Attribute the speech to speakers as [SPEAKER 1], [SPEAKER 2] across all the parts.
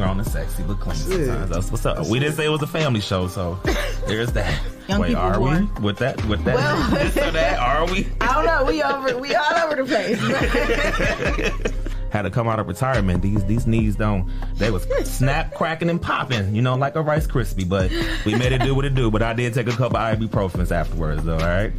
[SPEAKER 1] grown and sexy, but clean
[SPEAKER 2] Shit.
[SPEAKER 1] sometimes. That's what's up. We didn't say it was a family show, so there's that.
[SPEAKER 3] Young
[SPEAKER 1] Wait, are
[SPEAKER 3] born.
[SPEAKER 1] we with that? With that?
[SPEAKER 3] Well-
[SPEAKER 1] this or that? Are we?
[SPEAKER 3] I don't know. We over. We all over the place.
[SPEAKER 1] Had to come out of retirement. These these knees don't. They was snap, cracking, and popping. You know, like a Rice Krispie. But we made it do what it do. But I did take a couple ibuprofens afterwards, though. All right.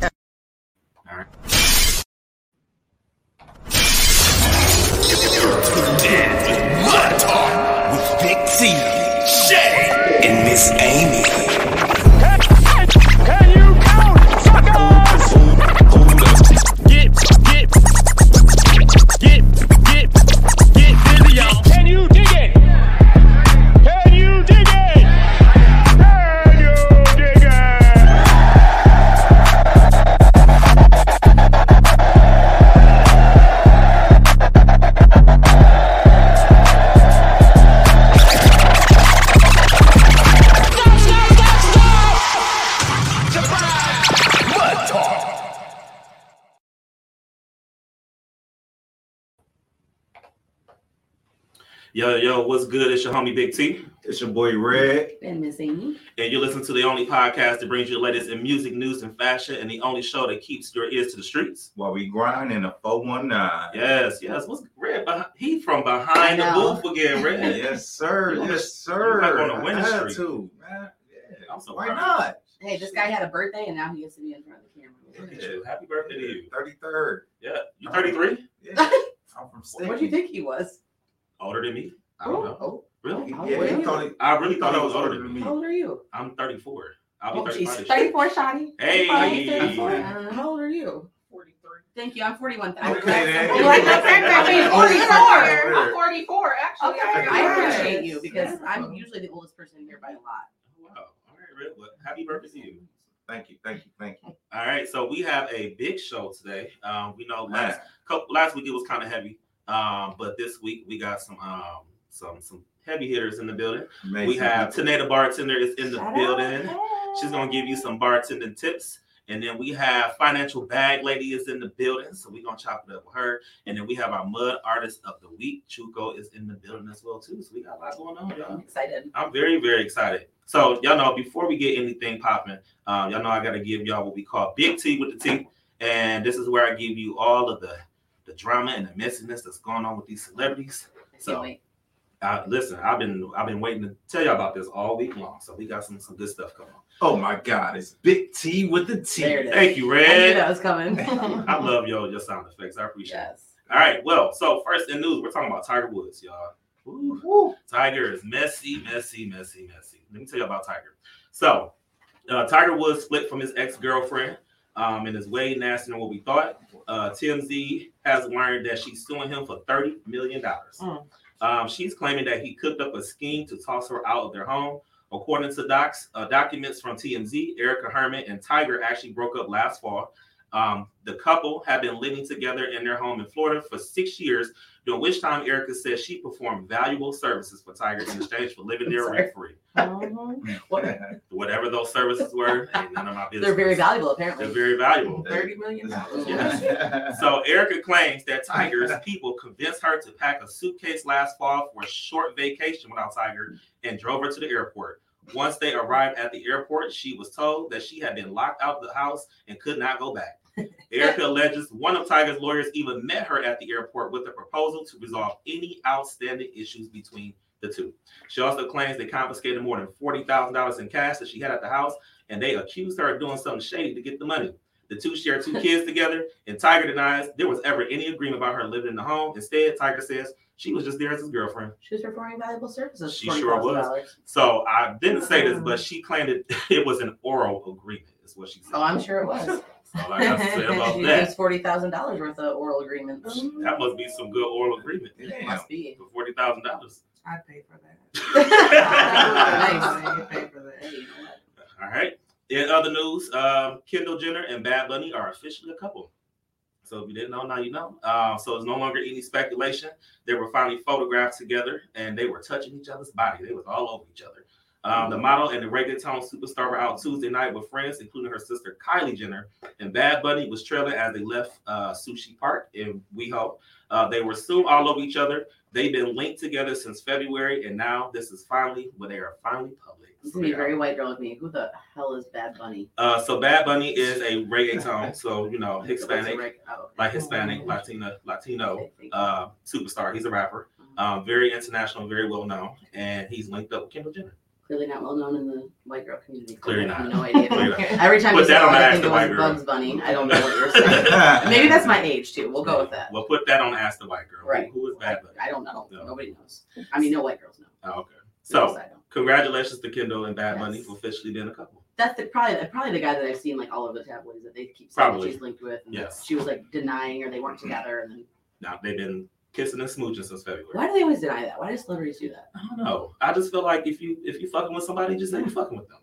[SPEAKER 4] Shay, and Miss Amy.
[SPEAKER 1] Yo, yo, what's good? It's your homie Big T,
[SPEAKER 2] It's your boy Red.
[SPEAKER 3] and Miss Amy.
[SPEAKER 1] and you listen to the only podcast that brings you the latest in music, news, and fashion, and the only show that keeps your ears to the streets.
[SPEAKER 2] While we grind in a 419.
[SPEAKER 1] Yes, yes. What's Red? beh- He from behind the
[SPEAKER 3] I know.
[SPEAKER 1] booth again, Red.
[SPEAKER 2] Yes, sir.
[SPEAKER 1] You
[SPEAKER 2] Yes, sir.
[SPEAKER 1] you back on the winning
[SPEAKER 2] I had
[SPEAKER 1] streak.
[SPEAKER 2] to, man. Yeah.
[SPEAKER 1] I'm so
[SPEAKER 2] Why
[SPEAKER 1] proud.
[SPEAKER 2] not?
[SPEAKER 3] Hey, this guy had a birthday, and now he gets to be in front of the camera.
[SPEAKER 1] Look at you. Happy birthday to you.
[SPEAKER 2] 33rd.
[SPEAKER 1] Yeah, you 33?
[SPEAKER 2] Yeah. I'm from Sticky.
[SPEAKER 3] What do you think he was?
[SPEAKER 1] Older than me? I don't know.
[SPEAKER 3] Oh,
[SPEAKER 1] Really?
[SPEAKER 3] How
[SPEAKER 2] Yeah,
[SPEAKER 3] old
[SPEAKER 2] he thought he,
[SPEAKER 1] I really thought he was older than me.
[SPEAKER 3] how old are you?
[SPEAKER 1] I'm 34. I'll be
[SPEAKER 3] Oh,
[SPEAKER 1] 35
[SPEAKER 3] she's 34, Shotty.
[SPEAKER 1] Hey.
[SPEAKER 3] 34. Uh, how old are you?
[SPEAKER 5] 43.
[SPEAKER 3] Thank you. I'm 41.
[SPEAKER 2] Okay, then.
[SPEAKER 3] You like that fact that 44?
[SPEAKER 5] I'm 44, actually.
[SPEAKER 3] Okay,
[SPEAKER 5] I
[SPEAKER 3] I appreciate you because I'm usually the oldest person here by a lot.
[SPEAKER 1] Wow. All right, Red. Well, happy birthday to you.
[SPEAKER 2] Thank you, thank you, thank you.
[SPEAKER 1] All right, so we have a big show today. Um, we know last
[SPEAKER 2] Man,
[SPEAKER 1] couple, last week it was kind of heavy, um, but this week we got some um, some some heavy hitters in the building.
[SPEAKER 2] amazing.
[SPEAKER 1] We have Taneda Bartender is in the
[SPEAKER 3] Shout
[SPEAKER 1] building.
[SPEAKER 3] Hey.
[SPEAKER 1] She's gonna give you some bartending tips. And then we have Financial Bag Lady is in the building, so we're gonna chop it up with her. And then we have our Mud Artist of the Week, Chuco, is in the building as well too. So we got a lot going on,
[SPEAKER 3] I'm
[SPEAKER 1] y'all.
[SPEAKER 3] excited.
[SPEAKER 1] I'm very, very excited. So y'all know before we get anything popping, um, y'all know I gotta give y'all what we call Big T with the T, and this is where I give you all of the the drama and the messiness that's going on with these celebrities. So
[SPEAKER 3] wait.
[SPEAKER 1] uh, listen, I've been I've been waiting to tell y'all about this all week long. So we got some some good stuff coming on.
[SPEAKER 2] Oh my God, it's Big T with the T.
[SPEAKER 3] There it is.
[SPEAKER 1] Thank you, Red.
[SPEAKER 3] I knew that was coming.
[SPEAKER 1] I love your your sound effects. I appreciate it.
[SPEAKER 3] yes.
[SPEAKER 1] All right. Well, so first in news, we're talking about Tiger Woods, y'all. Ooh.
[SPEAKER 2] Woo.
[SPEAKER 1] Tiger is messy, messy, messy, messy. Let me tell you about Tiger. So, uh, Tiger Woods split from his ex girlfriend, um, and is way nastier than what we thought. Uh, TMZ has learned that she's suing him for thirty million dollars.
[SPEAKER 3] Mm.
[SPEAKER 1] Um, she's claiming that he cooked up a scheme to toss her out of their home. According to docs, uh, documents from TMZ, Erica Herman and Tiger actually broke up last fall. Um, the couple had been living together in their home in Florida for six years, during which time Erica says she performed valuable services for Tiger in exchange for living there rent free.
[SPEAKER 3] Uh-huh. What-
[SPEAKER 1] Whatever those services were, ain't none of my business.
[SPEAKER 3] They're very valuable, apparently.
[SPEAKER 1] They're very valuable.
[SPEAKER 5] $30 million.
[SPEAKER 1] Yeah. So Erica claims that Tiger's people convinced her to pack a suitcase last fall for a short vacation without Tiger and drove her to the airport. Once they arrived at the airport, she was told that she had been locked out of the house and could not go back. Erica alleges one of Tiger's lawyers even met her at the airport with a proposal to resolve any outstanding issues between the two. She also claims they confiscated more than $40,000 in cash that she had at the house, and they accused her of doing something shady to get the money. The two share two kids together, and Tiger denies there was ever any agreement about her living in the home. Instead, Tiger says she was just there as his girlfriend.
[SPEAKER 3] She was performing valuable services.
[SPEAKER 1] She sure was. So I didn't say this, oh. but she claimed it, it was an oral agreement, is what she said.
[SPEAKER 3] Oh, I'm sure it was.
[SPEAKER 1] That's all I got to say about
[SPEAKER 3] she
[SPEAKER 1] that.
[SPEAKER 3] forty thousand dollars worth of oral agreements.
[SPEAKER 1] That must be some good oral agreement
[SPEAKER 2] Damn.
[SPEAKER 3] Must be.
[SPEAKER 1] for forty thousand dollars.
[SPEAKER 5] I'd pay for that.
[SPEAKER 3] Nice.
[SPEAKER 5] Pay for that.
[SPEAKER 3] Hey, you know what?
[SPEAKER 1] All right. In other news, um, Kendall Jenner and Bad Bunny are officially a couple. So if you didn't know, now you know. Uh, so it's no longer any speculation. They were finally photographed together, and they were touching each other's body. They was all over each other. Um, the model and the reggaeton superstar were out Tuesday night with friends, including her sister Kylie Jenner. And Bad Bunny was trailing as they left uh, Sushi Park in WeHo. Uh, they were soon all over each other. They've been linked together since February, and now this is finally when they are finally public.
[SPEAKER 6] It's gonna be very white girl with me. Who the hell is Bad Bunny?
[SPEAKER 1] Uh, so Bad Bunny is a reggaeton, so you know Hispanic,
[SPEAKER 6] reg- oh,
[SPEAKER 1] like Hispanic, Latina, Latino
[SPEAKER 6] Okay, thank you.
[SPEAKER 1] uh, superstar. He's a rapper, um, very international, very well known, and he's linked up with Kendall Jenner.
[SPEAKER 6] Clearly not well known in the white girl community.
[SPEAKER 1] Clearly
[SPEAKER 6] I have
[SPEAKER 1] not.
[SPEAKER 6] No idea. Every time
[SPEAKER 1] Put
[SPEAKER 6] you say
[SPEAKER 1] that on
[SPEAKER 6] I think
[SPEAKER 1] the
[SPEAKER 6] it was Bugs Bunny. I don't know what you're saying. Maybe that's my age too. We'll go with that.
[SPEAKER 1] We'll put that on Ask the White Girl. Who-
[SPEAKER 6] Right.
[SPEAKER 1] Who is Bad Bunny?
[SPEAKER 6] I don't know.
[SPEAKER 1] No.
[SPEAKER 6] Nobody knows. I mean, no white girls know.
[SPEAKER 1] Oh, okay. So congratulations to Kendall and Bad Bunny for officially being a couple.
[SPEAKER 6] That's the, probably probably the guy that I've seen like all over the tabloids that they keep saying that
[SPEAKER 1] Probably.
[SPEAKER 6] she's linked with. And
[SPEAKER 1] Yes.
[SPEAKER 6] She was like denying or they weren't together. And then
[SPEAKER 1] Now they've been kissing and smooching since February.
[SPEAKER 6] why do they always deny that? Why do celebrities do that?
[SPEAKER 1] I don't know. I just feel like if you if you fucking with somebody, just say you fucking with them.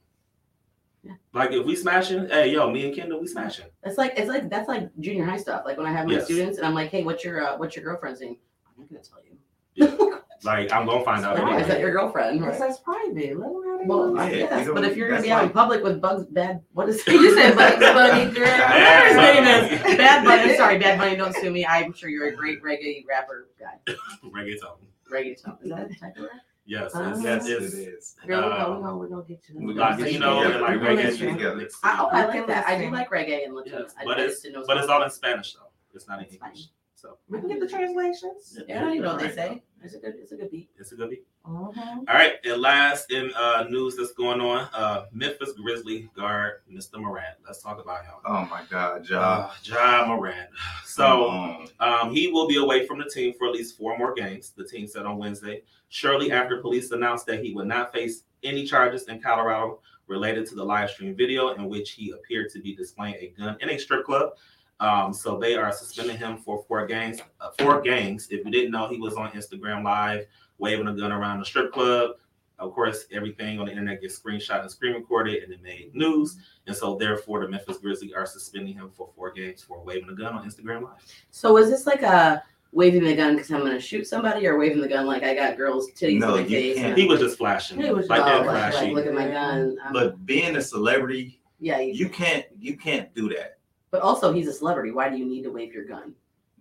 [SPEAKER 6] Yeah.
[SPEAKER 1] Like if we smashing, hey yo, me and Kendall, we smashing.
[SPEAKER 6] It's like it's like that's like junior high stuff. Like when I have my
[SPEAKER 1] Yes.
[SPEAKER 6] students and I'm like, hey, what's your uh, what's your girlfriend's name? I'm not gonna tell you.
[SPEAKER 1] Like I'm gonna find out.
[SPEAKER 6] Why
[SPEAKER 1] anyway.
[SPEAKER 6] is that your girlfriend?
[SPEAKER 5] Because that's private. Let them have
[SPEAKER 6] Well,
[SPEAKER 2] Yeah,
[SPEAKER 6] guess,
[SPEAKER 2] you
[SPEAKER 6] but if you're gonna be out in public with Bugs Bad, what is
[SPEAKER 5] You said Bugs Bunny, girl.
[SPEAKER 6] Whatever his name is,
[SPEAKER 1] Bunny.
[SPEAKER 6] Bad Bunny. Sorry, Bad Bunny. Don't sue me. I'm sure you're a great reggae rapper guy.
[SPEAKER 1] reggaeton.
[SPEAKER 6] Reggaeton. Is that a type of rap?
[SPEAKER 1] Yes,
[SPEAKER 6] Ah.
[SPEAKER 1] it's,
[SPEAKER 2] Yes,
[SPEAKER 1] it's,
[SPEAKER 2] it is.
[SPEAKER 5] Girl, we're
[SPEAKER 1] Uh,
[SPEAKER 5] gonna, we're gonna, we're gonna get you.
[SPEAKER 2] We
[SPEAKER 1] like,
[SPEAKER 2] gonna
[SPEAKER 1] you know,
[SPEAKER 2] together.
[SPEAKER 1] and like reggae
[SPEAKER 2] together.
[SPEAKER 6] I, oh, I like that. I do like reggae and Latino.
[SPEAKER 1] Yes, but it's-
[SPEAKER 6] just didn't know
[SPEAKER 1] but it's all in Spanish though. It's not in
[SPEAKER 6] It's
[SPEAKER 1] English.
[SPEAKER 6] fine.
[SPEAKER 1] So
[SPEAKER 5] We can get the translations.
[SPEAKER 6] Yeah, I don't know what they say. It's a good. It's a good beat.
[SPEAKER 1] it's a good beat.
[SPEAKER 5] Mhm.
[SPEAKER 1] All right, and last in uh, news that's going on, uh, Memphis Grizzly guard Mr. Morant. Let's talk about him.
[SPEAKER 2] Oh my God, Ja.
[SPEAKER 1] Uh, Ja Morant. So um, he will be away from the team for at least four more games. The team said on Wednesday, shortly after police announced that he would not face any charges in Colorado related to the live stream video in which he appeared to be displaying a gun in a strip club. Um, so they are suspending him for four games. Uh, four games. If you didn't know, he was on Instagram Live waving a gun around the strip club. Of course, everything on the internet gets screenshot and screen recorded, and it made news. And so, therefore, the Memphis Grizzlies are suspending him for four games for waving a gun on Instagram Live.
[SPEAKER 6] So is this like a waving the gun because I'm gonna shoot somebody, or waving the gun like I got girls titties
[SPEAKER 2] No,
[SPEAKER 6] in my
[SPEAKER 2] you
[SPEAKER 6] face?
[SPEAKER 2] can't.
[SPEAKER 1] He was just flashing,
[SPEAKER 5] He was
[SPEAKER 1] like that
[SPEAKER 6] like,
[SPEAKER 1] flashy.
[SPEAKER 6] like, look at my gun. Um,
[SPEAKER 2] But being a celebrity,
[SPEAKER 6] yeah, you,
[SPEAKER 2] you can't you can't do that.
[SPEAKER 6] But also he's a celebrity. Why do you need to wave your gun?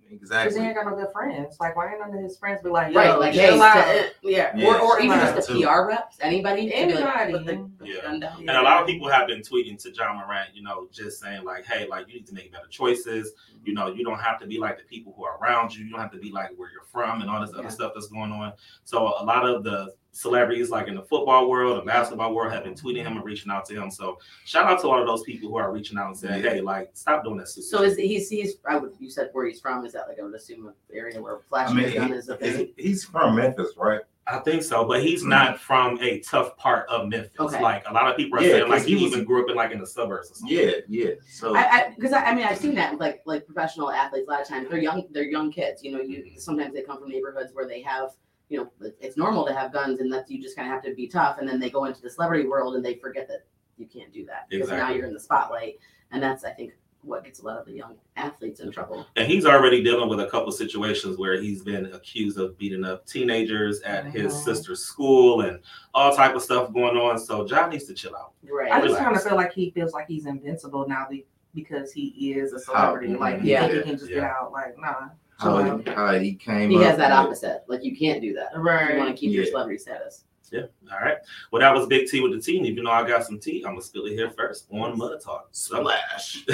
[SPEAKER 2] Exactly.
[SPEAKER 5] Because he ain't got no good friends. Like, why ain't none of his friends be like,
[SPEAKER 6] right,
[SPEAKER 5] yo,
[SPEAKER 6] like hey,
[SPEAKER 5] out.
[SPEAKER 6] st- yeah,
[SPEAKER 2] Yeah,
[SPEAKER 6] or or even
[SPEAKER 5] out,
[SPEAKER 6] just the
[SPEAKER 2] too.
[SPEAKER 6] PR reps, anybody, to be like,
[SPEAKER 5] Anybody.
[SPEAKER 6] put the, put the
[SPEAKER 1] Yeah. And a lot of people have been tweeting to John Morant, you know, just saying like, "Hey, like you need to make better choices. You know, you don't have to be like the people who are around you. You don't have to be like where you're from and all this
[SPEAKER 6] Yeah.
[SPEAKER 1] other stuff that's going on." So a lot of the celebrities, like in the football world, the basketball world, have been tweeting him and reaching out to him. So shout out to all of those people who are reaching out and saying,
[SPEAKER 2] Yeah.
[SPEAKER 1] "Hey, like stop doing that." stupid
[SPEAKER 6] So
[SPEAKER 1] shit."
[SPEAKER 6] is he's he's I would you said where he's from? Is that like I would assume an area where
[SPEAKER 2] I
[SPEAKER 6] flashing
[SPEAKER 2] mean,
[SPEAKER 6] the gun is a thing?
[SPEAKER 2] he's from Memphis, right?
[SPEAKER 1] I think so, but he's hmm. not from a tough part of Memphis.
[SPEAKER 6] Okay.
[SPEAKER 1] Like a lot of people are
[SPEAKER 2] Yeah,
[SPEAKER 1] saying, like
[SPEAKER 2] 'cause
[SPEAKER 1] he,
[SPEAKER 2] he was-
[SPEAKER 1] even grew up in like in the suburbs or something.
[SPEAKER 2] Yeah, yeah. So
[SPEAKER 6] I because I, I, mean I've seen that with, like like professional athletes a lot of times they're young they're young kids you know you mm-hmm. sometimes they come from neighborhoods where they have you know it's normal to have guns and that you just kind of have to be tough and then they go into the celebrity world and they forget that you can't do that because now you're in the spotlight and that's I think what gets a lot of the young athletes in trouble.
[SPEAKER 1] And he's already dealing with a couple situations where he's been accused of beating up teenagers at his
[SPEAKER 5] Mhm.
[SPEAKER 1] sister's school and all type of stuff going on. So John needs to chill out.
[SPEAKER 6] Right.
[SPEAKER 5] I just kind of feel like he feels like he's invincible now because he is a
[SPEAKER 2] How-
[SPEAKER 5] celebrity. Like,
[SPEAKER 6] Yeah.
[SPEAKER 5] yeah, he can just
[SPEAKER 1] Yeah.
[SPEAKER 5] get out. Like, nah.
[SPEAKER 2] how he, how he came
[SPEAKER 6] he
[SPEAKER 2] up
[SPEAKER 6] has that
[SPEAKER 2] with-
[SPEAKER 6] opposite. Like you can't do that.
[SPEAKER 5] Right.
[SPEAKER 6] You want to keep your celebrity status.
[SPEAKER 1] All right. Well, that was Big T with the tea. And if you know I got some tea, I'm gonna spill it here first on Mud Talk. So,
[SPEAKER 2] Splash.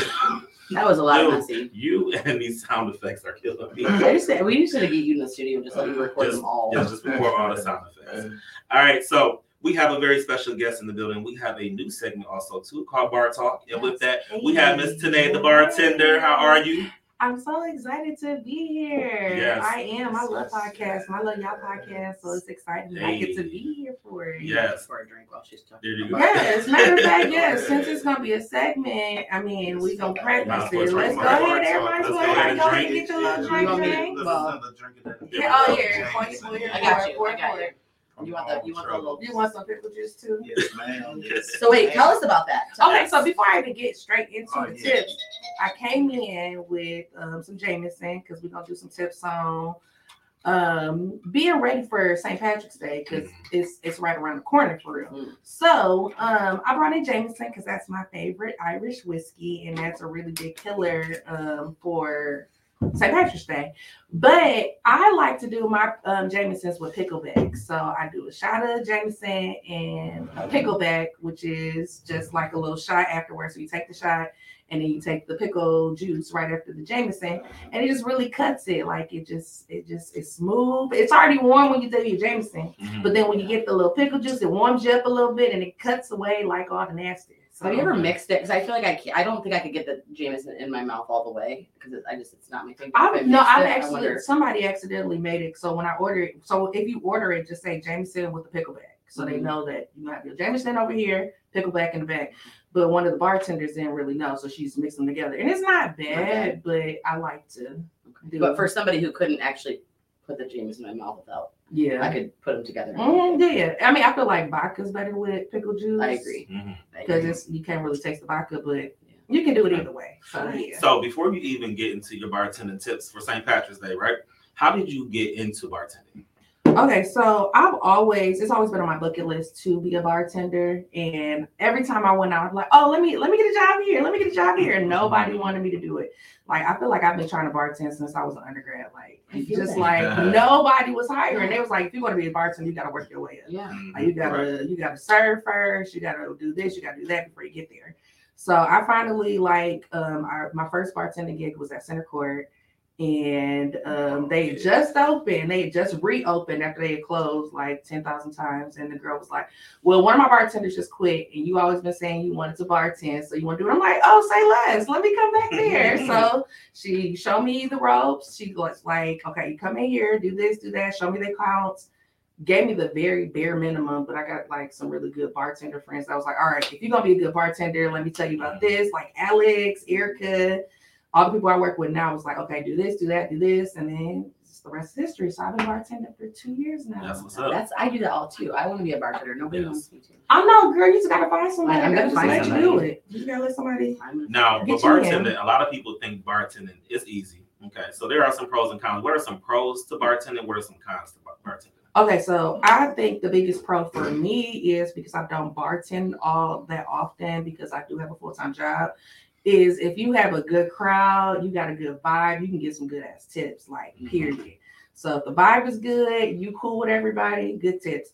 [SPEAKER 6] That was a lot of
[SPEAKER 1] Yo.
[SPEAKER 6] messy.
[SPEAKER 1] you and these sound effects are killing me.
[SPEAKER 6] I just we used to get you in the studio and just let you record
[SPEAKER 1] Just-
[SPEAKER 6] them all.
[SPEAKER 1] Yeah, just record all the sound effects. All right, so we have a very special guest in the building. We have a new segment also too called Bar Talk, and with that, we have Miss Tanae, the bartender. How are you?
[SPEAKER 5] I'm so excited to be here.
[SPEAKER 1] Yes.
[SPEAKER 5] I am. I love podcasts. and I love y'all podcasts. So it's exciting that I get to be here for it.
[SPEAKER 1] Yes,
[SPEAKER 6] for a drink while she's talking.
[SPEAKER 1] there you go.
[SPEAKER 5] Yes, matter of fact, yes. Since it's gonna be a segment, I mean, we gonna
[SPEAKER 1] Might
[SPEAKER 5] practice it. Let's go
[SPEAKER 1] Bar
[SPEAKER 5] ahead,
[SPEAKER 1] Talk.
[SPEAKER 5] everybody.
[SPEAKER 1] Let's
[SPEAKER 5] Go
[SPEAKER 1] go ahead
[SPEAKER 5] ahead,
[SPEAKER 1] and
[SPEAKER 5] go
[SPEAKER 1] drink
[SPEAKER 5] ahead,
[SPEAKER 1] it.
[SPEAKER 5] get your little
[SPEAKER 1] Yeah.
[SPEAKER 5] drink,
[SPEAKER 6] You want me
[SPEAKER 5] drink.
[SPEAKER 6] Well,
[SPEAKER 5] Yeah, oh, here, point it, point.
[SPEAKER 6] I got you. I got you. You want the you want the little.
[SPEAKER 5] You want some pickle juice too?
[SPEAKER 2] Yes, ma'am. Yes.
[SPEAKER 6] So wait, tell us about that. Tell
[SPEAKER 5] Okay,
[SPEAKER 6] us.
[SPEAKER 5] so before I even get straight into
[SPEAKER 2] Oh,
[SPEAKER 5] the
[SPEAKER 2] yeah.
[SPEAKER 5] tips, I came in with um, some Jameson because we're gonna do some tips on um, being ready for St. Patrick's Day because it's it's right around the corner for real.
[SPEAKER 6] Mm.
[SPEAKER 5] So um, I brought in Jameson because that's my favorite Irish whiskey, and that's a really big killer um, for St. Patrick's Day. But I like to do my um, Jamesons with pickleback. So I do a shot of Jameson and a pickleback, which is just like a little shot afterwards. So you take the shot and then you take the pickle juice right after the Jameson, and it just really cuts it. Like it just, it just, it's smooth. It's already warm when you do your Jameson,
[SPEAKER 1] Mhm.
[SPEAKER 5] but then when you get the little pickle juice, it warms you up a little bit and it cuts away like all the nasty. So
[SPEAKER 6] Have you ever mixed it? Because I feel like I can't, I don't think I could get the Jameson in my mouth all the way because I just it's not my thing. I
[SPEAKER 5] I no, I've
[SPEAKER 6] I
[SPEAKER 5] actually somebody accidentally made it. So when I order it, so if you order it, just say Jameson with the pickleback, so they
[SPEAKER 6] Mhm.
[SPEAKER 5] know that you have your Jameson over here, pickle back in the back. But one of the bartenders didn't really know, so she's mixing them together, and it's not bad, but I like to do.
[SPEAKER 6] But for somebody who couldn't actually put the Jameson in my mouth without,
[SPEAKER 5] yeah,
[SPEAKER 6] I could put them together.
[SPEAKER 5] Mm, yeah. I mean, I feel like vodka's better with pickle juice.
[SPEAKER 6] I agree.
[SPEAKER 1] Mhm.
[SPEAKER 5] Because
[SPEAKER 6] agree.
[SPEAKER 5] it's you can't really taste the vodka, but you can do it either way. So yeah.
[SPEAKER 1] So before you even get into your bartending tips for St. Patrick's Day, right? How did you get into bartending?
[SPEAKER 5] Okay, so I've always it's always been on my bucket list to be a bartender, and every time I went out, I'm like, oh, let me let me get a job here, let me get a job here, and nobody wanted me to do it. Like I feel like I've been trying to bartend since I was an undergrad. Like
[SPEAKER 6] I feel
[SPEAKER 5] just
[SPEAKER 6] that.
[SPEAKER 5] like nobody was hiring. They was like, if you want to be a bartender, you got to work your way up.
[SPEAKER 6] Yeah.
[SPEAKER 5] Like you gotta you gotta serve first, you gotta do this, you gotta do that before you get there. So I finally like um our, my first bartending gig was at Center Court and um they just opened, they just reopened after they had closed like 10,000 times. And the girl was like, Well, one of my bartenders just quit, and you always been saying you wanted to bartend, so you want to do it. I'm like, Oh, say less, let me come back there. so she showed me the ropes. She was like, Okay, you come in here, do this, do that, show me the counts gave me the very bare minimum, but I got like some really good bartender friends. I was like, all right, if you're gonna be a good bartender, let me tell you about this. Like Alex, Erica, all the people I work with now was like, okay, do this, do that, do this, and then it's the rest is history. So I've been bartending for two years now.
[SPEAKER 1] That's what's up.
[SPEAKER 6] That's I do that all too. I want to be a bartender. Nobody
[SPEAKER 1] Yes.
[SPEAKER 6] wants me to.
[SPEAKER 5] I know, girl. You just gotta find somebody.
[SPEAKER 6] I'm gonna find
[SPEAKER 5] let
[SPEAKER 6] somebody.
[SPEAKER 5] you do it. You gotta let somebody.
[SPEAKER 6] I'm
[SPEAKER 1] Now, but
[SPEAKER 5] Get you in.
[SPEAKER 1] bartending, a lot of people think bartending is easy. Okay, so there are some pros and cons. What are some pros to bartending? What are some cons to bartending?
[SPEAKER 5] Okay, so I think the biggest pro for me is because I don't bartend all that often because I do have a full time job. Is if you have a good crowd, you got a good vibe, you can get some good ass tips, like
[SPEAKER 1] Mhm.
[SPEAKER 5] period. So if the vibe is good, you cool with everybody, good tips.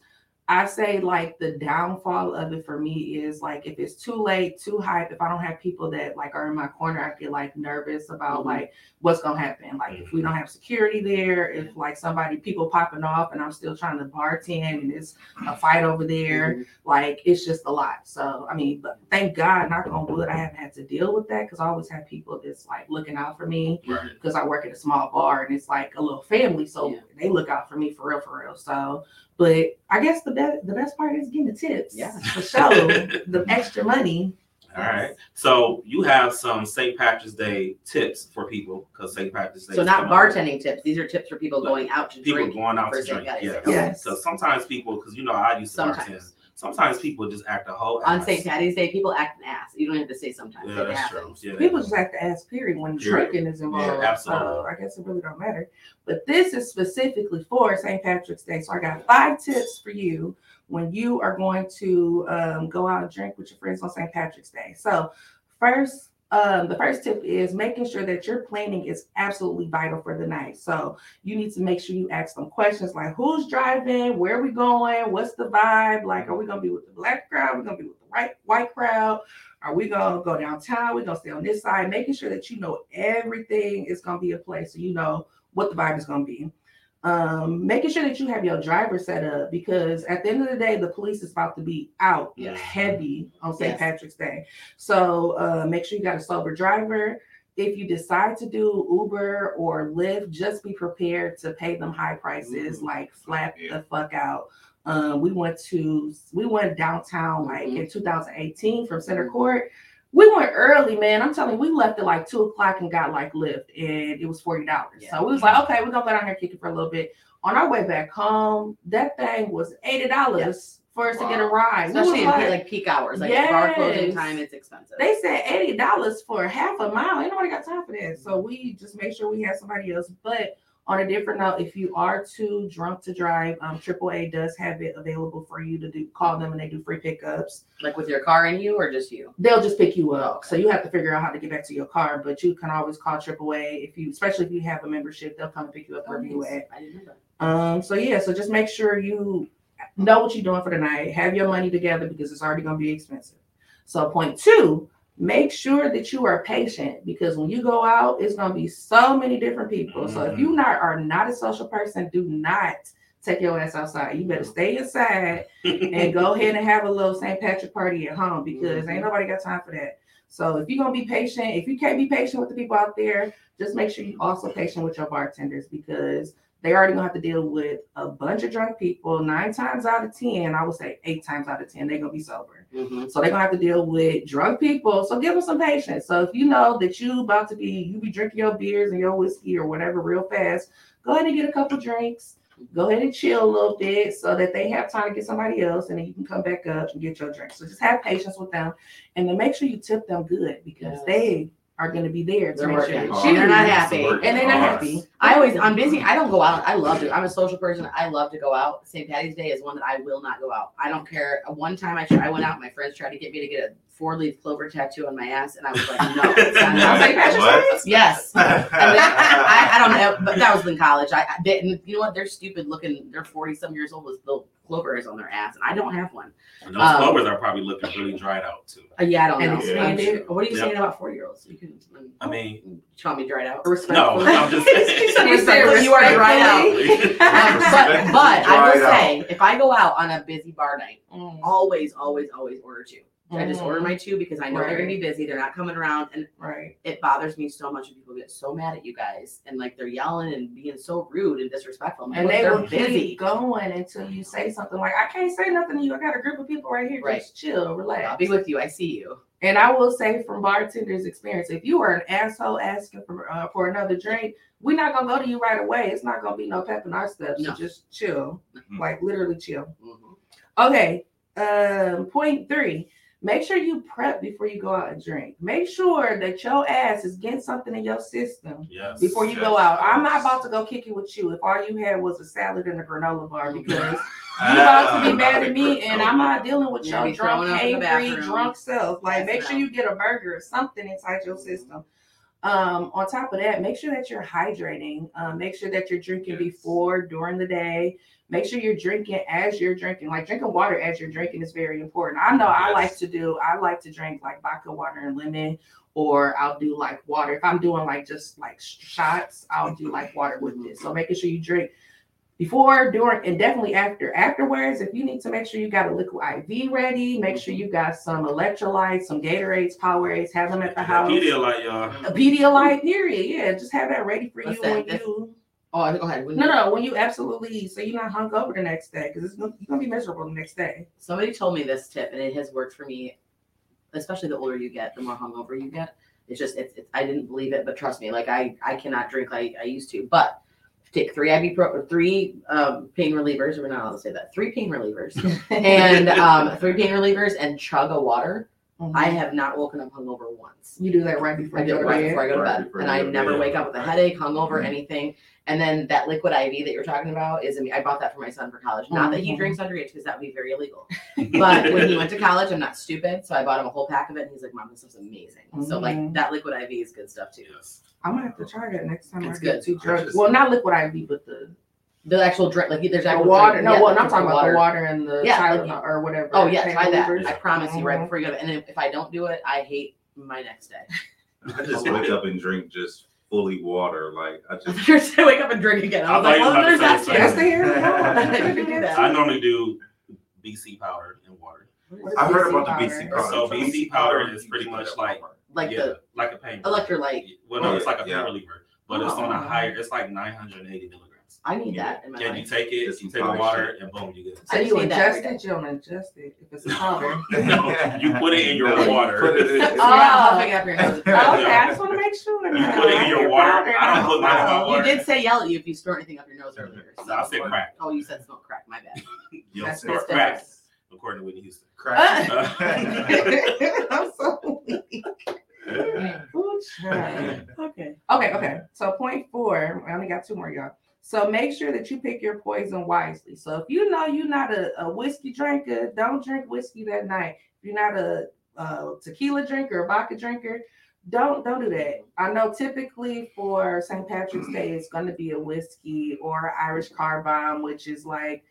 [SPEAKER 5] I say like the downfall of it for me is like if it's too late, too hype, if I don't have people that like are in my corner, I get like nervous about
[SPEAKER 6] Mhm.
[SPEAKER 5] like what's gonna happen. Like if we don't have security there, if like somebody people popping off and I'm still trying to bartend and it's a fight over there, like it's just a lot. So I mean, but thank God, knock on wood, I haven't had to deal with that because I always have people that's like looking out for me
[SPEAKER 1] Right.
[SPEAKER 5] because I work at a small bar and it's like a little family, so
[SPEAKER 6] Yeah.
[SPEAKER 5] they look out for me for real, for real. So, but I guess the best the best part is getting the tips.
[SPEAKER 6] Yeah.
[SPEAKER 5] for sure. the extra money.
[SPEAKER 1] All right. So you have some St. Patrick's Day tips for people because St. Patrick's Day.
[SPEAKER 6] So not
[SPEAKER 1] coming up.
[SPEAKER 6] bartending tips. These are tips for people going out to
[SPEAKER 1] People
[SPEAKER 6] drink.
[SPEAKER 1] People going out
[SPEAKER 6] for
[SPEAKER 1] to drink.
[SPEAKER 6] Patty's
[SPEAKER 1] Yeah.
[SPEAKER 5] Yes.
[SPEAKER 1] So sometimes people, because you know, I used to bartend.
[SPEAKER 6] Sometimes.
[SPEAKER 1] Sometimes people just act a whole
[SPEAKER 6] On. St. Patty's Day, people act an ass. You don't have to say sometimes.
[SPEAKER 1] Yeah, that's
[SPEAKER 6] happens.
[SPEAKER 1] true. Yeah,
[SPEAKER 5] People just have to ask period when
[SPEAKER 1] Period.
[SPEAKER 5] drinking is involved.
[SPEAKER 1] Yeah, absolutely.
[SPEAKER 5] So I guess it really don't matter. But this is specifically for St. Patrick's Day. So I got five tips for you when you are going to um, go out and drink with your friends on St. Patrick's Day. So first, um, the first tip is making sure that your planning is absolutely vital for the night. So you need to make sure you ask them questions like who's driving, where are we going, what's the vibe? Like, are we gonna be with the black crowd? We're gonna be with the right white crowd? Are we gonna go downtown? We're gonna stay on this side, making sure that you know everything is gonna be in place so you know what the vibe is gonna be. Um, making sure that you have your driver set up because at the end of the day, the police is about to be out
[SPEAKER 6] Yes.
[SPEAKER 5] heavy on St.
[SPEAKER 6] Yes.
[SPEAKER 5] Patrick's Day. So uh, make sure you got a sober driver. If you decide to do Uber or Lyft, just be prepared to pay them high prices, like flat the fuck out. Um, we went to we went downtown like in 2018 from Center Court. We went early, man. I'm telling you, we left at like two o'clock and got like Lyft, and it was forty dollars.
[SPEAKER 6] Yeah.
[SPEAKER 5] So we was like, okay, we're gonna go down here kick it for a little bit. On our way back home, that thing was eighty dollars for us to get a ride. We
[SPEAKER 6] Especially in
[SPEAKER 5] like-
[SPEAKER 6] like peak hours, like bar closing time, it's expensive.
[SPEAKER 5] they said eighty dollars for half a mile. Ain't nobody got time for that. So we just made sure we had somebody else. But On a different note, if you are too drunk to drive, um, AAA does have it available for you to do. Call them and they do free pickups.
[SPEAKER 6] Like with your car and you, or just you?
[SPEAKER 5] They'll just pick you up, so you have to figure out how to get back to your car. But you can always call AAA if you, especially if you have a membership, they'll come and pick you up wherever you at.
[SPEAKER 6] I didn't know that.
[SPEAKER 5] Um, so yeah, so just make sure you know what you're doing for the night, have your money together because it's already gonna be expensive. So point two, make sure that you are patient because when you go out, it's gonna be so many different people. So if mm-hmm. you not are not a social person, do not take your ass outside. You better stay inside and go ahead and have a little St. Patrick party at home because ain't mm-hmm. nobody got time for that. So if you're gonna be patient, if you can't be patient with the people out there, just make sure you also patient with your bartenders because they already gonna have to deal with a bunch of drunk people. Nine times out of ten, I would say eight times out of ten, they're gonna be sober.
[SPEAKER 6] Mhm.
[SPEAKER 5] So they're gonna have to deal with drunk people. So give them some patience. So if you know that you about to be you be drinking your beers and your whiskey or whatever real fast, go ahead and get a couple drinks. Go ahead and chill a little bit so that they have time to get somebody else and then you can come back up and get your drink. So just have patience with them and then make sure you tip them good because
[SPEAKER 6] Yes.
[SPEAKER 5] they are gonna be there to
[SPEAKER 6] They're
[SPEAKER 5] make sure
[SPEAKER 6] working.
[SPEAKER 5] that
[SPEAKER 6] And they're not happy.
[SPEAKER 5] And they're not happy.
[SPEAKER 6] I always, I'm busy. I don't go out. I love to. I'm a social person. I love to go out. St. Patty's Day is one that I will not go out. I don't care. One time I tried, I went out. My friends tried to get me to get a four leaf clover tattoo on my ass, and I was like, no. It's not
[SPEAKER 5] Now, St.
[SPEAKER 6] happening.
[SPEAKER 2] What?
[SPEAKER 6] Yes. And then, I, I don't know, but that was in college. I, I didn't. You know what? They're stupid looking. They're forty some years old little clovers on their ass, and I don't have one.
[SPEAKER 1] And those
[SPEAKER 6] Um,
[SPEAKER 1] clovers are probably looking really dried out too.
[SPEAKER 6] Uh, yeah, I don't
[SPEAKER 5] And
[SPEAKER 6] know.
[SPEAKER 5] expanded.
[SPEAKER 6] What are you
[SPEAKER 1] Yep.
[SPEAKER 6] saying about four year olds? You can.
[SPEAKER 1] I mean,
[SPEAKER 6] call me dried out.
[SPEAKER 1] no, I'm just
[SPEAKER 5] You said
[SPEAKER 6] Respectfully, you are dried out.
[SPEAKER 5] respectfully.
[SPEAKER 6] Um, but but I will
[SPEAKER 2] out.
[SPEAKER 6] say, if I go out on a busy bar night,
[SPEAKER 5] Mm,
[SPEAKER 6] always, always, always order two. I just order my two because I know they're gonna be busy. They're not coming around, and
[SPEAKER 5] Right.
[SPEAKER 6] it bothers me so much when people get so mad at you guys and like they're yelling and being so rude and disrespectful. Like,
[SPEAKER 5] And
[SPEAKER 6] "Look,
[SPEAKER 5] they
[SPEAKER 6] they're
[SPEAKER 5] will
[SPEAKER 6] busy.
[SPEAKER 5] keep going until you say something like, I can't say nothing to you. I got a group of people right here.
[SPEAKER 6] Right.
[SPEAKER 5] Just chill, relax.
[SPEAKER 6] I'll be with you. I see you.
[SPEAKER 5] And I will say from bartender's experience, if you are an asshole asking for uh, for another drink, we're not gonna go to you right away. It's not gonna be no pep in our steps.
[SPEAKER 6] No.
[SPEAKER 5] So just chill,
[SPEAKER 2] Mhm.
[SPEAKER 5] like literally chill.
[SPEAKER 6] Mhm.
[SPEAKER 5] Okay. Um, point three. Make sure you prep before you go out and drink. Make sure that your ass is getting something in your system
[SPEAKER 1] yes.
[SPEAKER 5] before you go out. I'm not about to go kick it with you if all you had was a salad and a granola bar because you're about to be mad at me and I'm not dealing with
[SPEAKER 6] You're
[SPEAKER 5] your
[SPEAKER 6] gonna be throwing
[SPEAKER 5] drunk,
[SPEAKER 6] up in the
[SPEAKER 5] angry, drunk self. Like, make sure you get a burger or something inside your system. Um, on top of that, make sure that you're hydrating. Um, make sure that you're drinking
[SPEAKER 2] Yes.
[SPEAKER 5] before, during the day. Make sure you're drinking as you're drinking. Like drinking water as you're drinking is very important. I know I like to do. I like to drink like vodka water and lemon, or I'll do like water. If I'm doing like just like shots, I'll do like water with it. So making sure you drink before, during, and definitely after. Afterwards, if you need to make sure you got a liquid IV ready, make sure mm-hmm. you got some electrolytes, some Gatorades, Powerades, have them at the house.
[SPEAKER 1] Pedialyte, y'all.
[SPEAKER 5] A Pedialyte, period. Yeah, just have that ready for
[SPEAKER 6] What's
[SPEAKER 5] you
[SPEAKER 6] that?
[SPEAKER 5] when you.
[SPEAKER 6] Oh, go ahead. When
[SPEAKER 5] No,
[SPEAKER 6] you-
[SPEAKER 5] no, when you absolutely so you're not hung over the next day because it's gonna- you're gonna be miserable the next day.
[SPEAKER 6] Somebody told me this tip, and it has worked for me. Especially the older you get, the more hungover you get. It's just, it's, it's I didn't believe it, but trust me, like I, I cannot drink like I used to. But take three ibuprofen, three um, pain relievers. We're not allowed to say that. Three pain relievers and um, three pain relievers and chug a water. I have not woken up hungover once.
[SPEAKER 5] you do that right before
[SPEAKER 6] I
[SPEAKER 5] you
[SPEAKER 6] do
[SPEAKER 5] go
[SPEAKER 6] it
[SPEAKER 5] to
[SPEAKER 6] right
[SPEAKER 5] bed.
[SPEAKER 6] before I go to bed, and I never wake up with a headache, hungover,
[SPEAKER 2] Mhm.
[SPEAKER 6] anything. And then that liquid IV that you're talking about is, I bought that for my son for college. Not that he
[SPEAKER 5] Mhm.
[SPEAKER 6] drinks underage because that would be very illegal. But when he went to college, I'm not stupid, so I bought him a whole pack of it, and he's like, "Mom, this stuff's amazing." So like
[SPEAKER 5] Mhm.
[SPEAKER 6] that liquid IV is good stuff too.
[SPEAKER 1] Yes.
[SPEAKER 5] I'm gonna have to try that next time
[SPEAKER 6] It's
[SPEAKER 5] I
[SPEAKER 6] good.
[SPEAKER 5] too drunk.
[SPEAKER 2] just-
[SPEAKER 5] Well, not liquid IV, but the,
[SPEAKER 6] The actual drink, like there's
[SPEAKER 5] the
[SPEAKER 6] actual
[SPEAKER 5] water.
[SPEAKER 6] drink-
[SPEAKER 5] No,
[SPEAKER 6] yeah,
[SPEAKER 5] well, I'm talking about
[SPEAKER 6] water.
[SPEAKER 5] the water and the
[SPEAKER 6] Yeah,
[SPEAKER 5] Tylenol
[SPEAKER 6] like-
[SPEAKER 5] or whatever.
[SPEAKER 6] Oh yeah, try that.
[SPEAKER 5] relievers.
[SPEAKER 6] I promise you, right
[SPEAKER 5] Mhm.
[SPEAKER 6] before you go. And if, if I don't do it, I hate my next day.
[SPEAKER 2] I just wake up and drink just fully water. Like I just
[SPEAKER 6] You're saying wake up and drink again. I
[SPEAKER 1] I
[SPEAKER 6] like, well,
[SPEAKER 1] oh,
[SPEAKER 6] there's that
[SPEAKER 1] say
[SPEAKER 6] too.
[SPEAKER 5] That's the hair.
[SPEAKER 6] I could do that.
[SPEAKER 1] I normally do BC powder and water.
[SPEAKER 5] What is
[SPEAKER 2] I heard
[SPEAKER 5] BC
[SPEAKER 2] about the? BC powder.
[SPEAKER 1] So BC powder is pretty much like-
[SPEAKER 6] Like
[SPEAKER 1] yeah,
[SPEAKER 6] the
[SPEAKER 1] like a pain.
[SPEAKER 6] electrolyte.
[SPEAKER 1] Well, no,
[SPEAKER 2] Oh,
[SPEAKER 1] it's like a pain
[SPEAKER 2] yeah.
[SPEAKER 1] reliever, but it's on a
[SPEAKER 5] Oh.
[SPEAKER 1] higher. It's like 980 milligrams.
[SPEAKER 6] I need that in my
[SPEAKER 1] Yeah, you take it,
[SPEAKER 2] It's
[SPEAKER 1] you take the
[SPEAKER 2] powder
[SPEAKER 1] water, and boom, you get it.
[SPEAKER 5] So
[SPEAKER 6] I
[SPEAKER 5] you
[SPEAKER 6] see that every
[SPEAKER 5] adjust it, you don't adjust it if it's a powder.
[SPEAKER 1] no, you put it in your
[SPEAKER 2] No,
[SPEAKER 1] water.
[SPEAKER 2] put it in-
[SPEAKER 5] Oh.
[SPEAKER 6] you're not huffing up your nose.
[SPEAKER 5] Oh, okay, I just want to make sure.
[SPEAKER 1] You put it in your water. I don't put mine in my
[SPEAKER 6] You did say yell at you if you snort anything up your nose earlier.
[SPEAKER 1] So I said crack.
[SPEAKER 6] Oh, you said smoke crack. My bad.
[SPEAKER 1] You don't
[SPEAKER 5] That's
[SPEAKER 1] snort crack, according to Whitney Houston.
[SPEAKER 2] Crack.
[SPEAKER 5] I'm so weak. Ooh.
[SPEAKER 6] Okay.
[SPEAKER 5] Okay, okay. So point four, I only got two more, y'all. So make sure that you pick your poison wisely. So if you know you're not a, a whiskey drinker, don't drink whiskey that night. If you're not a, uh tequila drinker or vodka drinker, don't don't do that. I know typically for St. Patrick's Day it's going to be a whiskey or Irish car bomb, which is like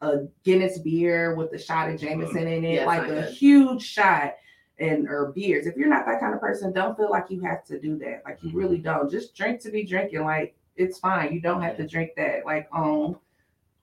[SPEAKER 5] a Guinness beer with a shot of Jameson in it,
[SPEAKER 6] it's
[SPEAKER 5] like a huge shot and or beers. If you're not that kind of person, don't feel like you have to do that. Like you really don't. Just drink to be drinking. Like it's fine. You don't have to drink that. Like on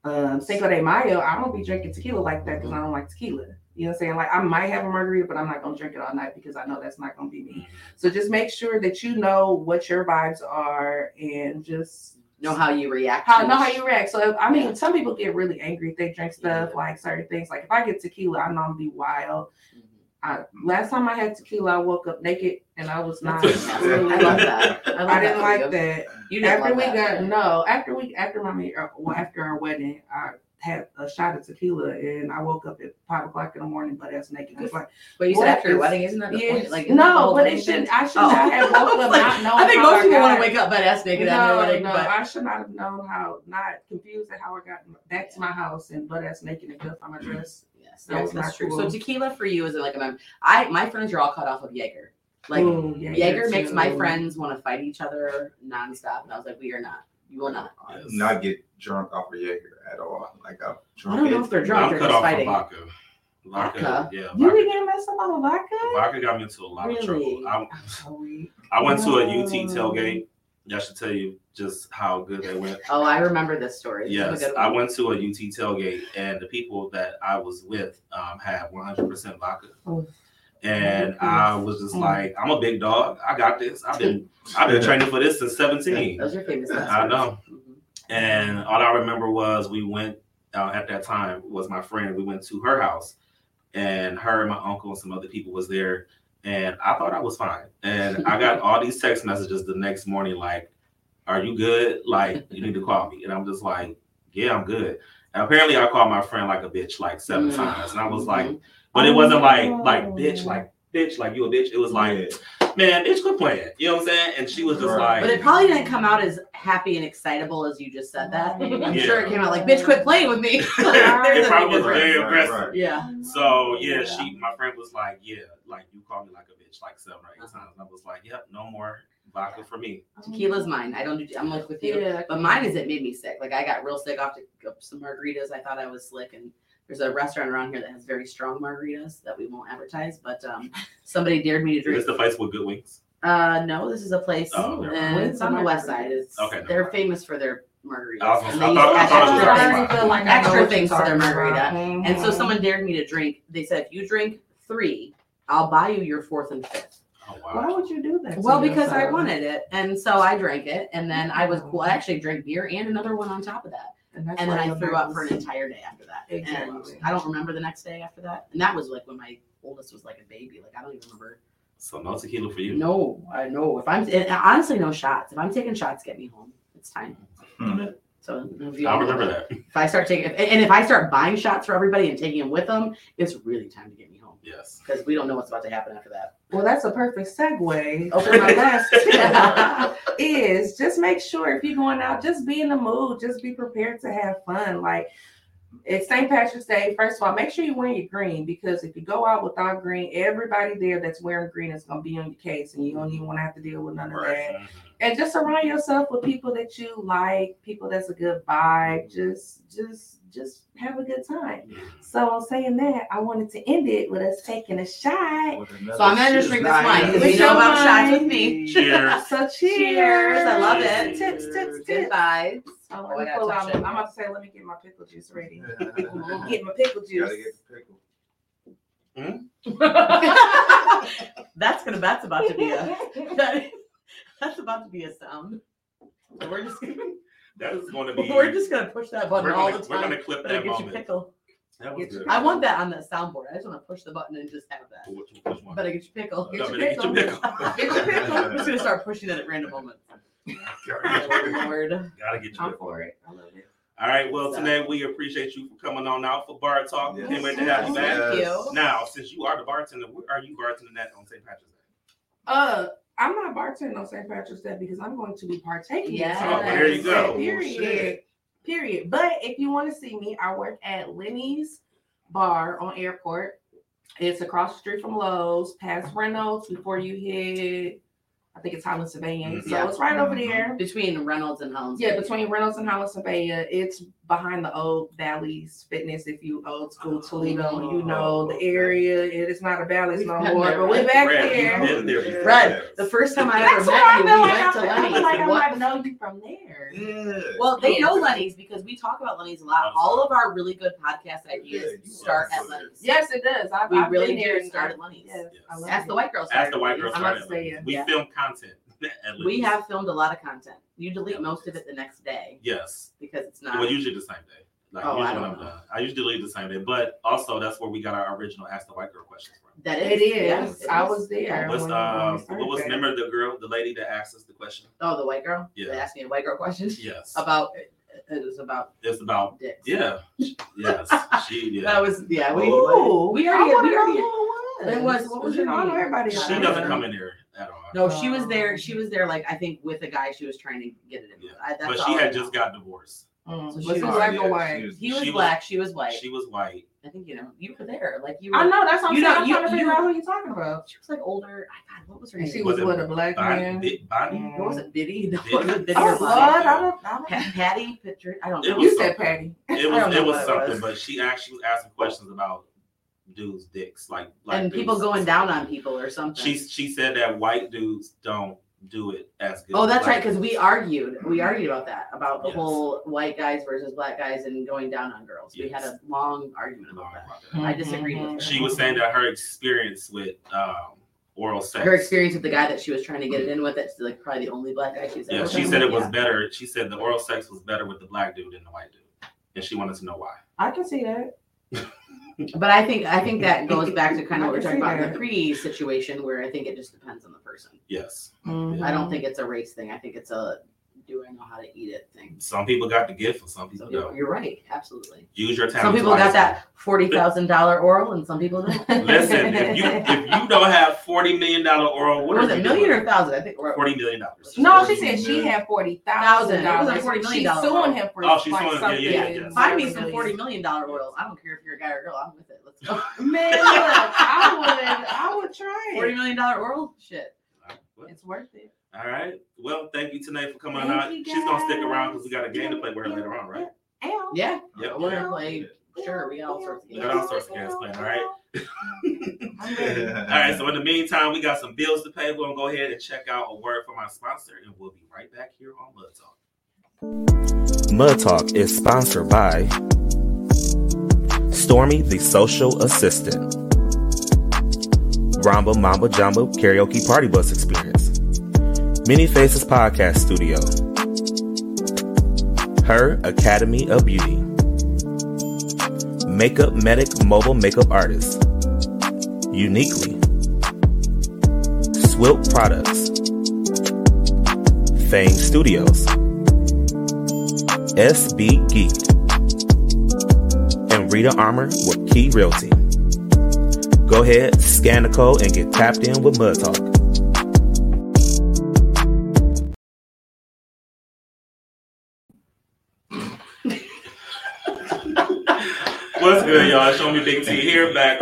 [SPEAKER 5] um Cinco de Mayo, I don't be drinking tequila like that because I don't like tequila. You know what I'm saying? Like I might have a margarita, but I'm not gonna drink it all night because I know that's not gonna be me. So just make sure that you know what your vibes are and just
[SPEAKER 6] Know how you react.
[SPEAKER 5] how know how you react. So if, I mean, some people get really angry if they drink stuff like certain things. Like if I get tequila, I know I'm gonna be wild.
[SPEAKER 6] Mhm.
[SPEAKER 5] I, last time I had tequila, I woke up naked and I was not.
[SPEAKER 6] I love that. I,
[SPEAKER 5] I didn't
[SPEAKER 6] that
[SPEAKER 5] like that.
[SPEAKER 6] You
[SPEAKER 5] After
[SPEAKER 6] love
[SPEAKER 5] we
[SPEAKER 6] that.
[SPEAKER 5] got no, after we after my uh, well, after our wedding, I had a shot of tequila and I woke up at five o'clock in the morning, butt ass naked. I was like,
[SPEAKER 6] But you said after your wedding, isn't that the
[SPEAKER 5] yes,
[SPEAKER 6] point? Like isn't that the
[SPEAKER 5] no, but it should? I should
[SPEAKER 6] Oh.
[SPEAKER 5] not have woke up
[SPEAKER 6] Like,
[SPEAKER 5] not knowing.
[SPEAKER 6] I think most people want to wake up butt ass naked
[SPEAKER 5] no,
[SPEAKER 6] after wedding,
[SPEAKER 5] no,
[SPEAKER 6] but
[SPEAKER 5] I should not have known how, not confused at how I got back to my house and butt ass naked and good on my dress.
[SPEAKER 6] yes,
[SPEAKER 5] That
[SPEAKER 6] yes,
[SPEAKER 5] was
[SPEAKER 6] that's
[SPEAKER 5] not
[SPEAKER 6] true.
[SPEAKER 5] cool.
[SPEAKER 6] So tequila for you is like a mem- I my friends are all cut off of Jaeger. Like
[SPEAKER 5] Ooh, yeah,
[SPEAKER 6] Jaeger
[SPEAKER 5] yeah,
[SPEAKER 6] makes my friends want to fight each other nonstop, and I was like, we are not. You will not.
[SPEAKER 2] I not get drunk off of Jaeger at all. Like I'm
[SPEAKER 6] I don't know if they're drunk.
[SPEAKER 1] I'm
[SPEAKER 6] They're
[SPEAKER 1] cut
[SPEAKER 6] just
[SPEAKER 1] off from
[SPEAKER 6] fighting.
[SPEAKER 1] vodka. Vodka,
[SPEAKER 6] Vodka?
[SPEAKER 1] yeah.
[SPEAKER 5] You
[SPEAKER 1] Vodka,
[SPEAKER 5] be getting messed up on a vodka?
[SPEAKER 1] vodka got me into a lot of trouble.
[SPEAKER 6] Really?
[SPEAKER 1] I,
[SPEAKER 5] So.
[SPEAKER 1] I went to a UT tailgate. I should tell you just how good they went.
[SPEAKER 6] Oh, I remember this story. This
[SPEAKER 1] Yes, I went to a UT tailgate, and the people that I was with um, had 100% vodka,
[SPEAKER 5] Oh.
[SPEAKER 1] And I was just
[SPEAKER 5] Mm.
[SPEAKER 1] like, "I'm a big dog. I got this. I've been, I've been training for this since 17."
[SPEAKER 6] Those are famous.
[SPEAKER 1] I know.
[SPEAKER 6] Mhm.
[SPEAKER 1] And all I remember was we went uh, at that time was my friend. We went to her house, and her and my uncle and some other people was there. And I thought I was fine. And I got all these text messages the next morning, like, "Are you good? Like, you need to call me." And I'm just like, "Yeah, I'm good." And apparently, I called my friend like a bitch like seven
[SPEAKER 6] Mm.
[SPEAKER 1] times, and I was like,
[SPEAKER 6] Mhm.
[SPEAKER 1] But it wasn't like like bitch, like bitch, like you a bitch. It was like, man, bitch, quit playing. You know what I'm saying? And she was just
[SPEAKER 2] Right.
[SPEAKER 1] like,
[SPEAKER 6] But it probably didn't come out as happy and excitable as you just said that. I'm
[SPEAKER 1] Yeah.
[SPEAKER 6] sure it came out like, "Bitch, quit playing with me." There's
[SPEAKER 1] it probably was very.
[SPEAKER 2] Right,
[SPEAKER 1] aggressive.
[SPEAKER 2] right.
[SPEAKER 6] Yeah.
[SPEAKER 1] So yeah, she my friend was like, Yeah, like you called me like a bitch like seven or eight
[SPEAKER 6] Uh-huh.
[SPEAKER 1] times. I was like, Yep, no more vodka for me.
[SPEAKER 6] Tequila's mine. I don't do. I'm like with you.
[SPEAKER 5] Yeah.
[SPEAKER 6] But mine is it made me sick. Like I got real sick off to some margaritas. I thought I was slick, and there's a restaurant around here that has very strong margaritas that we won't advertise. But um, somebody dared me to
[SPEAKER 1] Is
[SPEAKER 6] drink.
[SPEAKER 1] this the place with good wings?
[SPEAKER 6] Uh, no, this is a place,
[SPEAKER 1] Oh, never
[SPEAKER 6] and it's on the west side. It's
[SPEAKER 1] Okay,
[SPEAKER 6] they're
[SPEAKER 1] mind.
[SPEAKER 6] famous for their margaritas.
[SPEAKER 1] I was
[SPEAKER 6] and they
[SPEAKER 1] I
[SPEAKER 6] use
[SPEAKER 1] thought- I thought
[SPEAKER 6] extra things.
[SPEAKER 5] like
[SPEAKER 6] Extra things
[SPEAKER 5] you're
[SPEAKER 6] to their
[SPEAKER 5] talking
[SPEAKER 6] margarita.
[SPEAKER 5] about.
[SPEAKER 6] And so someone dared me to drink. They said, if you drink three, I'll buy you your fourth and fifth.
[SPEAKER 1] Oh
[SPEAKER 5] Why would you do that?
[SPEAKER 6] Well, because I wanted it, and so I drank it, and then I was cool. I actually drank beer and another one on top of that,
[SPEAKER 5] And, that's
[SPEAKER 6] and then I threw up for an entire day after that.
[SPEAKER 5] Exactly.
[SPEAKER 6] And I don't remember the next day after that, and that was like when my oldest was like a baby. Like I don't even remember.
[SPEAKER 1] So no tequila for you.
[SPEAKER 6] No, I know if I'm and honestly no shots. If I'm taking shots, get me home. It's time.
[SPEAKER 2] Hmm.
[SPEAKER 6] So if
[SPEAKER 1] I remember
[SPEAKER 6] that.
[SPEAKER 1] that.
[SPEAKER 6] If I start taking, and and if I start buying shots for everybody and taking them with them, it's really time to get me home
[SPEAKER 1] Yes.
[SPEAKER 6] because we don't know what's about to happen after that.
[SPEAKER 5] Well, that's a perfect segue.
[SPEAKER 6] Okay.
[SPEAKER 5] My last tip is just make sure if you're going out, just be in the mood, just be prepared to have fun. Like it's St. Patrick's Day. First of all, make sure you wear your green because if you go out without green, everybody there that's wearing green is gonna be on your case, and you don't even want to have to deal with none of that. And just surround yourself with people that you like, people that's a good vibe. Just, just, just have a good time. So, on saying that, I wanted to end it with us taking a shot.
[SPEAKER 6] So I'm gonna just drink this wine because
[SPEAKER 5] With
[SPEAKER 6] we know
[SPEAKER 5] your
[SPEAKER 6] about shots with me.
[SPEAKER 1] Cheers.
[SPEAKER 5] So, cheers!
[SPEAKER 6] Cheers, I love it.
[SPEAKER 5] Tips, tips,
[SPEAKER 6] Good vibes.
[SPEAKER 5] Oh,
[SPEAKER 6] I
[SPEAKER 5] let me
[SPEAKER 6] gotta
[SPEAKER 5] pull
[SPEAKER 6] touch
[SPEAKER 5] out.
[SPEAKER 6] it.
[SPEAKER 5] I'm about to say, let me get my pickle juice ready. Get my pickle juice.
[SPEAKER 2] Gotta get the pickle. Hmm?
[SPEAKER 6] that's gonna. That's about to be a. That is, that's about to be a sound. So we're just. Gonna,
[SPEAKER 1] That is going to be.
[SPEAKER 6] we're just gonna push that button
[SPEAKER 1] we're
[SPEAKER 6] all
[SPEAKER 1] gonna,
[SPEAKER 6] the
[SPEAKER 1] we're
[SPEAKER 6] time.
[SPEAKER 1] gonna clip
[SPEAKER 6] Better
[SPEAKER 1] that
[SPEAKER 6] get you
[SPEAKER 1] moment.
[SPEAKER 6] pickle.
[SPEAKER 1] That was
[SPEAKER 5] Get your
[SPEAKER 1] good.
[SPEAKER 6] I want that on the soundboard. I just want to push the button and just have that.
[SPEAKER 1] Which, which one?
[SPEAKER 6] Better get your pickle.
[SPEAKER 5] Get
[SPEAKER 1] No,
[SPEAKER 5] your
[SPEAKER 1] better get your
[SPEAKER 5] pickle.
[SPEAKER 1] pickle.
[SPEAKER 5] Pickle.
[SPEAKER 6] I'm just gonna start pushing that at random moments.
[SPEAKER 1] Gotta get your.
[SPEAKER 6] Lord.
[SPEAKER 1] Gotta get your
[SPEAKER 5] I'm for it. I love it.
[SPEAKER 1] All right. Well,
[SPEAKER 6] So-
[SPEAKER 1] today we appreciate you for coming on out for Bar Talk.
[SPEAKER 2] Yes.
[SPEAKER 1] Can't wait to have you
[SPEAKER 6] Thank
[SPEAKER 1] back.
[SPEAKER 6] you.
[SPEAKER 1] Now, since you are the bartender, where are you bartending at on St. Patrick's Day?
[SPEAKER 5] Uh, I'm not bartending on St. Patrick's Day because I'm going to be partaking. in
[SPEAKER 6] Yes.
[SPEAKER 5] St.
[SPEAKER 1] Oh, there you go.
[SPEAKER 5] Day, Period. Period. But if you want to see me, I work at Lenny's Bar on Airport. It's across the street from Lowe's, past Reynolds, before you hit, I think it's Holland Sylvania. So
[SPEAKER 6] Yeah.
[SPEAKER 5] it's right over mm-hmm. there.
[SPEAKER 6] Between Reynolds and Helms.
[SPEAKER 5] Yeah, between Reynolds and Holland Sylvania. It's behind the old Valley's Fitness. If you old school Toledo, oh, you know the area. It is not a Valley's no more,
[SPEAKER 6] there,
[SPEAKER 5] but we're back
[SPEAKER 1] Brad,
[SPEAKER 5] there.
[SPEAKER 1] been there before.
[SPEAKER 6] Brad, the first time I ever
[SPEAKER 5] That's
[SPEAKER 6] met you, we
[SPEAKER 5] like
[SPEAKER 6] went
[SPEAKER 5] I,
[SPEAKER 6] to
[SPEAKER 5] I feel like I might know you from there.
[SPEAKER 2] Yeah.
[SPEAKER 6] Well, they know Lenny's because we talk about Lenny's a lot. All of our really good podcast ideas
[SPEAKER 2] you
[SPEAKER 6] start at Lenny's.
[SPEAKER 5] Yes, it does. I've,
[SPEAKER 6] we
[SPEAKER 5] I've
[SPEAKER 6] really
[SPEAKER 5] been there
[SPEAKER 6] do
[SPEAKER 5] and
[SPEAKER 6] start
[SPEAKER 5] I-
[SPEAKER 6] at Lenny's.
[SPEAKER 5] Yes, I love
[SPEAKER 6] Ask the white girls.
[SPEAKER 1] Ask the white girls.
[SPEAKER 5] I'm
[SPEAKER 1] started
[SPEAKER 5] about to say
[SPEAKER 1] it.
[SPEAKER 5] it.
[SPEAKER 1] We
[SPEAKER 6] Yeah.
[SPEAKER 1] film content. at
[SPEAKER 6] We have filmed a lot of content. You delete most of it the next day
[SPEAKER 1] Yes.
[SPEAKER 6] because it's not.
[SPEAKER 1] Well, usually the same day. Like
[SPEAKER 6] Oh, I
[SPEAKER 1] usually
[SPEAKER 6] don't
[SPEAKER 1] when I'm
[SPEAKER 6] know.
[SPEAKER 1] done. I usually delete the same day, but also that's where we got our original Ask the White Girl questions from.
[SPEAKER 6] that
[SPEAKER 5] It
[SPEAKER 6] is.
[SPEAKER 5] is.
[SPEAKER 6] yes, it
[SPEAKER 5] I was there.
[SPEAKER 1] What's
[SPEAKER 5] when-
[SPEAKER 1] uh,
[SPEAKER 5] when we
[SPEAKER 1] what was remember the girl, the lady that asked us the question?
[SPEAKER 6] Oh, the white girl.
[SPEAKER 1] Yeah.
[SPEAKER 6] They asked me a white girl question
[SPEAKER 1] Yes.
[SPEAKER 6] about. It was about
[SPEAKER 1] It's about
[SPEAKER 6] dicks.
[SPEAKER 1] yeah. Yes. She yeah.
[SPEAKER 6] That was yeah. We
[SPEAKER 5] Ooh,
[SPEAKER 6] we already
[SPEAKER 5] wanna
[SPEAKER 6] we already.
[SPEAKER 5] it was.
[SPEAKER 6] It was- what was
[SPEAKER 5] You
[SPEAKER 6] her
[SPEAKER 5] know, I know
[SPEAKER 6] name?
[SPEAKER 5] everybody.
[SPEAKER 1] she doesn't come in there at all.
[SPEAKER 6] No, she was there.
[SPEAKER 5] Um,
[SPEAKER 6] She was there. Like I think with a guy she was trying to get it in.
[SPEAKER 1] Yeah.
[SPEAKER 6] I, that's
[SPEAKER 1] But she
[SPEAKER 6] I
[SPEAKER 1] had
[SPEAKER 6] know.
[SPEAKER 1] just got divorced.
[SPEAKER 5] Mm.
[SPEAKER 6] So she was-
[SPEAKER 5] black
[SPEAKER 2] Yeah,
[SPEAKER 5] or white?
[SPEAKER 2] she was-
[SPEAKER 6] He was
[SPEAKER 1] She was-
[SPEAKER 6] black. she was white.
[SPEAKER 1] She was white.
[SPEAKER 6] I think you know you were there. Like you were.
[SPEAKER 5] I know that's what I'm
[SPEAKER 6] You
[SPEAKER 5] saying.
[SPEAKER 6] know,
[SPEAKER 5] I'm
[SPEAKER 6] you-
[SPEAKER 5] trying to figure
[SPEAKER 6] you-
[SPEAKER 5] out who you're talking about.
[SPEAKER 6] She was like older. I God, what was her name?
[SPEAKER 5] she
[SPEAKER 1] Was
[SPEAKER 5] was
[SPEAKER 1] it
[SPEAKER 5] with a black
[SPEAKER 1] Bonnie?
[SPEAKER 5] man.
[SPEAKER 1] Bi- Bonnie?
[SPEAKER 5] Mm.
[SPEAKER 6] What was it? Biddy? No,
[SPEAKER 1] Biddy?
[SPEAKER 6] it was Biddy
[SPEAKER 5] Oh,
[SPEAKER 6] or
[SPEAKER 5] Lord,
[SPEAKER 6] Bonnie.
[SPEAKER 5] I don't, I don't.
[SPEAKER 6] Pa- Patty picture. I don't know.
[SPEAKER 1] was
[SPEAKER 5] You said. Patty.
[SPEAKER 1] It was it was
[SPEAKER 6] what it
[SPEAKER 1] something,
[SPEAKER 6] was.
[SPEAKER 1] but she actually was asking questions about dudes' dicks, like black
[SPEAKER 6] and people
[SPEAKER 1] dudes.
[SPEAKER 6] going down on people or something.
[SPEAKER 1] She she said that white dudes don't do it as good.
[SPEAKER 6] Oh, that's right. Because we argued. We argued about that about the
[SPEAKER 1] Yes.
[SPEAKER 6] whole white guys versus black guys and going down on girls. We had a long argument about that.
[SPEAKER 1] She
[SPEAKER 6] I disagreed with her.
[SPEAKER 1] She was saying that her experience with um, oral sex.
[SPEAKER 6] Her experience with the guy that she was trying to get it in with. It's like probably the only black guy she's ever.
[SPEAKER 1] Yeah, she said it
[SPEAKER 6] with.
[SPEAKER 1] was better. She said the oral sex was better with the black dude than the white dude, and she wanted to know why.
[SPEAKER 5] I can see that.
[SPEAKER 6] But I think I think that goes back to kind of what we're talking about in the
[SPEAKER 5] that.
[SPEAKER 6] pre situation where I think it just depends on the person.
[SPEAKER 1] Yes,
[SPEAKER 5] Mm-hmm.
[SPEAKER 6] I don't think it's a race thing. I think it's a do I know how to eat it thing.
[SPEAKER 1] some people got the gift, and some people
[SPEAKER 6] So you're,
[SPEAKER 1] don't.
[SPEAKER 6] you're right, absolutely.
[SPEAKER 1] Use your talent.
[SPEAKER 6] Some people got that forty thousand dollar oral, and some people don't.
[SPEAKER 1] Listen, if you if you don't have forty million dollar oral, what
[SPEAKER 6] What was it, million
[SPEAKER 1] doing?
[SPEAKER 6] or thousand? I think. Or,
[SPEAKER 1] forty million dollars?
[SPEAKER 5] No, she said she had forty thousand
[SPEAKER 6] Thousand. It was
[SPEAKER 5] dollars.
[SPEAKER 6] like $40 million
[SPEAKER 5] She's
[SPEAKER 6] dollar
[SPEAKER 5] suing him for
[SPEAKER 1] Oh, she's
[SPEAKER 5] like
[SPEAKER 1] suing him. Yeah,
[SPEAKER 5] something.
[SPEAKER 1] yeah, yeah, yeah.
[SPEAKER 6] Find me some forty million dollar oil. I don't care if you're a guy or a girl. I'm with it. Let's go.
[SPEAKER 5] Man, look, I would, I would try
[SPEAKER 6] Forty
[SPEAKER 5] it.
[SPEAKER 6] million dollar oral. Shit.
[SPEAKER 5] It's worth it.
[SPEAKER 1] All right. Well, thank you tonight for coming
[SPEAKER 5] Thank
[SPEAKER 1] out.
[SPEAKER 5] you,
[SPEAKER 1] She's gonna stick around because we got a game to play with her later on, right?
[SPEAKER 6] Yeah.
[SPEAKER 1] Yeah.
[SPEAKER 6] We're gonna play. Sure, we got all sorts of
[SPEAKER 1] We
[SPEAKER 6] games.
[SPEAKER 1] got all sorts of games playing, all right? all right, so in the meantime, we got some bills to pay. We're gonna go ahead and check out a word from our sponsor, and we'll be right back here on Mud Talk.
[SPEAKER 7] Mud Talk is sponsored by Stormy the Social Assistant, Ramba Mamba Jamba Karaoke Party Bus Experience, Many Faces Podcast Studio, Her Academy of Beauty, Makeup Medic Mobile Makeup Artist, Uniquely, Swilt Products, Fame Studios, SB Geek, and Rita Armour with Key Realty. Go ahead, scan the code, and get tapped in with Mud Talk.
[SPEAKER 1] Y'all? Show me Big T here, back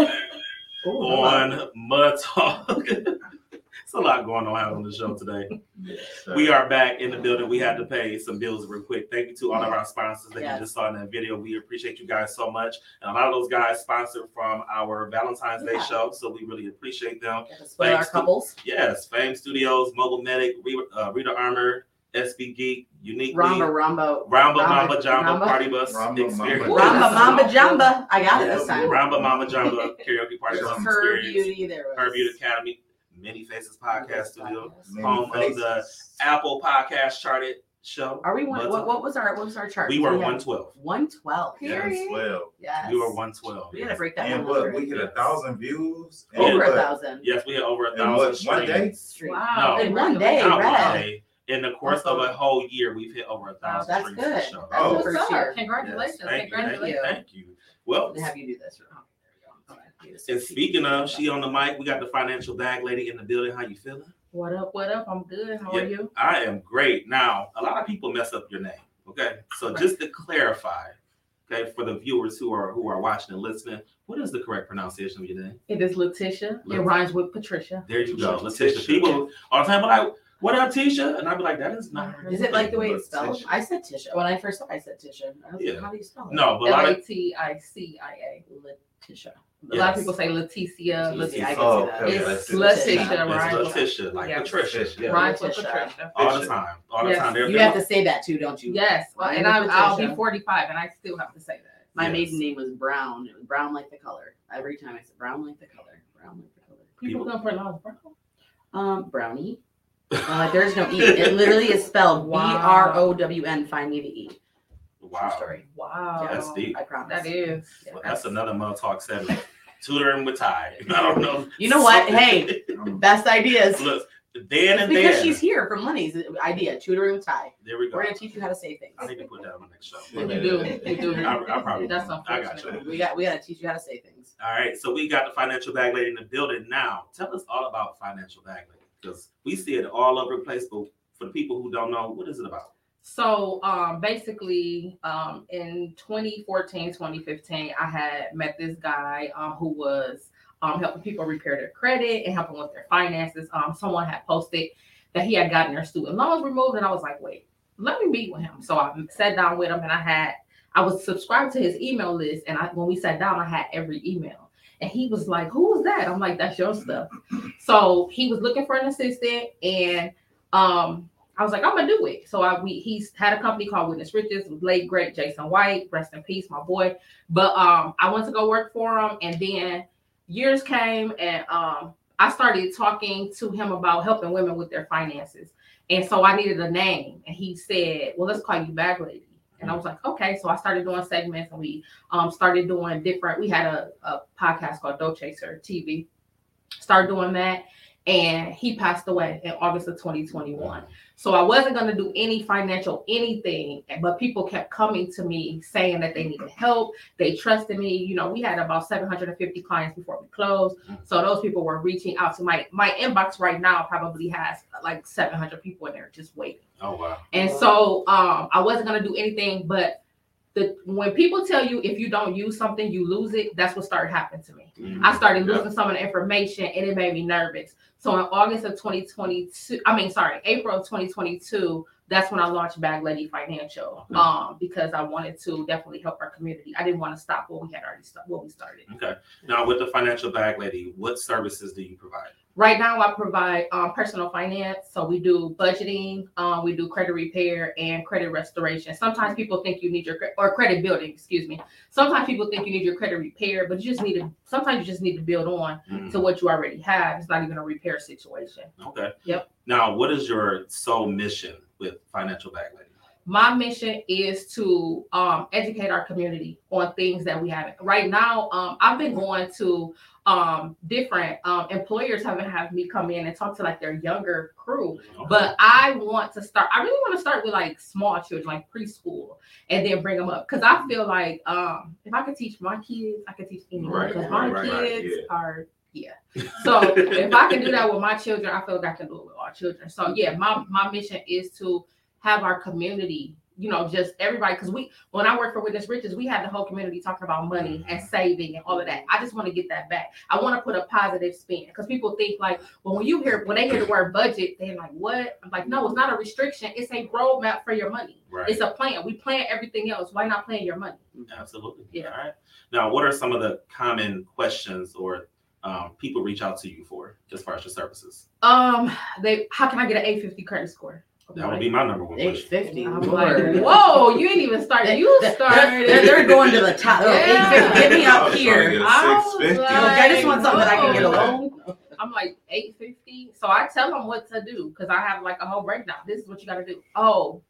[SPEAKER 6] Ooh,
[SPEAKER 1] on Mud Talk. it's a lot going on on the show today. We are back in the building. We had to pay some bills real quick. Thank you to all of our sponsors that
[SPEAKER 6] Yes.
[SPEAKER 1] you just saw in that video. We appreciate you guys so much. And a lot of those guys sponsored from our Valentine's Day show, so we really appreciate them.
[SPEAKER 6] Gotta our
[SPEAKER 1] Thanks to-
[SPEAKER 6] couples.
[SPEAKER 1] Yes, Fame Studios, Mobile Medic, Rita, uh, Rita Armor, SB Geek, Uniquely,
[SPEAKER 6] Ramba, Rambo.
[SPEAKER 1] Ramba
[SPEAKER 6] Ramba-
[SPEAKER 1] Mamba Jamba
[SPEAKER 6] Ramba-
[SPEAKER 1] Party Bus
[SPEAKER 2] Ramba
[SPEAKER 1] Experience.
[SPEAKER 2] Mamba
[SPEAKER 6] Ramba, Mamba, Jamba. I got it this
[SPEAKER 2] Yeah,
[SPEAKER 6] time.
[SPEAKER 1] Ramba Mama Jamba Karaoke Party Bus
[SPEAKER 6] Her
[SPEAKER 1] Experience.
[SPEAKER 6] beauty. There was.
[SPEAKER 1] Her Beauty Academy, Many Faces Podcast Studio,
[SPEAKER 2] Many
[SPEAKER 1] home of
[SPEAKER 2] faces.
[SPEAKER 1] the Apple Podcast charted show.
[SPEAKER 6] Are we one? What, what was our what was our chart?
[SPEAKER 1] We were
[SPEAKER 6] had
[SPEAKER 1] 112.
[SPEAKER 6] One twelve.
[SPEAKER 2] Yes, well.
[SPEAKER 6] Yes.
[SPEAKER 1] We were 112.
[SPEAKER 6] We had to break that
[SPEAKER 2] And
[SPEAKER 6] one
[SPEAKER 2] what, we hit a thousand views? and
[SPEAKER 6] Over a thousand.
[SPEAKER 1] Yes, we had over a thousand
[SPEAKER 2] what, one day?
[SPEAKER 1] streams.
[SPEAKER 5] Wow.
[SPEAKER 1] No.
[SPEAKER 6] In one day,
[SPEAKER 1] Not one
[SPEAKER 6] Red.
[SPEAKER 1] day. In the course of a whole year, we've hit over a thousand
[SPEAKER 6] That's
[SPEAKER 1] streams. for the
[SPEAKER 6] good.
[SPEAKER 1] show.
[SPEAKER 2] Oh.
[SPEAKER 6] That's the first year.
[SPEAKER 8] Congratulations.
[SPEAKER 1] Yes, thank you, thank you, thank you. Well,
[SPEAKER 6] To have you do this. Oh, there we go. Okay.
[SPEAKER 1] And speaking of, she on the mic. We got the financial bag lady in the building. How you feeling?
[SPEAKER 8] What up? What up? I'm good. How
[SPEAKER 1] Yeah.
[SPEAKER 8] are you?
[SPEAKER 1] I am great. Now, a lot of people mess up your name. Okay, so just to clarify, okay, for the viewers who are who are watching and listening, what is the correct pronunciation of your name?
[SPEAKER 8] It is Laticia.
[SPEAKER 1] Let-
[SPEAKER 8] It rhymes with Patricia.
[SPEAKER 1] There you go,
[SPEAKER 2] Laticia.
[SPEAKER 1] Laticia. People all the time, but like, what up, Tisha? And I'd be like, that is not. her
[SPEAKER 6] Is it like the way it's
[SPEAKER 2] Laticia.
[SPEAKER 6] spelled? I said Tisha. When I first saw it, I said Tisha. I was
[SPEAKER 1] Yeah.
[SPEAKER 6] like, how do you spell it?
[SPEAKER 1] No, but a
[SPEAKER 8] L
[SPEAKER 1] lot
[SPEAKER 8] A
[SPEAKER 1] of
[SPEAKER 8] T I C I A.
[SPEAKER 6] Laticia.
[SPEAKER 8] A lot of people say Leticia.
[SPEAKER 6] Leticia,
[SPEAKER 8] Leticia.
[SPEAKER 6] I can
[SPEAKER 2] Oh,
[SPEAKER 6] see that.
[SPEAKER 2] okay.
[SPEAKER 8] It's
[SPEAKER 2] Laticia.
[SPEAKER 8] Laticia,
[SPEAKER 1] it's
[SPEAKER 8] right?
[SPEAKER 1] Laticia, like
[SPEAKER 8] Yeah.
[SPEAKER 1] Patricia.
[SPEAKER 2] Yeah.
[SPEAKER 8] Rhymes with Patricia.
[SPEAKER 1] All the time, all the
[SPEAKER 8] Yes.
[SPEAKER 1] time. They're-
[SPEAKER 6] You have to say that too, don't you?
[SPEAKER 8] Yes. Well, and I,
[SPEAKER 6] with
[SPEAKER 8] I'll be 45 and I still have to say that.
[SPEAKER 6] My
[SPEAKER 1] Yes.
[SPEAKER 6] maiden name was Brown. It was brown like the color. Every time I said brown like the color. Brown like the color.
[SPEAKER 8] People,
[SPEAKER 1] People-
[SPEAKER 8] come pronounce brown.
[SPEAKER 6] Um, brownie. Uh, there's no E. It literally is spelled B
[SPEAKER 8] Wow.
[SPEAKER 6] R O W N. Find me the E. True
[SPEAKER 1] Wow,
[SPEAKER 6] story.
[SPEAKER 8] Wow.
[SPEAKER 1] That's deep.
[SPEAKER 6] I promise.
[SPEAKER 8] That is.
[SPEAKER 6] Yeah.
[SPEAKER 1] Well, that's another Mother Talk segment. Tutoring with Ty. I don't know.
[SPEAKER 6] You know what? Hey, best ideas.
[SPEAKER 1] Look, Dan
[SPEAKER 6] It's
[SPEAKER 1] and
[SPEAKER 6] because
[SPEAKER 1] Dan.
[SPEAKER 6] she's here from Money's idea. Tutoring with Ty.
[SPEAKER 1] There we go.
[SPEAKER 6] We're gonna teach you how to say things.
[SPEAKER 1] I need to put that on the next show.
[SPEAKER 8] You do. You do.
[SPEAKER 1] I, I probably.
[SPEAKER 8] That's
[SPEAKER 1] I got you.
[SPEAKER 8] unfortunate.
[SPEAKER 6] We got we gotta teach you how to say things.
[SPEAKER 1] All right, so we got the financial bag lady in the building now. Tell us all about financial bag lady because we see it all over the place. But for the people who don't know, what is it about?
[SPEAKER 8] So um basically um in 2014, 2015, I had met this guy um who was um helping people repair their credit and helping with their finances. Um someone had posted that he had gotten their student loans removed, and I was like, wait, let me meet with him. So I sat down with him and I had I was subscribed to his email list, and I when we sat down, I had every email. And he was like, Who was that? I'm like, That's your stuff. So he was looking for an assistant, and um I was like, I'm gonna do it. So I we he's had a company called Witness Riches late great Jason White, rest in peace, my boy. But um I went to go work for him, and then years came, and um I started talking to him about helping women with their finances. And so I needed a name, and he said, Well, let's call you Bag Lady. And I was like, okay. So I started doing segments, and we um started doing different. We had a, a podcast called Dope Chaser TV. Started doing that, and he passed away in August of 2021. So I wasn't going to do any financial anything, but people kept coming to me saying that they needed help. They trusted me. You know, we had about 750 clients before we closed. Mm-hmm. So those people were reaching out to my my inbox right now probably has uh, like 700 people in there just waiting.
[SPEAKER 1] Oh wow.
[SPEAKER 8] And so um, I wasn't gonna do anything, but the when people tell you if you don't use something, you lose it, that's what started happening to me. Mm-hmm. I started
[SPEAKER 2] Yeah.
[SPEAKER 8] losing some of the information and it made me nervous. So in August of 2022, I mean, sorry, April of 2022, that's when I launched Bag Lady Financial.
[SPEAKER 1] Mhm.
[SPEAKER 8] Um, because I wanted to definitely help our community. I didn't want to stop what we had already started, what we started.
[SPEAKER 1] Okay. Now with the financial bag lady, what services do you provide?
[SPEAKER 8] Right now, I provide um, personal finance. So we do budgeting, um, we do credit repair and credit restoration. Sometimes people think you need your or credit building. Excuse me. Sometimes people think you need your credit repair, but you just need to. Sometimes you just need to build on
[SPEAKER 1] Mhm.
[SPEAKER 8] to what you already have. It's not even a repair situation.
[SPEAKER 1] Okay.
[SPEAKER 8] Yep.
[SPEAKER 1] Now, what is your sole mission with financial bag lady?
[SPEAKER 8] My mission is to um, educate our community on things that we haven't. Right now, um, I've been going to um, different um, employers haven't had me come in and talk to like their younger crew But I want to start. I really want to start with like small children, like preschool, and then bring them up. Because I feel like um, if I could teach my kids, I could teach anyone.
[SPEAKER 2] Right,
[SPEAKER 8] Because
[SPEAKER 2] right,
[SPEAKER 8] my
[SPEAKER 2] right, right,
[SPEAKER 8] kids
[SPEAKER 2] yeah.
[SPEAKER 8] are yeah. So if I can do that with my children, I feel like I can do it with our children. So yeah, my my mission is to have our community. You know, just everybody, because we, when I worked for Witness Riches, we had the whole community talking about money and saving and all of that. I just want to get that back. I want to put a positive spin because people think like, well, when you hear when they hear the word budget, they're like, what? I'm like, no, it's not a restriction. It's a roadmap for your money.
[SPEAKER 1] Right.
[SPEAKER 8] It's a plan. We plan everything else. Why not plan your money?
[SPEAKER 1] Absolutely.
[SPEAKER 8] Yeah.
[SPEAKER 1] All right. Now, what are some of the common questions or um, people reach out to you for as far as your services?
[SPEAKER 8] Um, they how can I get an 850 credit score?
[SPEAKER 1] That would be my number one
[SPEAKER 6] Eight
[SPEAKER 1] question.
[SPEAKER 6] fifty.
[SPEAKER 8] I'm like, whoa, you ain't even started. You
[SPEAKER 6] They're,
[SPEAKER 8] started.
[SPEAKER 6] they're, they're going to the top. They're
[SPEAKER 8] Yeah.
[SPEAKER 6] 850. Get me up
[SPEAKER 2] was to
[SPEAKER 6] here.
[SPEAKER 2] get a
[SPEAKER 8] I was
[SPEAKER 2] 650.
[SPEAKER 8] like-
[SPEAKER 6] I just want something that I can get a loan.
[SPEAKER 8] I'm like 850. So I tell them what to do because I have like a whole breakdown. This is what you got to do. Oh,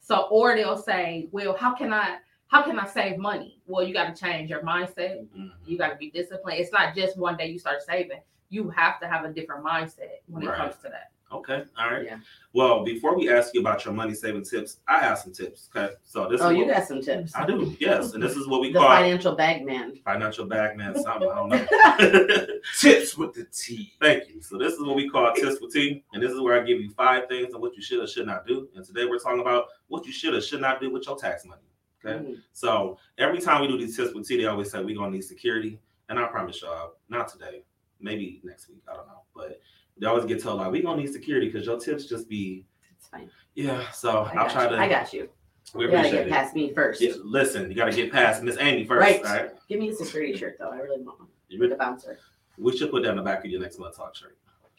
[SPEAKER 8] so or they'll say, well, how can I how can I save money? Well, you got to change your mindset.
[SPEAKER 1] Mhm.
[SPEAKER 8] You got to be disciplined. It's not just one day you start saving. You have to have a different mindset when it comes to that.
[SPEAKER 1] Okay, all right.
[SPEAKER 6] Yeah.
[SPEAKER 1] Well, before we ask you about your money saving tips, I have some tips. Okay, so this
[SPEAKER 6] Oh,
[SPEAKER 1] is
[SPEAKER 6] you
[SPEAKER 1] what,
[SPEAKER 6] got some tips.
[SPEAKER 1] I do. Yes, and this is what we
[SPEAKER 6] The
[SPEAKER 1] call
[SPEAKER 6] financial bag man.
[SPEAKER 1] financial bag man. Something I don't know.
[SPEAKER 2] Tips with the T.
[SPEAKER 1] Thank you. So this is what we call tips with T, and this is where I give you five things on what you should or should not do. And today we're talking about what you should or should not do with your tax money. Okay.
[SPEAKER 6] Mm.
[SPEAKER 1] So every time we do these tips with T, they always say we're gonna need security, and I promise y'all, not today, maybe next week. I don't know, but they always get told like we gonna need security because your tips just be
[SPEAKER 6] It's fine.
[SPEAKER 1] yeah. So
[SPEAKER 6] I
[SPEAKER 1] I'll try
[SPEAKER 6] you.
[SPEAKER 1] to.
[SPEAKER 6] I got you.
[SPEAKER 1] We
[SPEAKER 6] You gotta get
[SPEAKER 1] it.
[SPEAKER 6] past me first.
[SPEAKER 1] Yeah, listen, you gotta get past Miss Amy first.
[SPEAKER 6] Right. Give me a security shirt though. I really want one.
[SPEAKER 1] You're
[SPEAKER 6] The bouncer.
[SPEAKER 1] We should put that in the back of your next Mud Talk shirt.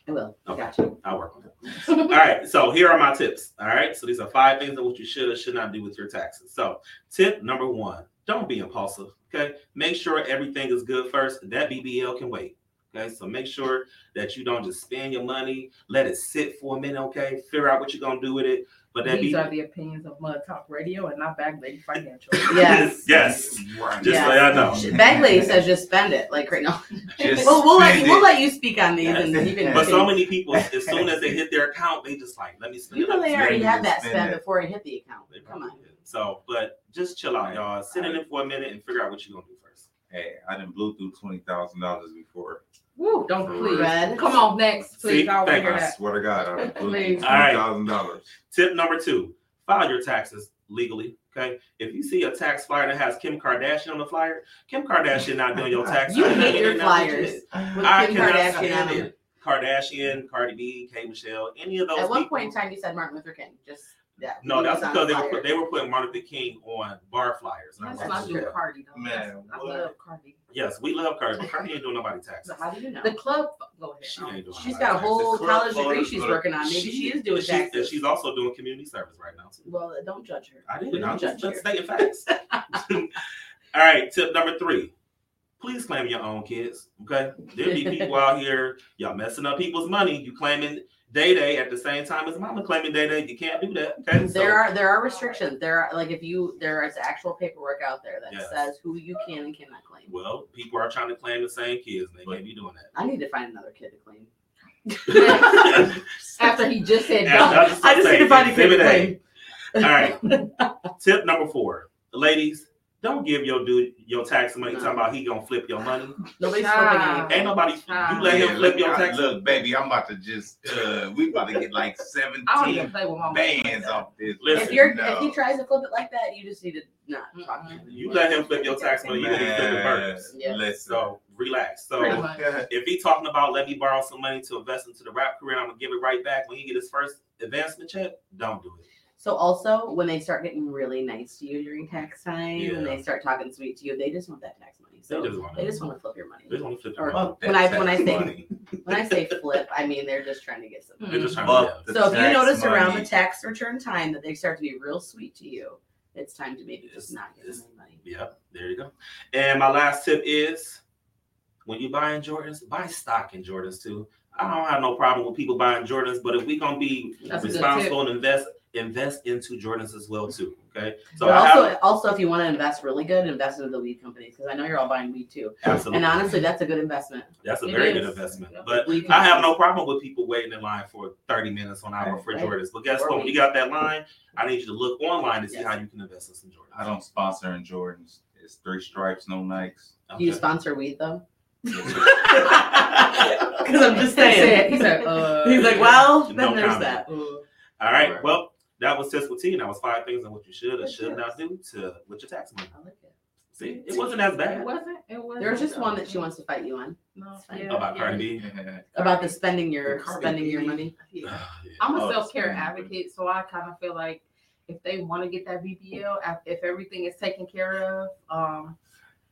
[SPEAKER 6] I will. I
[SPEAKER 1] Okay.
[SPEAKER 6] got you.
[SPEAKER 1] I'll work on it. All right. So here are my tips. All right. So these are five things that what you should or should not do with your taxes. So tip number one: don't be impulsive. Okay. Make sure everything is good first. That BBL can wait. Okay. So make sure that you don't just spend your money. Let it sit for a minute. Okay. Figure out what you're gonna do with it. But that
[SPEAKER 8] These
[SPEAKER 1] BBL.
[SPEAKER 8] are the opinions of Mud Talk Radio and not Bag Lady Financial.
[SPEAKER 6] Yes.
[SPEAKER 1] yes.
[SPEAKER 2] Right.
[SPEAKER 1] Just
[SPEAKER 6] Yeah.
[SPEAKER 1] so y'all know.
[SPEAKER 6] Bag lady says just spend it. Like right now.
[SPEAKER 2] Just
[SPEAKER 6] We'll, we'll let
[SPEAKER 2] spend
[SPEAKER 6] you, we'll let you speak on these and
[SPEAKER 2] Yes.
[SPEAKER 6] you can.
[SPEAKER 1] But so many people, as soon as they hit their account, they just like, let me spend
[SPEAKER 6] You
[SPEAKER 1] it.
[SPEAKER 6] know they already
[SPEAKER 1] it.
[SPEAKER 6] had that
[SPEAKER 2] spend
[SPEAKER 6] spend
[SPEAKER 2] it.
[SPEAKER 6] before it hit the account.
[SPEAKER 1] They
[SPEAKER 6] Come on.
[SPEAKER 1] did. So, but just chill out, y'all. Sit in it for a minute and figure out what you're gonna do first.
[SPEAKER 2] Hey, I didn't blew through twenty thousand dollars before.
[SPEAKER 8] Woo, don't
[SPEAKER 2] For
[SPEAKER 8] please.
[SPEAKER 6] Red.
[SPEAKER 8] Come on, next, please.
[SPEAKER 1] See?
[SPEAKER 8] I want to
[SPEAKER 1] Thank
[SPEAKER 8] hear
[SPEAKER 2] I
[SPEAKER 8] that.
[SPEAKER 2] swear to God, I'm
[SPEAKER 8] please.
[SPEAKER 1] All right.
[SPEAKER 2] thousand dollars.
[SPEAKER 1] Tip number two: file your taxes legally. Okay, if you see a tax flyer that has Kim Kardashian on the flyer, Kim Kardashian not doing your tax.
[SPEAKER 6] You hate your flyers. With
[SPEAKER 1] I
[SPEAKER 6] Kim
[SPEAKER 1] cannot
[SPEAKER 6] Kardashian
[SPEAKER 1] stand it. Kardashian, Cardi B, K Michelle, any of those.
[SPEAKER 6] At one
[SPEAKER 1] people-
[SPEAKER 6] point in time, you said Martin Luther King. Just yeah.
[SPEAKER 1] No, that's because they were put, they were putting Martin Luther King on bar flyers. and I
[SPEAKER 8] That's
[SPEAKER 1] was
[SPEAKER 8] not
[SPEAKER 1] like,
[SPEAKER 8] do
[SPEAKER 1] yeah.
[SPEAKER 8] Cardi though.
[SPEAKER 2] Man,
[SPEAKER 8] I love Cardi.
[SPEAKER 1] Yes, we love Cardi, but Cardi ain't doing nobody taxes.
[SPEAKER 6] So how do you know?
[SPEAKER 8] The club. Go ahead.
[SPEAKER 1] She ain't doing
[SPEAKER 6] She's
[SPEAKER 1] nobody
[SPEAKER 6] got a
[SPEAKER 1] taxes.
[SPEAKER 6] whole
[SPEAKER 2] club
[SPEAKER 6] college degree
[SPEAKER 2] photos,
[SPEAKER 6] she's working on. Maybe she is doing
[SPEAKER 1] and she-
[SPEAKER 6] taxes.
[SPEAKER 1] she's also doing community service right now too.
[SPEAKER 6] Well, don't judge her.
[SPEAKER 1] I didn't.
[SPEAKER 6] don't
[SPEAKER 1] I'm just
[SPEAKER 6] judge
[SPEAKER 1] just
[SPEAKER 6] here.
[SPEAKER 1] stating facts. All right, tip number three. Please claim your own kids. Okay. there'll be people out here, y'all messing up people's money. You claiming day day at the same time as mama claiming day day. You can't do that. Okay. So,
[SPEAKER 6] There are there are restrictions. There are like if you there is actual paperwork out there that
[SPEAKER 1] Yes.
[SPEAKER 6] says who you can and cannot claim.
[SPEAKER 1] well, people are trying to claim the same kids. They can't be doing that.
[SPEAKER 6] I need to find another kid to claim.
[SPEAKER 8] After he just said
[SPEAKER 1] Yeah,
[SPEAKER 8] don't.
[SPEAKER 6] I just
[SPEAKER 1] saying,
[SPEAKER 6] need to find a kid to
[SPEAKER 1] A.
[SPEAKER 6] claim.
[SPEAKER 1] All right. Tip number four. Ladies, don't give your dude your tax money
[SPEAKER 6] No.
[SPEAKER 1] talking about he gonna flip your money.
[SPEAKER 6] Nobody's
[SPEAKER 8] Child.
[SPEAKER 6] flipping anything.
[SPEAKER 1] Ain't nobody you
[SPEAKER 8] Ah.
[SPEAKER 1] let
[SPEAKER 2] Yeah,
[SPEAKER 1] him flip
[SPEAKER 2] look,
[SPEAKER 1] your
[SPEAKER 2] I-
[SPEAKER 1] tax.
[SPEAKER 2] Look, baby, I'm about to just uh we about to get like
[SPEAKER 8] I don't even
[SPEAKER 2] seventeen
[SPEAKER 8] play with
[SPEAKER 2] bands off this.
[SPEAKER 1] Listen,
[SPEAKER 6] if you're
[SPEAKER 2] no.
[SPEAKER 6] if he tries to flip it like that, you just need to not talk to him.
[SPEAKER 1] You let him flip your tax money, you let him flip the
[SPEAKER 2] Man,
[SPEAKER 1] burgers.
[SPEAKER 6] Yeah.
[SPEAKER 2] listen.
[SPEAKER 1] So relax. So if he talking about let me borrow some money to invest into the rap career, I'm gonna give it right back when he get his first advancement check. Don't do it.
[SPEAKER 6] So also when they start getting really nice to you during tax time
[SPEAKER 1] Yeah.
[SPEAKER 6] and they start talking sweet to you, they just want that tax money. So
[SPEAKER 1] They just want
[SPEAKER 6] they just want to flip your money.
[SPEAKER 1] They just want to flip
[SPEAKER 6] Or-
[SPEAKER 1] your money.
[SPEAKER 6] When I- when I say-
[SPEAKER 2] money.
[SPEAKER 6] When I say flip, I mean they're just trying to get some.
[SPEAKER 1] They're just trying
[SPEAKER 2] Fuck
[SPEAKER 1] to.
[SPEAKER 2] the
[SPEAKER 6] So if you
[SPEAKER 2] tax
[SPEAKER 6] notice around the tax return time that they start to be real sweet to you, it's time to maybe just not get them
[SPEAKER 1] it's-
[SPEAKER 6] any money.
[SPEAKER 1] Yep, there you go. And my last tip is when you buying Jordans, buy stock in Jordans too. I don't have no problem with people buying Jordans, but if we gonna be
[SPEAKER 8] That's
[SPEAKER 1] responsible and invest invest into Jordans as well too. Okay, so
[SPEAKER 6] but also,
[SPEAKER 1] have
[SPEAKER 6] also if you want to invest really good, invest into the weed companies because I know you're all buying weed too.
[SPEAKER 1] absolutely
[SPEAKER 6] And honestly, that's a good investment.
[SPEAKER 1] that's a
[SPEAKER 8] It
[SPEAKER 1] very
[SPEAKER 8] is.
[SPEAKER 1] good investment.
[SPEAKER 8] Yep.
[SPEAKER 1] But
[SPEAKER 6] Weed
[SPEAKER 1] I have no problem with people waiting in line for 30 minutes on hour for
[SPEAKER 6] Right.
[SPEAKER 1] Jordans. But guess
[SPEAKER 6] Or
[SPEAKER 1] what? When you got that line, I need you to look online to see
[SPEAKER 6] Yes.
[SPEAKER 1] how you can invest in some Jordans.
[SPEAKER 2] I don't sponsor in Jordans. It's three stripes, no Nikes.
[SPEAKER 6] Do you sponsor weed though?
[SPEAKER 2] Because
[SPEAKER 6] Because I'm just saying.
[SPEAKER 8] he said, uh,
[SPEAKER 6] He's like, well,
[SPEAKER 1] No
[SPEAKER 6] then there's
[SPEAKER 1] comment.
[SPEAKER 6] that.
[SPEAKER 1] All right.
[SPEAKER 2] Right.
[SPEAKER 1] Well, that was Tips with T. And that was five things on what you should or should not do to with your tax money.
[SPEAKER 6] I like it.
[SPEAKER 1] See, it wasn't as
[SPEAKER 8] It
[SPEAKER 1] bad
[SPEAKER 8] wasn't. It wasn't.
[SPEAKER 6] There's just one that she wants to fight you on
[SPEAKER 8] No, yeah,
[SPEAKER 1] about
[SPEAKER 8] yeah.
[SPEAKER 1] Cardi B.
[SPEAKER 6] about the spending your
[SPEAKER 2] The Cardi
[SPEAKER 6] spending your money.
[SPEAKER 8] Yeah. I'm a
[SPEAKER 2] Oh,
[SPEAKER 8] self care advocate, so I kind of feel like if they want to get that BBL, if everything is taken care of, um,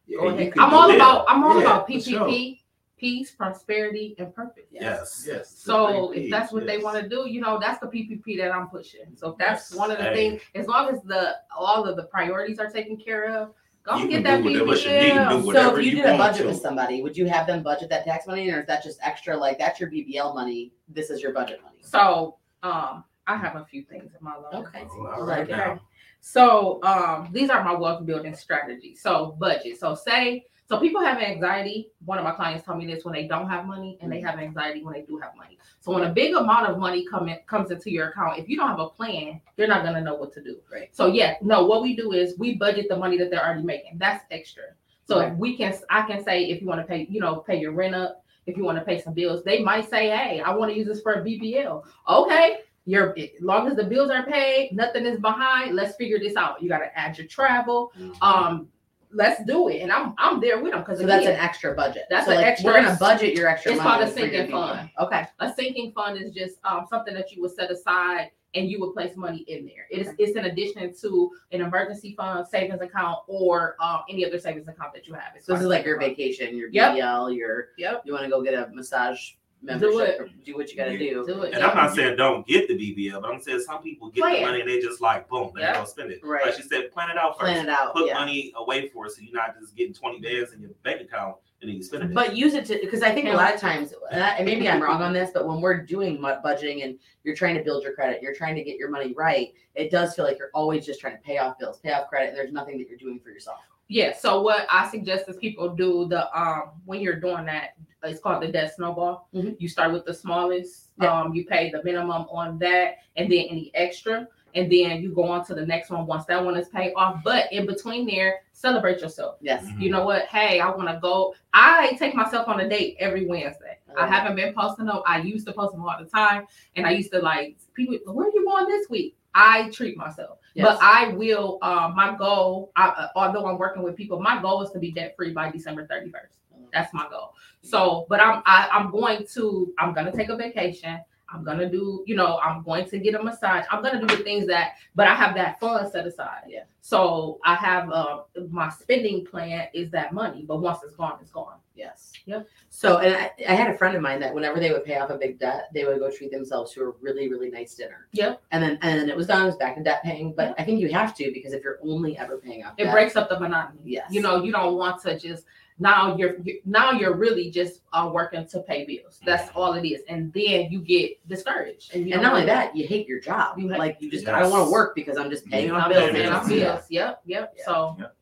[SPEAKER 2] Yeah,
[SPEAKER 8] go ahead. I'm all about I'm all
[SPEAKER 2] Yeah,
[SPEAKER 8] about
[SPEAKER 2] for
[SPEAKER 8] PPP, peace, prosperity, and purpose.
[SPEAKER 1] Yes.
[SPEAKER 2] Yes.
[SPEAKER 8] So if that's
[SPEAKER 2] Ps,
[SPEAKER 8] what they want to do, you know, that's the PPP that I'm pushing. So if that's
[SPEAKER 2] Yes.
[SPEAKER 8] one of the
[SPEAKER 1] Hey.
[SPEAKER 8] things, as long as the all of the priorities are taken care of, go
[SPEAKER 2] You
[SPEAKER 8] and get that
[SPEAKER 2] do whatever you need
[SPEAKER 8] BBL.
[SPEAKER 6] So if you
[SPEAKER 2] you
[SPEAKER 6] did a budget
[SPEAKER 2] to.
[SPEAKER 6] with somebody, would you have them budget that tax money, or is that just extra? Like that's your BBL money. This is your budget money.
[SPEAKER 8] So um, I have a few things in my life.
[SPEAKER 6] Okay.
[SPEAKER 1] All right
[SPEAKER 8] Okay.
[SPEAKER 1] now.
[SPEAKER 8] So um, these are my wealth building strategies. So budget. So say So people have anxiety. One of my clients told me this when they don't have money, and they have anxiety when they do have money. So when a big amount of money come in, comes into your account, if you don't have a plan, you're not gonna know what to do.
[SPEAKER 6] Right.
[SPEAKER 8] So yeah, no. What we do is we budget the money that they're already making. That's extra. So if we can, I can say if you want to pay, you know, pay your rent up. If you want to pay some bills, they might say, "Hey, I want to use this for a BBL." Okay, you're as long as the bills are paid, nothing is behind. Let's figure this out. You got to add your travel. Um, let's do it, and I'm I'm there with them because
[SPEAKER 6] So that's an extra budget.
[SPEAKER 8] That's
[SPEAKER 6] so
[SPEAKER 8] an
[SPEAKER 6] like,
[SPEAKER 8] extra-
[SPEAKER 6] We're gonna budget your extra. Money.
[SPEAKER 8] It's called a sinking fund.
[SPEAKER 6] Okay.
[SPEAKER 8] A sinking fund is just um, something that you would set aside and you would place money in there. It is it's in addition to an emergency fund, savings account, or um, any other savings account that you have. It's
[SPEAKER 6] So this is like your
[SPEAKER 8] fund.
[SPEAKER 6] vacation, your
[SPEAKER 8] Yep.
[SPEAKER 6] BBL, your
[SPEAKER 8] Yep.
[SPEAKER 6] you want to go get a massage membership, or do what you got to do.
[SPEAKER 8] Do it.
[SPEAKER 1] And I'm not saying don't get the BBL, but I'm saying some people get the money and they just like boom, they
[SPEAKER 8] Yeah.
[SPEAKER 1] don't spend it.
[SPEAKER 6] Right.
[SPEAKER 1] Like she said, plan it out first.
[SPEAKER 6] Plan it out.
[SPEAKER 1] Put
[SPEAKER 6] yeah.
[SPEAKER 1] money away for it so you're not just getting 20 bands in your bank account and then you spend it.
[SPEAKER 6] But use it to because I think a lot of times, and, maybe I'm wrong on this, but when we're doing mu- budgeting and you're trying to build your credit, you're trying to get your money right, it does feel like you're always just trying to pay off bills, pay off credit, and there's nothing that you're doing for yourself.
[SPEAKER 8] Yeah. So what I suggest is people do the um when you're doing that, it's called the debt snowball.
[SPEAKER 6] Mhm.
[SPEAKER 8] You start with the smallest.
[SPEAKER 6] Yeah.
[SPEAKER 8] Um, you pay the minimum on that, and then any extra, and then you go on to the next one once that one is paid off. But in between there, celebrate yourself.
[SPEAKER 6] Yes.
[SPEAKER 8] You know what? Hey, I want to go. I take myself on a date every Wednesday. I
[SPEAKER 6] love it.
[SPEAKER 8] haven't been posting them. I used to post them all the time, and I used to like people. Where are you going this week? I treat myself,
[SPEAKER 6] Yes.
[SPEAKER 8] but I will. Um, my goal, I, uh, although I'm working with people, my goal is to be debt free by December 31st. That's my goal. So, but I'm I, I'm going to I'm gonna take a vacation. I'm gonna do, you know, I'm going to get a massage. I'm gonna do the things that, but I have that fund set aside.
[SPEAKER 6] Yeah.
[SPEAKER 8] So I have uh, my spending plan is that money, but once it's gone, it's gone.
[SPEAKER 6] Yes.
[SPEAKER 8] Yep.
[SPEAKER 6] So, and I, I had a friend of mine that whenever they would pay off a big debt, they would go treat themselves to a really, really nice dinner.
[SPEAKER 8] Yep.
[SPEAKER 6] And then, and then it was done. It was back to debt paying. But I think you have to because if you're only ever paying off,
[SPEAKER 8] It
[SPEAKER 6] debt,
[SPEAKER 8] breaks up the monotony.
[SPEAKER 6] Yes.
[SPEAKER 8] You know, you don't want to just now you're now you're really just uh, working to pay bills. That's all it is, and then you get discouraged. And, you
[SPEAKER 6] And
[SPEAKER 8] don't
[SPEAKER 6] only
[SPEAKER 8] wanna-
[SPEAKER 6] that, you hate your job.
[SPEAKER 8] You hate-
[SPEAKER 6] like you just, I don't want to work because I'm just paying
[SPEAKER 1] Yeah.
[SPEAKER 6] off bills.
[SPEAKER 8] paying
[SPEAKER 6] and
[SPEAKER 8] off
[SPEAKER 6] it's-
[SPEAKER 8] bills. Yep, yep.
[SPEAKER 6] Yeah.
[SPEAKER 8] So,
[SPEAKER 2] Yep.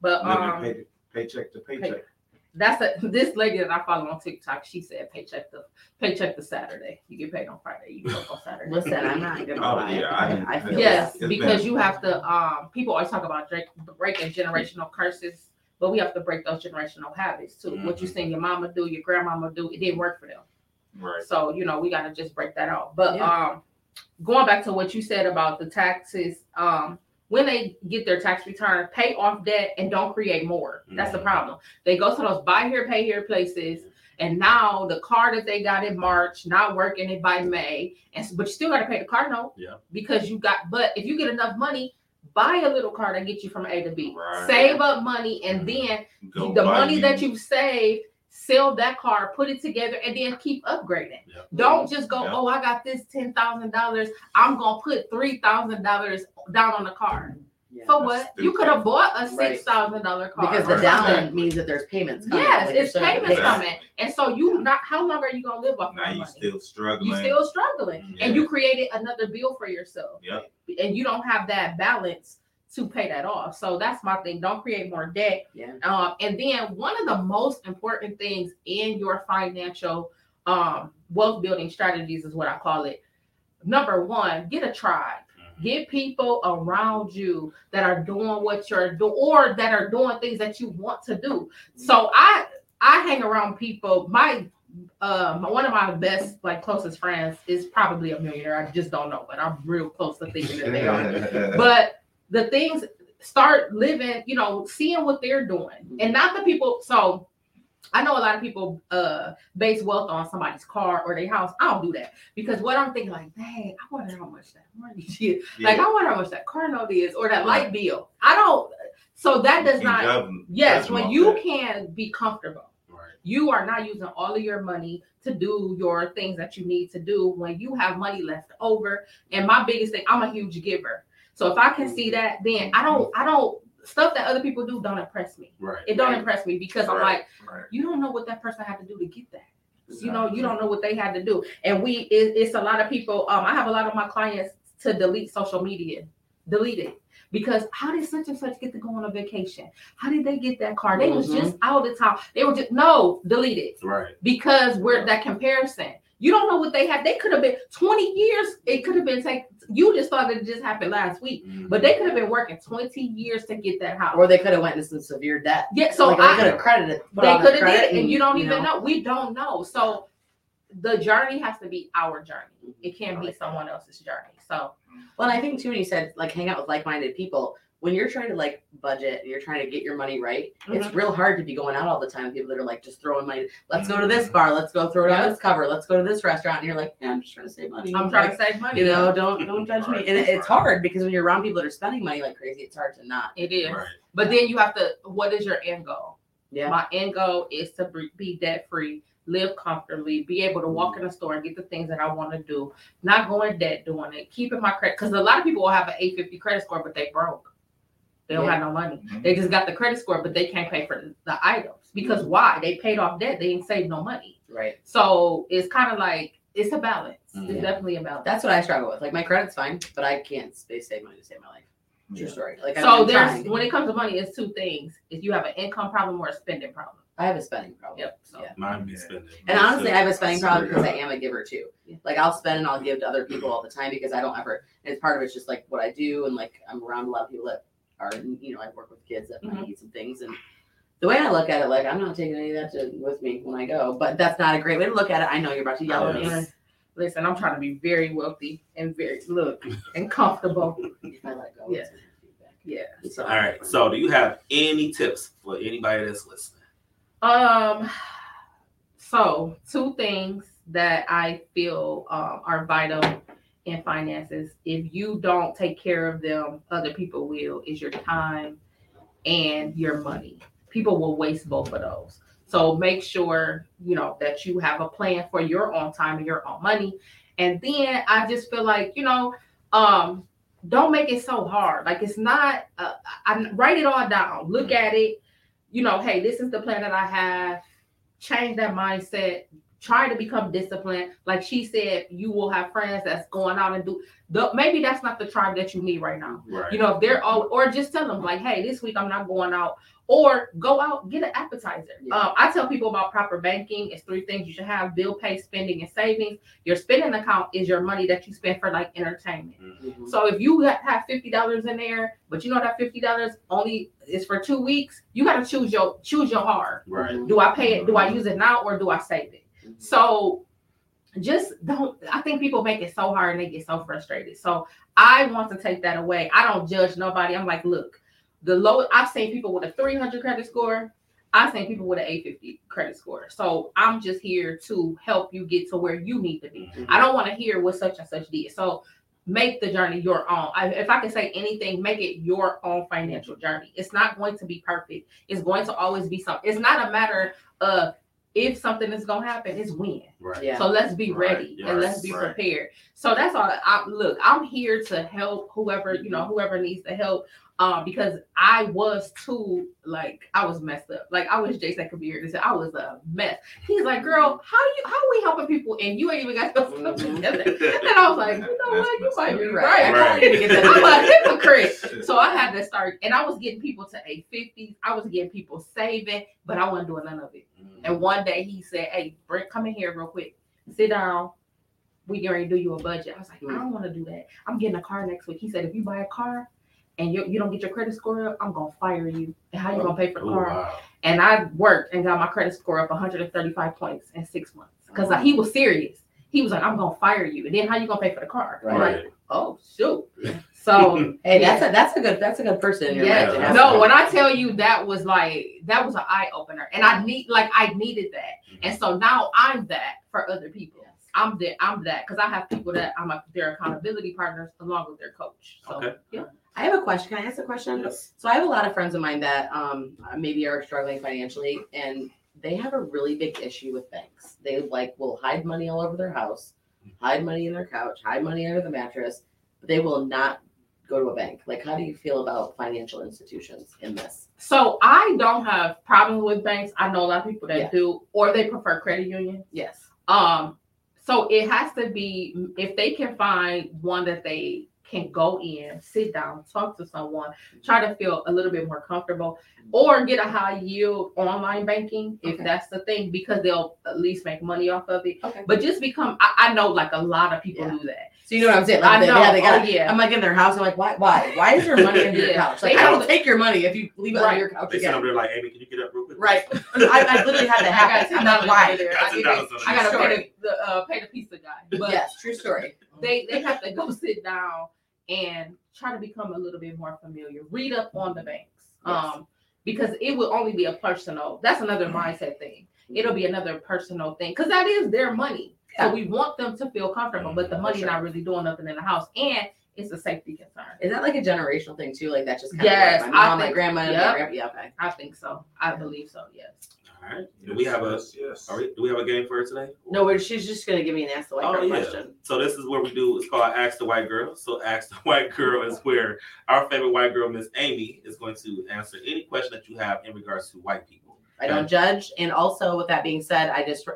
[SPEAKER 8] but
[SPEAKER 2] Living
[SPEAKER 8] um,
[SPEAKER 2] pay, paycheck to paycheck.
[SPEAKER 8] that's a this lady that I follow on TikTok. She said paycheck the paycheck the Saturday. You get paid on Friday. You work on Saturday.
[SPEAKER 6] Listen, I'm not gonna
[SPEAKER 2] Oh,
[SPEAKER 6] lie.
[SPEAKER 2] yeah, I-
[SPEAKER 6] I feel
[SPEAKER 8] Yes,
[SPEAKER 2] It's been-
[SPEAKER 8] because you have to. Um, people always talk about break, breaking generational curses, but we have to break those generational habits too. What you seen your mama do, your grandmama do, it didn't work for them.
[SPEAKER 2] Right.
[SPEAKER 8] So you know we got to just break that out. But
[SPEAKER 6] Yeah.
[SPEAKER 8] um, going back to what you said about the taxes, um, when they get their tax return, pay off debt and don't create more. That's the
[SPEAKER 1] Mhm.
[SPEAKER 8] problem. They go to those buy here, pay here places. And now the car that they got in March not working it by May, and but you still got to pay the car note.
[SPEAKER 1] Yeah.
[SPEAKER 8] Because you got, but if you get enough money, buy a little car that get you from A to B.
[SPEAKER 2] Right.
[SPEAKER 8] Save up money, and mm-hmm. then
[SPEAKER 2] Go
[SPEAKER 8] the money
[SPEAKER 2] you-
[SPEAKER 8] that you've saved, sell that car, put it together, and then keep upgrading.
[SPEAKER 1] Yep.
[SPEAKER 8] Don't just go,
[SPEAKER 2] Yep.
[SPEAKER 8] oh, I got this ten thousand dollars. I'm gonna put three thousand dollars down on the car.
[SPEAKER 6] Yeah.
[SPEAKER 8] For
[SPEAKER 2] That's
[SPEAKER 8] what? You could have bought a
[SPEAKER 6] Right.
[SPEAKER 8] six thousand dollar car
[SPEAKER 6] Because the
[SPEAKER 1] Right.
[SPEAKER 6] down means that there's payments. Coming.
[SPEAKER 8] Yes,
[SPEAKER 6] Like,
[SPEAKER 8] it's payments
[SPEAKER 6] pay.
[SPEAKER 8] coming, and so you not. How long are you gonna live off
[SPEAKER 2] Now
[SPEAKER 8] that
[SPEAKER 2] you
[SPEAKER 8] money?
[SPEAKER 2] still struggling.
[SPEAKER 8] You still struggling,
[SPEAKER 2] Mhm.
[SPEAKER 8] and you created another bill for yourself,
[SPEAKER 2] Yep.
[SPEAKER 8] and you don't have that balance to pay that off. So that's my thing. Don't create more debt.
[SPEAKER 6] Yeah.
[SPEAKER 8] Um, and then one of the most important things in your financial um, wealth building strategies is what I call it. Number one, get a tribe. Get people around you that are doing what you're doing or that are doing things that you want to do. So I I hang around people. My um one of my best like closest friends is probably a millionaire. I just don't know, but I'm real close to thinking that they are but the things start living, you know, seeing what they're doing, and not the people. So I know a lot of people uh base wealth on somebody's car or their house. I don't do that because what I'm thinking, like, dang, I wonder how much that money is. Like, I wonder how much that car note is or that light bill. I don't. So that does
[SPEAKER 2] You
[SPEAKER 8] not. Yes, when you
[SPEAKER 2] that.
[SPEAKER 8] can be comfortable
[SPEAKER 1] Right.
[SPEAKER 8] you are not using all of your money to do your things that you need to do when you have money left over. And my biggest thing, I'm a huge giver. So if I can see that, then I don't, I don't stuff that other people do don't impress me.
[SPEAKER 1] Right.
[SPEAKER 8] It don't
[SPEAKER 6] Right.
[SPEAKER 8] impress me because I'm like,
[SPEAKER 2] Right.
[SPEAKER 8] you don't know what that person had to do to get that. You know, you don't know what they had to do. And we, it, it's a lot of people. Um, I have a lot of my clients to delete social media, delete it Because how did such and such get to go on a vacation? How did they get that car? They was
[SPEAKER 6] Mhm.
[SPEAKER 8] just out of town. They were just no, delete it
[SPEAKER 1] Right.
[SPEAKER 8] because we're that comparison. You don't know what they had. They could have been 20 years. It could have been take. You just thought that it just happened last week, mm-hmm. but they could have been working 20 years to get that house.
[SPEAKER 6] Or they could have went into some severe debt.
[SPEAKER 8] yeah, so
[SPEAKER 6] like, they
[SPEAKER 8] I,
[SPEAKER 6] could have credited. put
[SPEAKER 8] they could have
[SPEAKER 6] credit
[SPEAKER 8] did it, and you don't even know. We don't know. So the journey has to be our journey. It can't be someone else's journey. So
[SPEAKER 6] Well, I think too, when you said like hang out with like-minded people, when you're trying to like budget and you're trying to get your money right, it's
[SPEAKER 8] Mhm.
[SPEAKER 6] real hard to be going out all the time people that are like just throwing money. Let's go to this bar. Let's go throw it on this cover. Let's go to this restaurant. And you're like, yeah, I'm just trying to save money.
[SPEAKER 8] I'm trying
[SPEAKER 6] Like,
[SPEAKER 8] to save money.
[SPEAKER 6] You know, don't don't judge me. And it- it's hard because when you're around people that are spending money like crazy, it's hard to not.
[SPEAKER 8] it is.
[SPEAKER 1] Right.
[SPEAKER 8] But then you have to. What is your end goal?
[SPEAKER 6] Yeah.
[SPEAKER 8] My end goal is to be- be debt free, live comfortably, be able to walk in a store and get the things that I want to do, not going debt doing it, keeping my credit. Because a lot of people will have an 850 credit score, but they broke. They don't
[SPEAKER 6] Yeah.
[SPEAKER 8] have no money. They just got the credit score, but they can't pay for the items because why? They paid off debt. They didn't save no money.
[SPEAKER 6] Right.
[SPEAKER 8] So it's kind of like it's a balance.
[SPEAKER 1] Mhm.
[SPEAKER 8] It's definitely a balance.
[SPEAKER 6] That's what I struggle with. Like my credit's fine, but I can't stay save money to save my life. True story. Like
[SPEAKER 8] so
[SPEAKER 6] I'm
[SPEAKER 8] there's
[SPEAKER 6] trying.
[SPEAKER 8] when it comes to money, it's two things: if you have an income problem or a spending problem.
[SPEAKER 6] I have a spending problem.
[SPEAKER 8] Yep. So
[SPEAKER 6] Yeah.
[SPEAKER 1] Mine be spending.
[SPEAKER 6] And honestly, I have a spending problem because I am a giver too. Like I'll spend and I'll give to other people all the time because I don't ever. And it's part of it's just like what I do, and like I'm around a lot of people that are, you know, I work with kids that might
[SPEAKER 8] Mhm.
[SPEAKER 6] need some things, and the way I look at it, like I'm not taking any of that to, with me when I go. But that's not a great way to look at it. I know you're about to yell at me.
[SPEAKER 8] Listen, I'm trying to be very wealthy and very look and comfortable.
[SPEAKER 6] If I let go,
[SPEAKER 8] Yeah.
[SPEAKER 6] it's gonna have feedback.
[SPEAKER 8] Yeah.
[SPEAKER 6] So,
[SPEAKER 1] All right. So, do you have any tips for anybody that's listening?
[SPEAKER 8] Um. So two things that I feel um, are vital in finances. If you don't take care of them, other people will. Is your time and your money. People will waste both of those. So make sure you know that you have a plan for your own time and your own money. And then I just feel like you know, um, don't make it so hard. Like it's not. Uh, I write it all down. Look at it. You know, hey, this is the plan that I have. Change that mindset. Try to become disciplined. Like she said, you will have friends that's going out and do. The, maybe that's not the tribe that you need right now.
[SPEAKER 1] Right.
[SPEAKER 8] You know, if they're all, or just tell them like, hey, this week I'm not going out, or go out get an appetizer.
[SPEAKER 6] Yeah.
[SPEAKER 8] Um, I tell people about proper banking. It's three things you should have: bill pay, spending, and savings. Your spending account is your money that you spend for like entertainment.
[SPEAKER 6] Mhm.
[SPEAKER 8] So if you have fifty dollars in there, but you know that fifty dollars only is for two weeks, you got to choose your choose your hard.
[SPEAKER 1] Right.
[SPEAKER 8] Do I pay it? Do I use it now or do I save it? Mm-hmm. So just don't I think people make it so hard and they get so frustrated. So I want to take that away. I don't judge nobody. I'm like, look, the low I've seen people with a 300 credit score. I've seen people with an 850 credit score. So I'm just here to help you get to where you need to be. Mm-hmm. I don't want to hear what such and such did. So make the journey your own. I, if I can say anything, make it your own financial journey. It's not going to be perfect. It's going to always be something. It's not a matter of if something is going to happen, it's when.
[SPEAKER 1] Right.
[SPEAKER 6] Yeah.
[SPEAKER 8] So let's be
[SPEAKER 1] Right,
[SPEAKER 8] ready
[SPEAKER 1] yes,
[SPEAKER 8] and let's be
[SPEAKER 1] right.
[SPEAKER 8] prepared. So that's all. I, look, I'm here to help whoever you know, whoever needs the help. Um, because I was too like I was messed up. Like I was Jason Kabir. This I was a mess. He's like, girl, how do you how are we helping people and you ain't even got your stuff
[SPEAKER 6] Mhm.
[SPEAKER 8] together? And I was like, you know what, you might be right.
[SPEAKER 6] right. I
[SPEAKER 1] Right.
[SPEAKER 6] need to get that
[SPEAKER 8] I'm a hypocrite. So I had to start, and I was getting people to 850s. I was getting people saving, but I wasn't doing none of it. And one day he said, Hey, Brent, come in here real quick. Sit down. We get ready to do you a budget. I was like, I don't want to do that. I'm getting a car next week. He said, if you buy a car and you, you don't get your credit score up, I'm gonna fire you. And how you gonna pay for the
[SPEAKER 1] Oh,
[SPEAKER 8] car?
[SPEAKER 1] wow.
[SPEAKER 8] And I worked and got my credit score up 135 points in six months. Because he was serious. He was like, I'm gonna fire you. And then how you gonna pay for the car? I'm like, oh shoot. So
[SPEAKER 6] Hey, that's a that's a good that's a good person in your
[SPEAKER 8] yeah,
[SPEAKER 6] life. to
[SPEAKER 8] no, when I tell you that was like that was an eye opener, and I need like I needed that, mm-hmm. and so now I'm that for other people. I'm that I'm that because I have people that I'm a, their accountability partners along with their coach. So
[SPEAKER 1] Okay.
[SPEAKER 8] yeah,
[SPEAKER 6] I have a question. Can I ask a question?
[SPEAKER 1] Yes.
[SPEAKER 6] So I have a lot of friends of mine that um maybe are struggling financially and they have a really big issue with banks. They like will hide money all over their house, hide money in their couch, hide money under the mattress, but they will not go to a bank. Like how do you feel about financial institutions in this?
[SPEAKER 8] so I don't have problems with banks. I know a lot of people that
[SPEAKER 6] Yeah.
[SPEAKER 8] do, or they prefer credit union.
[SPEAKER 6] Yes.
[SPEAKER 8] Um, so it has to be if they can find one that they can go in, sit down, talk to someone, try to feel a little bit more comfortable, or get a high yield online banking if
[SPEAKER 6] Okay.
[SPEAKER 8] that's the thing, because they'll at least make money off of it.
[SPEAKER 6] Okay.
[SPEAKER 8] But just become, I, I know like a lot of people
[SPEAKER 6] Yeah.
[SPEAKER 8] do that.
[SPEAKER 6] So you know what I'm saying? Like
[SPEAKER 8] I
[SPEAKER 6] they,
[SPEAKER 8] know.
[SPEAKER 6] Yeah, they got.
[SPEAKER 8] oh, yeah.
[SPEAKER 6] I'm like in their house. I'm like, why? Why? Why is your money under your
[SPEAKER 8] Yeah.
[SPEAKER 6] couch? Like,
[SPEAKER 8] They
[SPEAKER 6] I
[SPEAKER 8] have
[SPEAKER 6] will take your money if you leave it
[SPEAKER 8] Right.
[SPEAKER 6] under your couch
[SPEAKER 1] They sit
[SPEAKER 6] again.
[SPEAKER 1] over there like, Amy, can you get up real quick?
[SPEAKER 6] Right. I, I literally had to
[SPEAKER 8] I
[SPEAKER 6] have
[SPEAKER 8] got
[SPEAKER 6] that.
[SPEAKER 8] $10
[SPEAKER 6] I'm not why?
[SPEAKER 8] over there.
[SPEAKER 1] Got
[SPEAKER 8] I,
[SPEAKER 1] $10
[SPEAKER 8] need to- I gotta pay the, the uh, pay the pizza guy. But
[SPEAKER 6] yes, true story.
[SPEAKER 8] they they have to go sit down and try to become a little bit more familiar. Read up on the banks. Um because it will only be a personal that's another mm-hmm. mindset thing. Mm-hmm. It'll be another personal thing because that is their money.
[SPEAKER 6] Yeah.
[SPEAKER 8] So we want them to feel comfortable, but the mm-hmm. money
[SPEAKER 6] sure.
[SPEAKER 8] not really doing nothing in the house. And it's a safety concern.
[SPEAKER 6] Is that like a generational thing too? Like that just kind
[SPEAKER 8] Yes,
[SPEAKER 6] of like my mom, my
[SPEAKER 8] think-
[SPEAKER 6] grandma, and
[SPEAKER 8] yep.
[SPEAKER 6] my grandpa. Yeah, okay.
[SPEAKER 8] I think so. I believe so, yes.
[SPEAKER 1] All right. Do we have a
[SPEAKER 2] Yes, yes.
[SPEAKER 1] all right, do we have a game for her today?
[SPEAKER 6] No, but she's just gonna give me an ask the white
[SPEAKER 1] Oh,
[SPEAKER 6] girl
[SPEAKER 1] yeah.
[SPEAKER 6] question.
[SPEAKER 1] So this is where we do. It's called Ask the White Girl. So Ask the White Girl is where our favorite white girl, Miss Amy, is going to answer any question that you have in regards to white people.
[SPEAKER 6] I don't judge. And also, with that being said, I just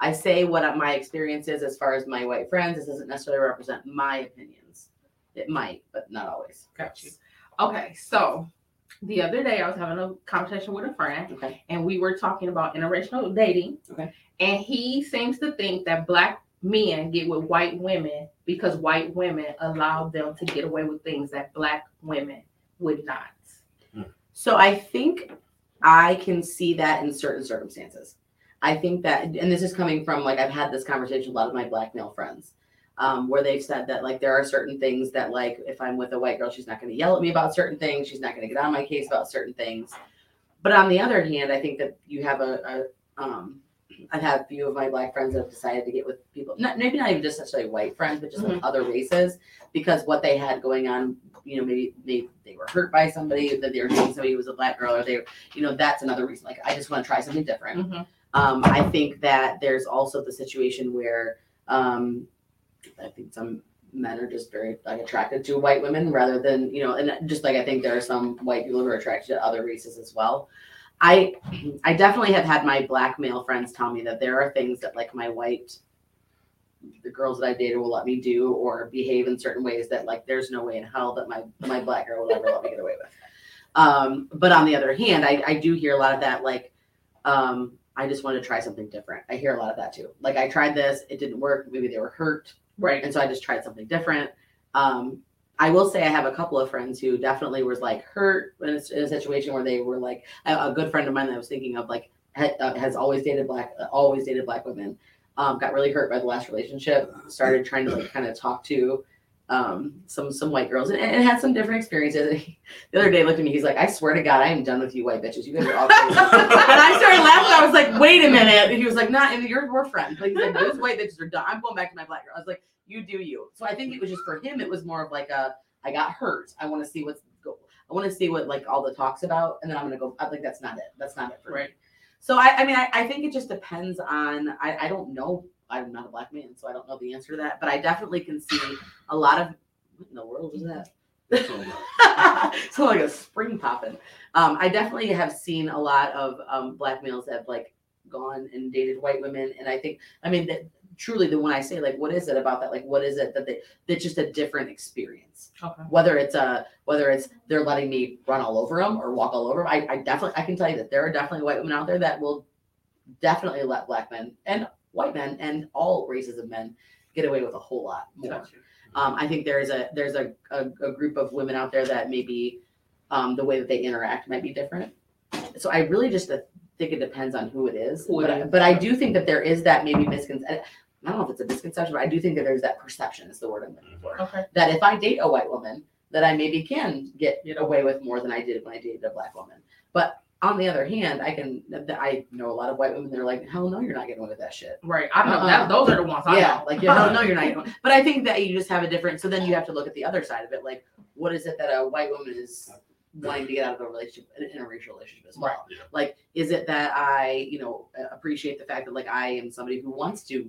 [SPEAKER 6] I say what my experience is as far as my white friends. This doesn't necessarily represent my opinions. It might, but not always.
[SPEAKER 8] Got you. Okay, so the other day I was having a conversation with a friend
[SPEAKER 6] Okay.
[SPEAKER 8] and we were talking about interracial dating.
[SPEAKER 6] Okay.
[SPEAKER 8] And he seems to think that black men get with white women because white women allow them to get away with things that black women would not. Hmm.
[SPEAKER 6] So I think I can see that in certain circumstances. I think that, and this is coming from like I've had this conversation with a lot of my black male friends, um, where they've said that like there are certain things that like if I'm with a white girl, she's not going to yell at me about certain things, she's not going to get on my case about certain things. But on the other hand, I think that you have a, a um, I've had a few of my black friends that have decided to get with people, not maybe not even just necessarily white friends, but just like other races, because what they had going on, you know, maybe they they were hurt by somebody, that they were dating somebody who was a black girl, or they, you know, that's another reason. Like I just want to try something different.
[SPEAKER 8] Mhm.
[SPEAKER 6] Um, I think that there's also the situation where um, I think some men are just very like attracted to white women rather than you know, and just like I think there are some white people who are attracted to other races as well. I I definitely have had my black male friends tell me that there are things that like my white the girls that I dated will let me do or behave in certain ways that like there's no way in hell that my my black girl will ever let me get away with. Um, but on the other hand, I, I do hear a lot of that like um I just wanted to try something different. I hear a lot of that too. Like I tried this, it didn't work, maybe they were hurt,
[SPEAKER 8] Right.
[SPEAKER 6] and so I just tried something different. Um, I will say I have a couple of friends who definitely was like hurt in a, in a situation where they were like a, a good friend of mine that I was thinking of like ha, uh, has always dated black, uh, always dated black women. Um, got really hurt by the last relationship. Started trying to like kind of talk to um, some some white girls and, and had some different experiences. And he- the other day looked at me, he's like, "I swear to God, I am done with you white bitches. You guys are all crazy." and I started laughing. I was like, "Wait a minute!" And he was like, "Not, and you're we're friends." Like he's like, "Those white bitches are done. I'm going back to my black girl." I was like, "You do you." So I think it was just for him. It was more of like a, I got hurt. I want to see what's go. I want to see what like all the talks about, and then I'm gonna go. I think that's not it. That's not it for me.
[SPEAKER 8] Right.
[SPEAKER 6] So I, I mean, I, I think it just depends on. I, I don't know. I'm not a black man, so I don't know the answer to that. But I definitely can see a lot of. What in the world is that? so like a spring popping. Um, I definitely have seen a lot of um, black males that have like gone and dated white women, and I think I mean that truly the when I say like what is it about that like what is it that they that's just a different experience.
[SPEAKER 8] Okay.
[SPEAKER 6] Whether it's a whether it's they're letting me run all over them or walk all over 'em, I, I definitely I can tell you that there are definitely white women out there that will definitely let black men and white men and all races of men get away with a whole lot more. Um, I think there's a there's a, a, a group of women out there that maybe um, the way that they interact might be different. So I really just uh, think it depends on who it is.
[SPEAKER 8] Who it
[SPEAKER 6] but,
[SPEAKER 8] is.
[SPEAKER 6] but I do think that there is that maybe misconception. I don't know if it's a misconception, but I do think that there's that perception is the word I'm looking for.
[SPEAKER 8] Okay.
[SPEAKER 6] That if I date a white woman, that I maybe can get
[SPEAKER 8] Get
[SPEAKER 6] away with more than I did when I dated a black woman. But on the other hand, I can I know a lot of white women. They're like, hell no, you're not getting away with that shit.
[SPEAKER 8] Right. I know
[SPEAKER 6] Uh-uh.
[SPEAKER 8] that those are the ones I
[SPEAKER 6] yeah,
[SPEAKER 8] know.
[SPEAKER 6] like yeah, no, no, you're not. But I think that you just have a different. So then you have to look at the other side of it. Like, what is it that a white woman is wanting to get out of a relationship, an interracial relationship as well?
[SPEAKER 1] Right, yeah.
[SPEAKER 6] Like, is it that I, you know, uh, appreciate the fact that like I am somebody who wants to.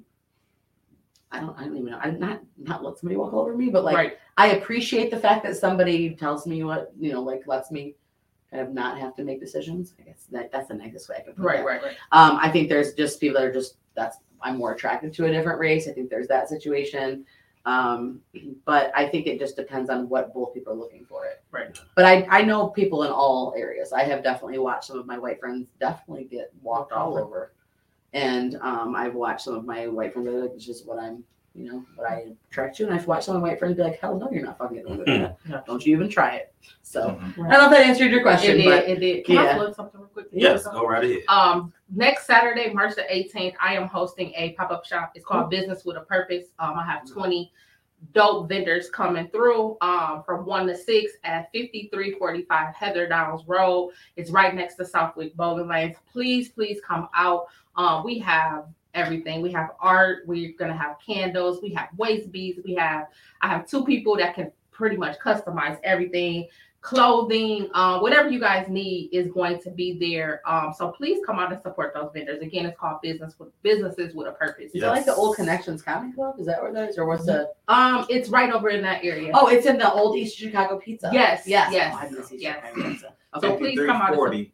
[SPEAKER 6] I don't. I don't even know. I'm not not let somebody walk all over me, but like
[SPEAKER 8] right.
[SPEAKER 6] I appreciate the fact that somebody tells me what you know, like lets me kind of not have to make decisions. I guess that that's the nicest way I can put it.
[SPEAKER 8] Right.
[SPEAKER 6] that.
[SPEAKER 8] Right. Right.
[SPEAKER 6] Um, I think there's just people that are just that's I'm more attracted to a different race. I think there's that situation. Um, but I think it just depends on what both people are looking for it.
[SPEAKER 1] Right.
[SPEAKER 6] But I, I know people in all areas. I have definitely watched some of my white friends definitely get walked all over. And um, I've watched some of my white friends it's just what I'm, you know, what I attract you. And I've watched some of my white friends be like, hell no, you're not fucking getting away with that. Don't you even try it. So
[SPEAKER 2] Mhm.
[SPEAKER 6] I don't know if that answered your
[SPEAKER 8] It
[SPEAKER 6] question,
[SPEAKER 8] did.
[SPEAKER 6] but
[SPEAKER 8] It did. Can I
[SPEAKER 6] yeah.
[SPEAKER 8] plug something real quick?
[SPEAKER 1] Yes, go right ahead.
[SPEAKER 8] Um, next Saturday, March the 18th, I am hosting a pop up shop. It's called Business with a Purpose. Um, I have 20 dope vendors coming through um, from 1 to 6 at 5345 Heather Downs Road. It's right next to Southwyck Bowling Lanes. Please, please come out. Um, we have everything. We have art. We're gonna have candles. We have waist beads. We have. I have two people that can pretty much customize everything clothing, um, whatever you guys need is going to be there. Um, so please come out and support those vendors. Again, it's called Business with Businesses with a Purpose.
[SPEAKER 6] is it like the old Connxtions Comedy Club? Is that where that is? Or what's the
[SPEAKER 8] Um, it's right over in that area.
[SPEAKER 6] Oh, it's in the old East Chicago Pizza.
[SPEAKER 8] Yes,
[SPEAKER 6] yes,
[SPEAKER 8] yes,
[SPEAKER 6] Oh, I East
[SPEAKER 8] yes.
[SPEAKER 6] Chicago Pizza.
[SPEAKER 8] So
[SPEAKER 6] Okay.
[SPEAKER 8] please come out and support
[SPEAKER 2] 5340.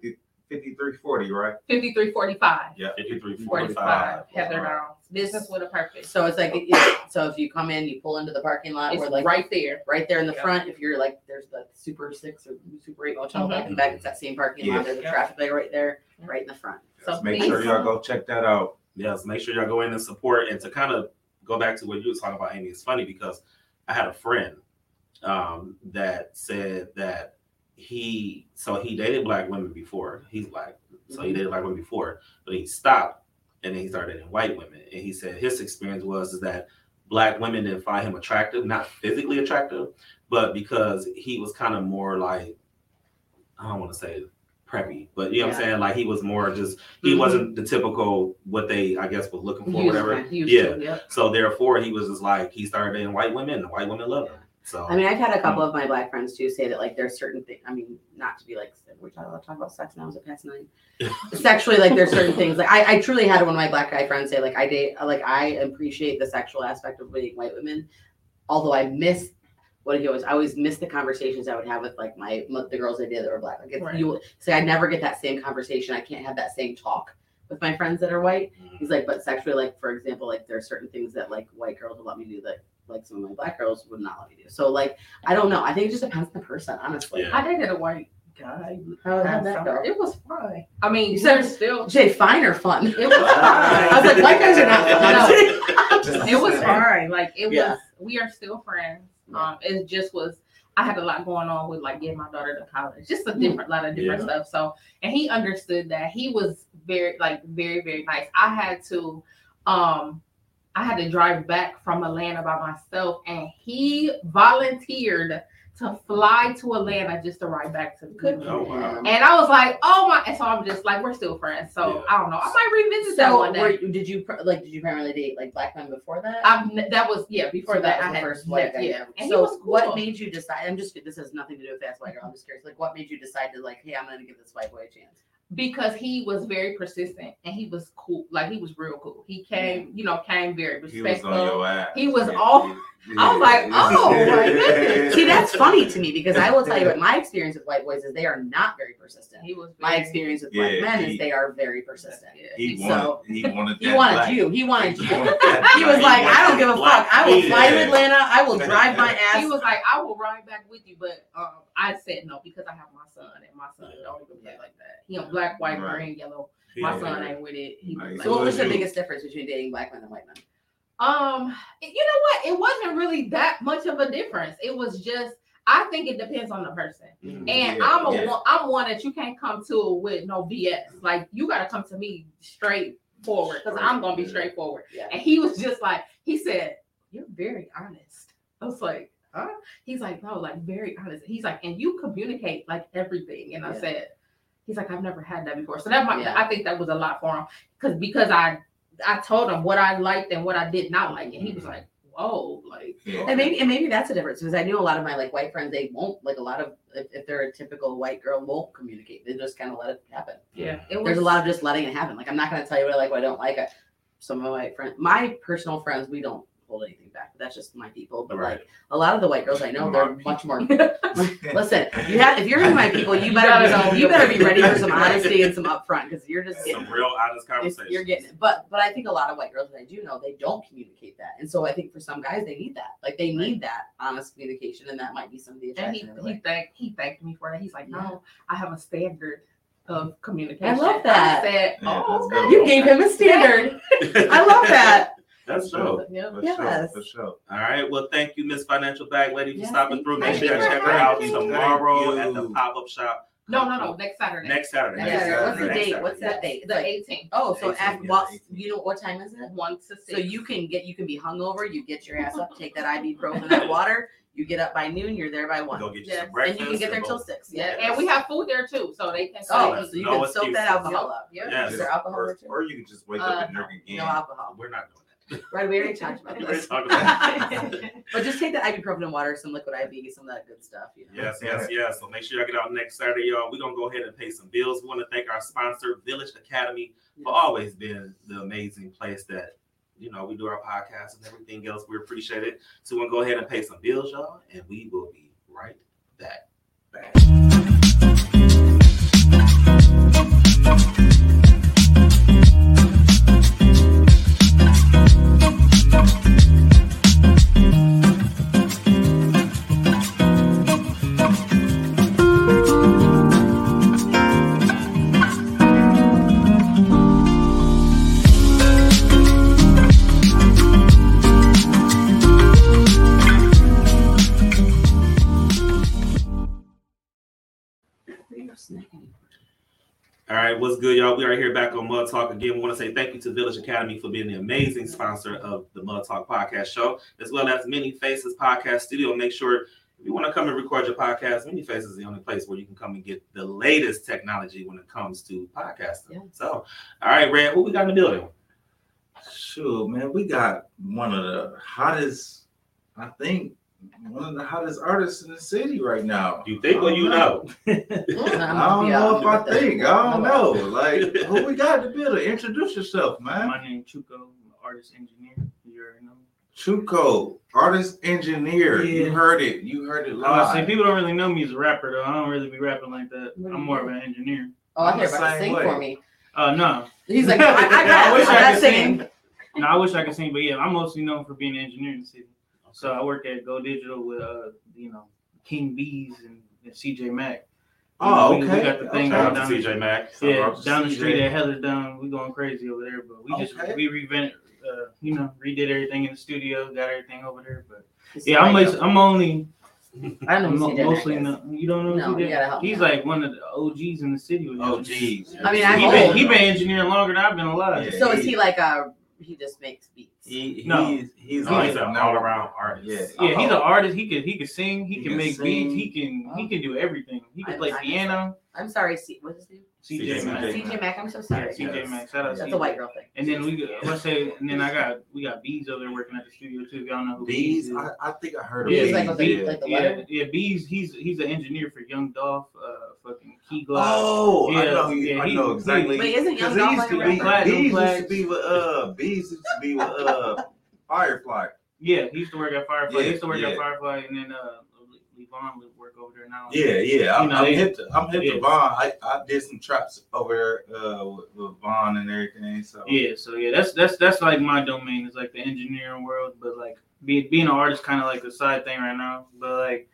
[SPEAKER 2] 50 5340, right?
[SPEAKER 8] 5345.
[SPEAKER 2] Yeah.
[SPEAKER 8] 5345. Heather Downs. Business with a Purpose.
[SPEAKER 6] So it's like, it- so if you come in, you pull into the parking lot,
[SPEAKER 8] It's
[SPEAKER 6] where like
[SPEAKER 8] right there.
[SPEAKER 6] right there in the
[SPEAKER 8] Yeah.
[SPEAKER 6] front. If you're like, there's the Super Six or Super Eight motel back
[SPEAKER 8] Mhm.
[SPEAKER 6] in back. It's that same parking lot. There's a
[SPEAKER 8] Yeah.
[SPEAKER 6] traffic light right there, right in the front.
[SPEAKER 8] So
[SPEAKER 2] Let's make
[SPEAKER 8] please
[SPEAKER 2] sure y'all go check that out.
[SPEAKER 1] Yes, make sure y'all go in and support. And to kind of go back to what you were talking about, Amy, it's funny because I had a friend um, that said that he so he dated black women before. He's black, so he dated black women before, but he stopped and then he started dating white women. And he said his experience was is that black women didn't find him attractive, not physically attractive, but because he was kind of more like I don't want to say preppy, but you know what I'm saying? Like he was more just he
[SPEAKER 8] Mhm.
[SPEAKER 1] wasn't the typical what they I guess was looking for, whatever. yeah.
[SPEAKER 8] yep.
[SPEAKER 1] So therefore, he was just like he started dating white women, and the white women loved him. So
[SPEAKER 6] I mean, I've had a couple hmm. of my black friends too say that like there's certain things. I mean, not to be like we're talking about, talking about sex now. Is it past nine? Sexually, like there's certain things. Like I, I truly had one of my black guy friends say like I date like I appreciate the sexual aspect of dating white women, although I miss what he always I always miss the conversations I would have with like my the girls I did that were black. Like it's,
[SPEAKER 8] Right.
[SPEAKER 6] you say I never get that same conversation. I can't have that same talk with my friends that are white. Hmm. He's like, but sexually, like for example, like there are certain things that like white girls would let me do that like some of my black girls would not let me do. So like I don't know. I think it just depends on the person, honestly.
[SPEAKER 1] Yeah.
[SPEAKER 8] I dated a white guy.
[SPEAKER 6] How how'd that go?
[SPEAKER 8] It was fine. I mean,
[SPEAKER 6] You said-
[SPEAKER 8] we're still.
[SPEAKER 6] Jay, fine or fun?
[SPEAKER 8] It was fine.
[SPEAKER 6] I was like, white guys are not fun.
[SPEAKER 8] it was fine. Like it
[SPEAKER 6] Yeah.
[SPEAKER 8] was. We are still friends. Um, it just was. I had a lot going on with like getting my daughter to college, just a different lot of different stuff. So, and he understood that. He was very like very very nice. I had to, um, I had to drive back from Atlanta by myself, and he volunteered to fly to Atlanta just to ride back to the
[SPEAKER 6] Good
[SPEAKER 1] Oh, wow.
[SPEAKER 8] And I was like, oh my! And so I'm just like, we're still friends. So
[SPEAKER 1] Yeah.
[SPEAKER 8] I don't know. I might revisit that
[SPEAKER 6] So
[SPEAKER 8] one day.
[SPEAKER 6] were, did you like did you primarily date like black men before that?
[SPEAKER 8] Um, I've that was yeah before
[SPEAKER 6] So
[SPEAKER 8] that,
[SPEAKER 6] was
[SPEAKER 8] I
[SPEAKER 6] the
[SPEAKER 8] had
[SPEAKER 6] first white guy.
[SPEAKER 8] yeah and
[SPEAKER 6] so
[SPEAKER 8] he was cool.
[SPEAKER 6] what made you decide? I'm just this has nothing to do with fast white girl. I'm just curious. Like what made you decide to like, hey, I'm gonna give this white boy a chance?
[SPEAKER 8] Because he was very persistent and he was cool like he was real cool. He came you know came very
[SPEAKER 2] He
[SPEAKER 8] respectful
[SPEAKER 2] was on your ass.
[SPEAKER 8] He was all- I was like, oh, my goodness.
[SPEAKER 6] See, that's funny to me because I will tell you what my experience with white boys is they are not very persistent.
[SPEAKER 8] he was
[SPEAKER 6] My experience with black men
[SPEAKER 2] he-
[SPEAKER 6] is they are very persistent.
[SPEAKER 8] yeah.
[SPEAKER 2] He
[SPEAKER 6] So-
[SPEAKER 2] wanted. He wanted.
[SPEAKER 6] He wanted
[SPEAKER 2] black.
[SPEAKER 6] you. He wanted you. He was
[SPEAKER 2] black.
[SPEAKER 6] like, I don't give a fuck. I will fly to Atlanta. I will drive my ass.
[SPEAKER 8] he was like i will ride back with you but um i said no because i have my son and my son don't even play like that he a black white
[SPEAKER 2] Right.
[SPEAKER 8] green yellow my
[SPEAKER 1] Yeah.
[SPEAKER 8] son ain't with it he was like,
[SPEAKER 6] So what was the biggest difference between dating black men and white men?
[SPEAKER 8] Um, you know what? It wasn't really that much of a difference. It was just I think it depends on the person.
[SPEAKER 2] Mhm.
[SPEAKER 8] And
[SPEAKER 2] Yeah,
[SPEAKER 8] I'm a
[SPEAKER 2] yeah.
[SPEAKER 8] I'm one that you can't come to with no BS. Like you got to come to me straight forward because I'm gonna be straightforward.
[SPEAKER 6] Yeah.
[SPEAKER 8] And he was just like he said, "You're very honest." I was like, "Huh?" He's like, "No, like very honest." He's like, "And you communicate like everything." And I said, "He's like, I've never had that before." So that might
[SPEAKER 6] Yeah.
[SPEAKER 8] I think that was a lot for him because because I I told him what I liked and what I did not like, and he was mm-hmm. like, "Whoa!" Like,
[SPEAKER 2] Yeah.
[SPEAKER 6] And maybe and maybe that's a difference because I knew a lot of my like white friends they won't like a lot of if, if they're a typical white girl won't communicate they just kind of let it happen.
[SPEAKER 8] yeah, it was
[SPEAKER 6] There's a lot of just letting it happen. Like I'm not gonna tell you what I like what I don't like. I, some of my friends, my personal friends, we don't hold anything back. But that's just my people. But
[SPEAKER 1] Right.
[SPEAKER 6] like a lot of the white girls I know, they're much more. Listen, you have if you're in my people, you better
[SPEAKER 8] gotta
[SPEAKER 6] be,
[SPEAKER 8] know
[SPEAKER 6] you better be ready for some honesty and some upfront because you're just getting
[SPEAKER 1] Some real honest conversation.
[SPEAKER 6] you're getting it. But but I think a lot of white girls that I do know, they don't communicate that. And so I think for some guys they need that. Like they need that honest communication and that might be some of the
[SPEAKER 8] And he,
[SPEAKER 6] attraction.
[SPEAKER 8] he thanked he thanked me for that. He's like,
[SPEAKER 6] Yeah.
[SPEAKER 8] no, I have a standard of communication.
[SPEAKER 6] I love that.
[SPEAKER 8] I said, oh,
[SPEAKER 2] that's
[SPEAKER 6] You gave him a standard. I love that.
[SPEAKER 1] That's dope.
[SPEAKER 8] Yeah.
[SPEAKER 2] For
[SPEAKER 6] Yes.
[SPEAKER 2] sure, for sure.
[SPEAKER 1] All right. Well, thank you, Miss Financial Bag Lady, for
[SPEAKER 6] Yes,
[SPEAKER 1] stopping through. Make sure you check her out tomorrow
[SPEAKER 2] Thank
[SPEAKER 1] at the pop up shop.
[SPEAKER 8] No, no, no. Next Saturday.
[SPEAKER 1] Next Saturday.
[SPEAKER 6] Next
[SPEAKER 1] Next
[SPEAKER 6] Saturday. What's the
[SPEAKER 1] Next
[SPEAKER 6] date?
[SPEAKER 1] Saturday.
[SPEAKER 6] What's that date?
[SPEAKER 8] The 18th.
[SPEAKER 6] Oh, so
[SPEAKER 2] 18,
[SPEAKER 6] at
[SPEAKER 2] yeah,
[SPEAKER 6] what
[SPEAKER 2] 18.
[SPEAKER 6] you know what time is it?
[SPEAKER 8] One to six.
[SPEAKER 6] So you can get you can be hungover, you get your ass up, take that ibuprofen, that water, you get up by noon, you're there by one.
[SPEAKER 1] Go get you
[SPEAKER 8] Yes.
[SPEAKER 1] some
[SPEAKER 6] And you can get there till six.
[SPEAKER 8] yeah,
[SPEAKER 6] Yeah.
[SPEAKER 8] and we have food there too, so they can.
[SPEAKER 6] Oh,
[SPEAKER 1] Yes,
[SPEAKER 6] so you
[SPEAKER 1] no
[SPEAKER 6] can soak that
[SPEAKER 1] excuses.
[SPEAKER 6] alcohol up.
[SPEAKER 8] Yep.
[SPEAKER 1] Yes.
[SPEAKER 6] Is there alcohol
[SPEAKER 2] or, or you can just wake
[SPEAKER 8] Uh,
[SPEAKER 2] up and drink again.
[SPEAKER 6] No alcohol.
[SPEAKER 1] We're not doing that.
[SPEAKER 6] Right, we already talked about
[SPEAKER 1] We
[SPEAKER 6] this.
[SPEAKER 1] talked about
[SPEAKER 6] But just take the ibuprofen and water, some liquid IV, some of that good stuff. You know?
[SPEAKER 1] Yes, yes, yes. So make sure y'all get out next Saturday, y'all. We're gonna go ahead and pay some bills. We want to thank our sponsor, Village Academy, for always being the amazing place that you know we do our podcast and everything else. We appreciate it. So we're gonna go ahead and pay some bills, y'all, and we will be right back. All right, what's good, y'all? We are here back on Mud Talk again. We want to say thank you to Village Academy for being the amazing sponsor of the Mud Talk podcast show, as well as Many Faces Podcast Studio. Make sure if you want to come and record your podcast, Many Faces is the only place where you can come and get the latest technology when it comes to podcasting.
[SPEAKER 6] Yeah.
[SPEAKER 1] So, all right, Red, who we got in the building?
[SPEAKER 2] Sure, man. We got one of the hottest, I think, one of the hottest artists in the city right now.
[SPEAKER 1] You think or you know?
[SPEAKER 2] I don't know if I think. I don't know. Like, who we got in the building? Introduce yourself, man.
[SPEAKER 9] My name Chuco, I'm an artist engineer. You already know.
[SPEAKER 2] Chuco, artist engineer. You heard it. You heard it
[SPEAKER 9] Oh, I say
[SPEAKER 2] live.
[SPEAKER 9] people don't really know me as a rapper though. I don't really be rapping like that. I'm more
[SPEAKER 6] do?
[SPEAKER 9] of an engineer.
[SPEAKER 6] Oh, I
[SPEAKER 2] I'm
[SPEAKER 6] thought you about to
[SPEAKER 2] same
[SPEAKER 6] sing
[SPEAKER 2] way.
[SPEAKER 6] for me.
[SPEAKER 9] Uh no.
[SPEAKER 6] He's like, I, I got
[SPEAKER 9] I wish
[SPEAKER 6] I'm
[SPEAKER 9] I
[SPEAKER 6] not
[SPEAKER 9] could
[SPEAKER 6] singing.
[SPEAKER 9] sing. No, I wish I could sing, but yeah, I'm mostly known for being an engineer in the city. So I work at Go Digital with uh, you know, King Bees and, and CJ Mack.
[SPEAKER 2] Oh,
[SPEAKER 9] We- we
[SPEAKER 2] okay.
[SPEAKER 9] got the thing
[SPEAKER 2] Okay.
[SPEAKER 1] Shout
[SPEAKER 9] going
[SPEAKER 1] out
[SPEAKER 9] down
[SPEAKER 1] CJ Mack.
[SPEAKER 9] Yeah,
[SPEAKER 2] out to
[SPEAKER 9] down the
[SPEAKER 2] CJ.
[SPEAKER 9] street at Heatherdown, we going crazy over there. But we just we revamped, uh, you know, redid everything in the studio, got everything over there. But
[SPEAKER 6] He's
[SPEAKER 9] yeah, I'm
[SPEAKER 6] like,
[SPEAKER 9] like, I'm only
[SPEAKER 6] I don't
[SPEAKER 9] I'm
[SPEAKER 6] know
[SPEAKER 9] mo- mostly
[SPEAKER 6] Mack
[SPEAKER 9] no, you don't know
[SPEAKER 6] No,
[SPEAKER 9] who
[SPEAKER 6] you
[SPEAKER 9] that-
[SPEAKER 6] me
[SPEAKER 9] He's
[SPEAKER 6] out.
[SPEAKER 9] like one of the OGs in the city. with
[SPEAKER 2] Oh,
[SPEAKER 9] him.
[SPEAKER 6] I mean,
[SPEAKER 9] He
[SPEAKER 6] I'm
[SPEAKER 9] been he been engineering longer than I've been alive.
[SPEAKER 2] Yeah.
[SPEAKER 6] So is he like a? He just makes beats.
[SPEAKER 2] He,
[SPEAKER 9] No.
[SPEAKER 2] he's he's,
[SPEAKER 1] No, he's
[SPEAKER 2] like
[SPEAKER 1] an all around artist.
[SPEAKER 2] Yeah.
[SPEAKER 9] Yeah, he's an artist. He could he could sing. He,
[SPEAKER 2] He
[SPEAKER 9] can,
[SPEAKER 2] can
[SPEAKER 9] make
[SPEAKER 2] sing.
[SPEAKER 9] beats. He can he can do everything. He can
[SPEAKER 6] I-
[SPEAKER 9] play
[SPEAKER 6] I-
[SPEAKER 9] piano.
[SPEAKER 6] I'm sorry, C- what's his name?
[SPEAKER 9] CJ
[SPEAKER 2] CJ
[SPEAKER 9] Mack.
[SPEAKER 2] Mack.
[SPEAKER 6] CJ Mack. I'm so
[SPEAKER 9] Yeah,
[SPEAKER 6] sorry.
[SPEAKER 9] CJ
[SPEAKER 2] Yes.
[SPEAKER 9] Mack. Shout out
[SPEAKER 6] That's
[SPEAKER 9] CJ.
[SPEAKER 6] a white girl thing.
[SPEAKER 9] And then we got- let's say and then I got we got bees over there working at the studio too. If y'all know who
[SPEAKER 2] Bees. I, I think I heard of
[SPEAKER 9] Yeah,
[SPEAKER 6] Bees,
[SPEAKER 2] Bees.
[SPEAKER 6] like with
[SPEAKER 2] yeah.
[SPEAKER 6] like
[SPEAKER 9] yeah, yeah, Bees. He's he's an engineer for Young Dolph, uh, fucking Key Glock.
[SPEAKER 2] Oh, I
[SPEAKER 9] Yeah,
[SPEAKER 2] know. He,
[SPEAKER 9] yeah,
[SPEAKER 2] I
[SPEAKER 9] he-
[SPEAKER 2] know
[SPEAKER 9] he-
[SPEAKER 2] exactly.
[SPEAKER 6] Wait, isn't Young
[SPEAKER 2] Because he
[SPEAKER 6] Dolph
[SPEAKER 2] used
[SPEAKER 6] like
[SPEAKER 2] to
[SPEAKER 6] a
[SPEAKER 2] be
[SPEAKER 6] rapper?
[SPEAKER 2] Bees used to be with uh Bees used to be with uh Firefly.
[SPEAKER 9] Yeah, he used to work at Firefly. he used to work
[SPEAKER 2] yeah.
[SPEAKER 9] at Firefly, and then uh, Levon would work over there now.
[SPEAKER 2] Yeah, yeah.
[SPEAKER 9] You know,
[SPEAKER 2] I'm
[SPEAKER 9] they-
[SPEAKER 2] hip to I'm hip
[SPEAKER 9] yeah.
[SPEAKER 2] to Vaughn. I, I did some traps over there uh with, with Vaughn and everything. So
[SPEAKER 9] Yeah, so yeah, that's that's that's like my domain is like the engineering world, but like be, being an artist kind of like a side thing right now. But like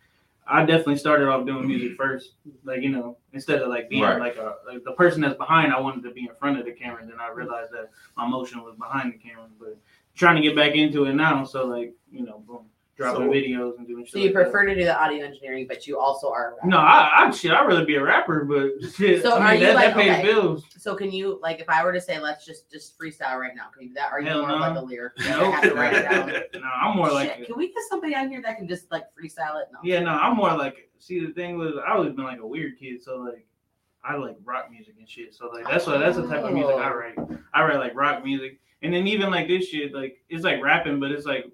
[SPEAKER 9] I definitely started off doing music first, like you know, instead of like being
[SPEAKER 2] Right.
[SPEAKER 9] like a like the person that's behind. I wanted to be in front of the camera. and Then I realized that my motion was behind the camera. But trying to get back into it now, so like you know, boom, dropping
[SPEAKER 2] So-
[SPEAKER 9] videos and doing.
[SPEAKER 6] So you
[SPEAKER 9] like that.
[SPEAKER 6] prefer to do the audio engineering, but you also are.
[SPEAKER 9] No, I, I shit. I'd rather be a rapper, but shit.
[SPEAKER 6] So
[SPEAKER 9] I mean,
[SPEAKER 6] are you
[SPEAKER 9] that,
[SPEAKER 6] like-
[SPEAKER 9] that pays
[SPEAKER 6] okay.
[SPEAKER 9] bills.
[SPEAKER 6] So can you like if I were to say let's just just freestyle right now? Can you do that? Are you
[SPEAKER 9] Hell
[SPEAKER 6] more
[SPEAKER 9] no.
[SPEAKER 6] like a lyric? You
[SPEAKER 9] Nope.
[SPEAKER 6] have to write it down.
[SPEAKER 9] No, I'm more like
[SPEAKER 6] Shit, can we get somebody on here that can just like freestyle it? No.
[SPEAKER 9] Yeah, no, I'm more like. See, the thing was, I always been like a weird kid, so like, I like rock music and shit. So like, that's what that's the type of music I
[SPEAKER 6] Oh.
[SPEAKER 9] write. I write like rock music, and then even like this shit, like it's like rapping, but it's like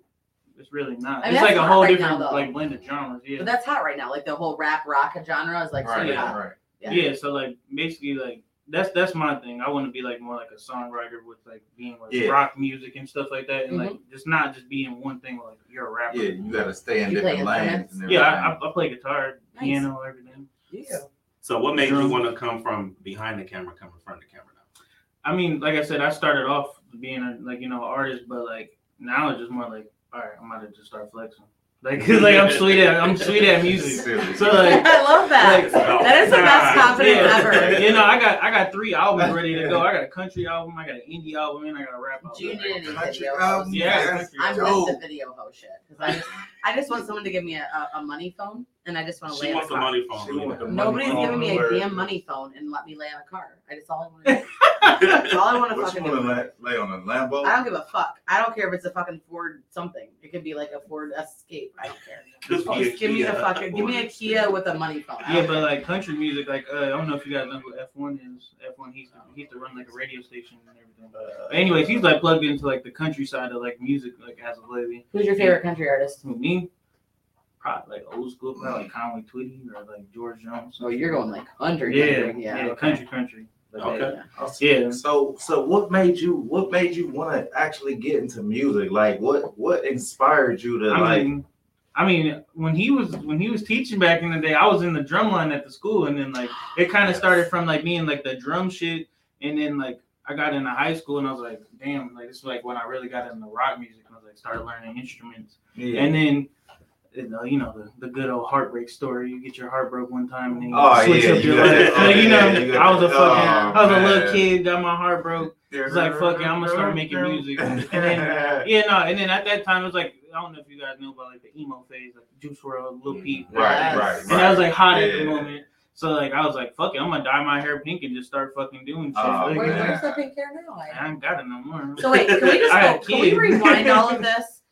[SPEAKER 9] it's really not.
[SPEAKER 6] I mean,
[SPEAKER 9] it's like a whole
[SPEAKER 6] right
[SPEAKER 9] different
[SPEAKER 6] now,
[SPEAKER 9] like blend of genres. Yeah,
[SPEAKER 6] But that's hot right now. Like the whole rap rock genre is like
[SPEAKER 2] right,
[SPEAKER 6] super
[SPEAKER 9] yeah,
[SPEAKER 2] right.
[SPEAKER 6] Yeah.
[SPEAKER 9] yeah. So like basically like that's that's my thing. I want to be like more like a songwriter with like being like
[SPEAKER 2] Yeah.
[SPEAKER 9] rock music and stuff like that, and like
[SPEAKER 6] Mm-hmm.
[SPEAKER 9] just not just being one thing. Like you're a rapper.
[SPEAKER 2] Yeah, you gotta stay in
[SPEAKER 6] You
[SPEAKER 2] different lanes. and
[SPEAKER 9] Yeah. I, I, I play guitar,
[SPEAKER 6] Nice.
[SPEAKER 9] piano, everything.
[SPEAKER 6] Yeah.
[SPEAKER 1] So what made you want to come from behind the camera, come in front of the camera now?
[SPEAKER 9] I mean, like I said, I started off being a like you know artist, but like now it's just more like, all right, I'm about to just start flexing. Like, 'cause, like I'm sweet at I'm sweet at music. So like,
[SPEAKER 6] I love that.
[SPEAKER 9] like
[SPEAKER 6] that is the best confidence
[SPEAKER 9] yeah,
[SPEAKER 6] ever.
[SPEAKER 9] You know, I got I got three albums ready to go. I got a country album, I got an indie album, and I got a rap album.
[SPEAKER 6] Do you need any
[SPEAKER 2] Country
[SPEAKER 6] video
[SPEAKER 2] album?
[SPEAKER 9] Yeah,
[SPEAKER 2] Yes.
[SPEAKER 6] I'm
[SPEAKER 9] album.
[SPEAKER 6] with the video host shit because I just, I just want someone to give me a, a, a money phone and I just want to lay
[SPEAKER 1] She
[SPEAKER 6] on a
[SPEAKER 1] the
[SPEAKER 6] car.
[SPEAKER 1] money phone.
[SPEAKER 2] She
[SPEAKER 1] really
[SPEAKER 2] the money
[SPEAKER 6] Nobody's
[SPEAKER 2] phone
[SPEAKER 6] giving me a
[SPEAKER 2] where-
[SPEAKER 6] damn money phone and let me lay on a car. I just all I want to do. That's all I want to
[SPEAKER 2] What you
[SPEAKER 6] fucking
[SPEAKER 2] wanna
[SPEAKER 6] do.
[SPEAKER 2] lay, lay on a Lambo?
[SPEAKER 6] I don't give a fuck. I don't care if it's a fucking Ford something. It could be like a Ford Escape. I don't care.
[SPEAKER 1] Just be a
[SPEAKER 6] give me a fucking give me a Kia with a money phone.
[SPEAKER 9] Yeah, but like country music, like uh, I don't know if you guys know who F1 is. F1, he's he used to run like a radio station and everything. But anyways, he's like plugged into like the countryside of like music, like as of lately.
[SPEAKER 6] Who's your favorite country artist?
[SPEAKER 9] Who me? Probably like old school, probably like Conway Twitty or like George Jones.
[SPEAKER 6] Oh, you're going like country.
[SPEAKER 9] Yeah,
[SPEAKER 6] country.
[SPEAKER 9] yeah,
[SPEAKER 6] yeah. okay.
[SPEAKER 9] country, country. But,
[SPEAKER 1] Okay.
[SPEAKER 9] Yeah.
[SPEAKER 2] So so what made you what made you want to actually get into music? Like what what inspired you to
[SPEAKER 9] I
[SPEAKER 2] like
[SPEAKER 9] mean, I mean, when he was when he was teaching back in the day, I was in the drum line at the school, and then like it kind of
[SPEAKER 1] Yes.
[SPEAKER 9] started from like me and like the drum shit, and then like I got into high school, and I was like, damn, like this is like when I really got into rock music, and I was like started learning instruments,
[SPEAKER 2] yeah.
[SPEAKER 9] and then. You know, you know the, the good old heartbreak story. You get your heart broke one time, and then you
[SPEAKER 2] Oh,
[SPEAKER 9] switch
[SPEAKER 2] yeah,
[SPEAKER 9] up
[SPEAKER 2] you
[SPEAKER 9] your life. you know,
[SPEAKER 2] yeah, you
[SPEAKER 9] I was a fucking,
[SPEAKER 2] oh,
[SPEAKER 9] I was a little kid, got my heart broke. It's like, fuck it, I'm gonna start making music. And then, yeah, no, and then at that time it was like I don't know if you guys know about like the emo phase, like Juice WRLD, Lil mm-hmm. Peep,
[SPEAKER 2] right,
[SPEAKER 6] Yes.
[SPEAKER 2] right,
[SPEAKER 9] and that was like hot at the moment. So like I was like, fuck it, I'm gonna dye my hair pink and just start fucking doing shit.
[SPEAKER 2] Oh,
[SPEAKER 9] Like,
[SPEAKER 6] Where,
[SPEAKER 2] man.
[SPEAKER 6] where's the pink hair now?
[SPEAKER 9] I
[SPEAKER 6] I-
[SPEAKER 9] haven't got it no more.
[SPEAKER 6] So wait, can we just go, can we rewind all of this?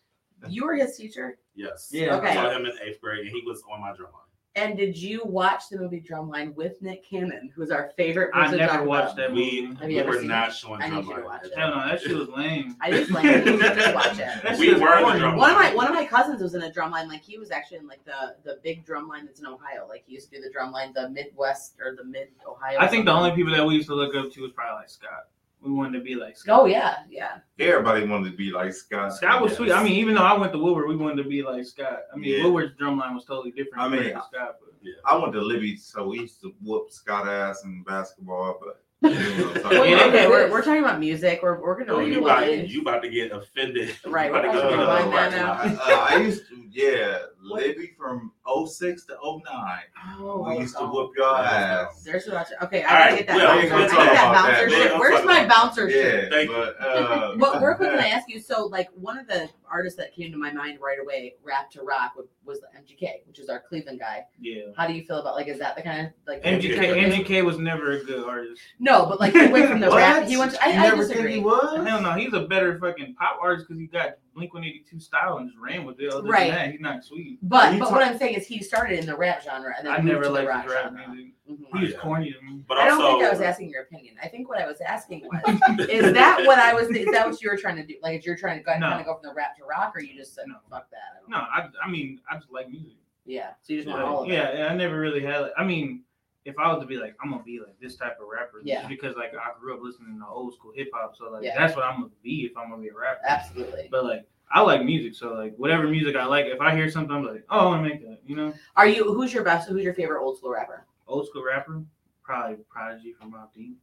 [SPEAKER 6] You were his teacher,
[SPEAKER 1] Yes.
[SPEAKER 9] Yeah.
[SPEAKER 6] Okay.
[SPEAKER 1] I saw him in eighth grade, and he was on my drum line.
[SPEAKER 6] And did you watch the movie Drumline with Nick Cannon, who's our favorite
[SPEAKER 9] I
[SPEAKER 6] person to
[SPEAKER 9] never
[SPEAKER 6] talk
[SPEAKER 9] watched
[SPEAKER 6] about?
[SPEAKER 9] that
[SPEAKER 1] We,
[SPEAKER 9] movie.
[SPEAKER 6] Have you
[SPEAKER 1] we
[SPEAKER 6] ever
[SPEAKER 1] were not
[SPEAKER 6] it?
[SPEAKER 1] showing
[SPEAKER 6] I need
[SPEAKER 1] drum
[SPEAKER 6] you to watch it.
[SPEAKER 9] Hell no, that shit was lame.
[SPEAKER 6] I just like you should just watch it.
[SPEAKER 1] We were the
[SPEAKER 9] corny.
[SPEAKER 6] One of my one of my cousins was in a drumline. Like he was actually in like the the big drumline that's in Ohio. Like he used to do the drumline, the Midwest or the Mid Ohio.
[SPEAKER 9] I think the only people that we used to look up to was probably like Scott. We wanted to be like Scott.
[SPEAKER 6] Oh yeah, yeah.
[SPEAKER 2] Everybody wanted to be like Scott.
[SPEAKER 9] Scott was
[SPEAKER 2] Yes.
[SPEAKER 9] sweet. I mean, even though I went to Woodward, we wanted to be like Scott. I mean,
[SPEAKER 2] Yeah.
[SPEAKER 9] Woodward's drum line was totally different.
[SPEAKER 2] I mean,
[SPEAKER 9] compared Scott, but
[SPEAKER 2] I went to Libby, so we used to whoop Scott ass in basketball, but you know what I'm talking
[SPEAKER 6] Well,
[SPEAKER 9] Yeah,
[SPEAKER 2] about.
[SPEAKER 6] okay, we're, we're talking about music. We're we're gonna
[SPEAKER 1] Oh, you about, you about to get offended.
[SPEAKER 6] Right,
[SPEAKER 1] You about to
[SPEAKER 6] we're
[SPEAKER 1] go
[SPEAKER 6] gonna
[SPEAKER 1] to the
[SPEAKER 6] rewind that
[SPEAKER 1] right
[SPEAKER 6] now.
[SPEAKER 2] uh, I used to, yeah, Libby from 06 to 09.
[SPEAKER 6] Oh,
[SPEAKER 2] we used to
[SPEAKER 6] oh.
[SPEAKER 2] whoop your ass.
[SPEAKER 6] There's what I- Okay, I gotta
[SPEAKER 1] right,
[SPEAKER 6] get that
[SPEAKER 1] well,
[SPEAKER 6] bouncer.
[SPEAKER 2] we
[SPEAKER 6] I
[SPEAKER 2] ain't
[SPEAKER 6] need
[SPEAKER 2] gonna talk
[SPEAKER 6] that bouncer
[SPEAKER 2] that.
[SPEAKER 1] We
[SPEAKER 6] shit.
[SPEAKER 1] ain't gonna
[SPEAKER 6] Where's my
[SPEAKER 1] about
[SPEAKER 6] bouncer
[SPEAKER 2] Yeah,
[SPEAKER 6] shit?
[SPEAKER 1] Thank you.
[SPEAKER 2] but uh,
[SPEAKER 6] But real quick, can I ask you? So, like, one of the artists that came to my mind right away, rap to rock, was, was the MGK, which is our Cleveland guy.
[SPEAKER 9] yeah.
[SPEAKER 6] How do you feel about like? Is that the kind of like
[SPEAKER 9] MGK,
[SPEAKER 6] type of thing?
[SPEAKER 9] MGK was never a good artist.
[SPEAKER 6] No, but like he went from the rap. He went. To, I,
[SPEAKER 2] you
[SPEAKER 6] I
[SPEAKER 2] never
[SPEAKER 6] disagree.
[SPEAKER 2] think he was?
[SPEAKER 9] Hell no, he's a better fucking pop artist because he got Blink 182 style and just ran with it. Other
[SPEAKER 6] Right.
[SPEAKER 9] than that, he's not sweet.
[SPEAKER 6] But
[SPEAKER 2] You
[SPEAKER 6] but
[SPEAKER 2] talk-
[SPEAKER 6] what I'm saying is he started in the rap genre and then
[SPEAKER 9] I
[SPEAKER 6] moved
[SPEAKER 9] never
[SPEAKER 6] to the
[SPEAKER 9] liked
[SPEAKER 6] rock
[SPEAKER 9] rap
[SPEAKER 6] genre.
[SPEAKER 9] music.
[SPEAKER 6] Mhm.
[SPEAKER 9] He was corny to me.
[SPEAKER 1] But
[SPEAKER 6] I don't
[SPEAKER 1] also,
[SPEAKER 6] think I was asking your opinion. I think what I was asking was, is that what I was? Is that what you were trying to do? Like, if you're trying to go,
[SPEAKER 9] No.
[SPEAKER 6] kind of go from the rap to rock, or you just said,
[SPEAKER 9] No.
[SPEAKER 6] "Fuck that"? I
[SPEAKER 9] No. I, I mean, I just like music.
[SPEAKER 6] Yeah. So you just want
[SPEAKER 9] Like,
[SPEAKER 6] all of it.
[SPEAKER 9] yeah, yeah, I never really had. Like, I mean, if I was to be like, I'm gonna be like this type of rapper,
[SPEAKER 6] Yeah.
[SPEAKER 9] just because like I grew up listening to old school hip hop, so like
[SPEAKER 6] Yeah.
[SPEAKER 9] that's what I'm gonna be if I'm gonna be a rapper.
[SPEAKER 6] Absolutely.
[SPEAKER 9] But like, I like music, so like whatever music I like, if I hear something, I'm like, oh, I want to make that. You know,
[SPEAKER 6] Are you? Who's your best? Who's your favorite old school rapper?
[SPEAKER 9] old school rapper, probably Prodigy from Mobb Deep.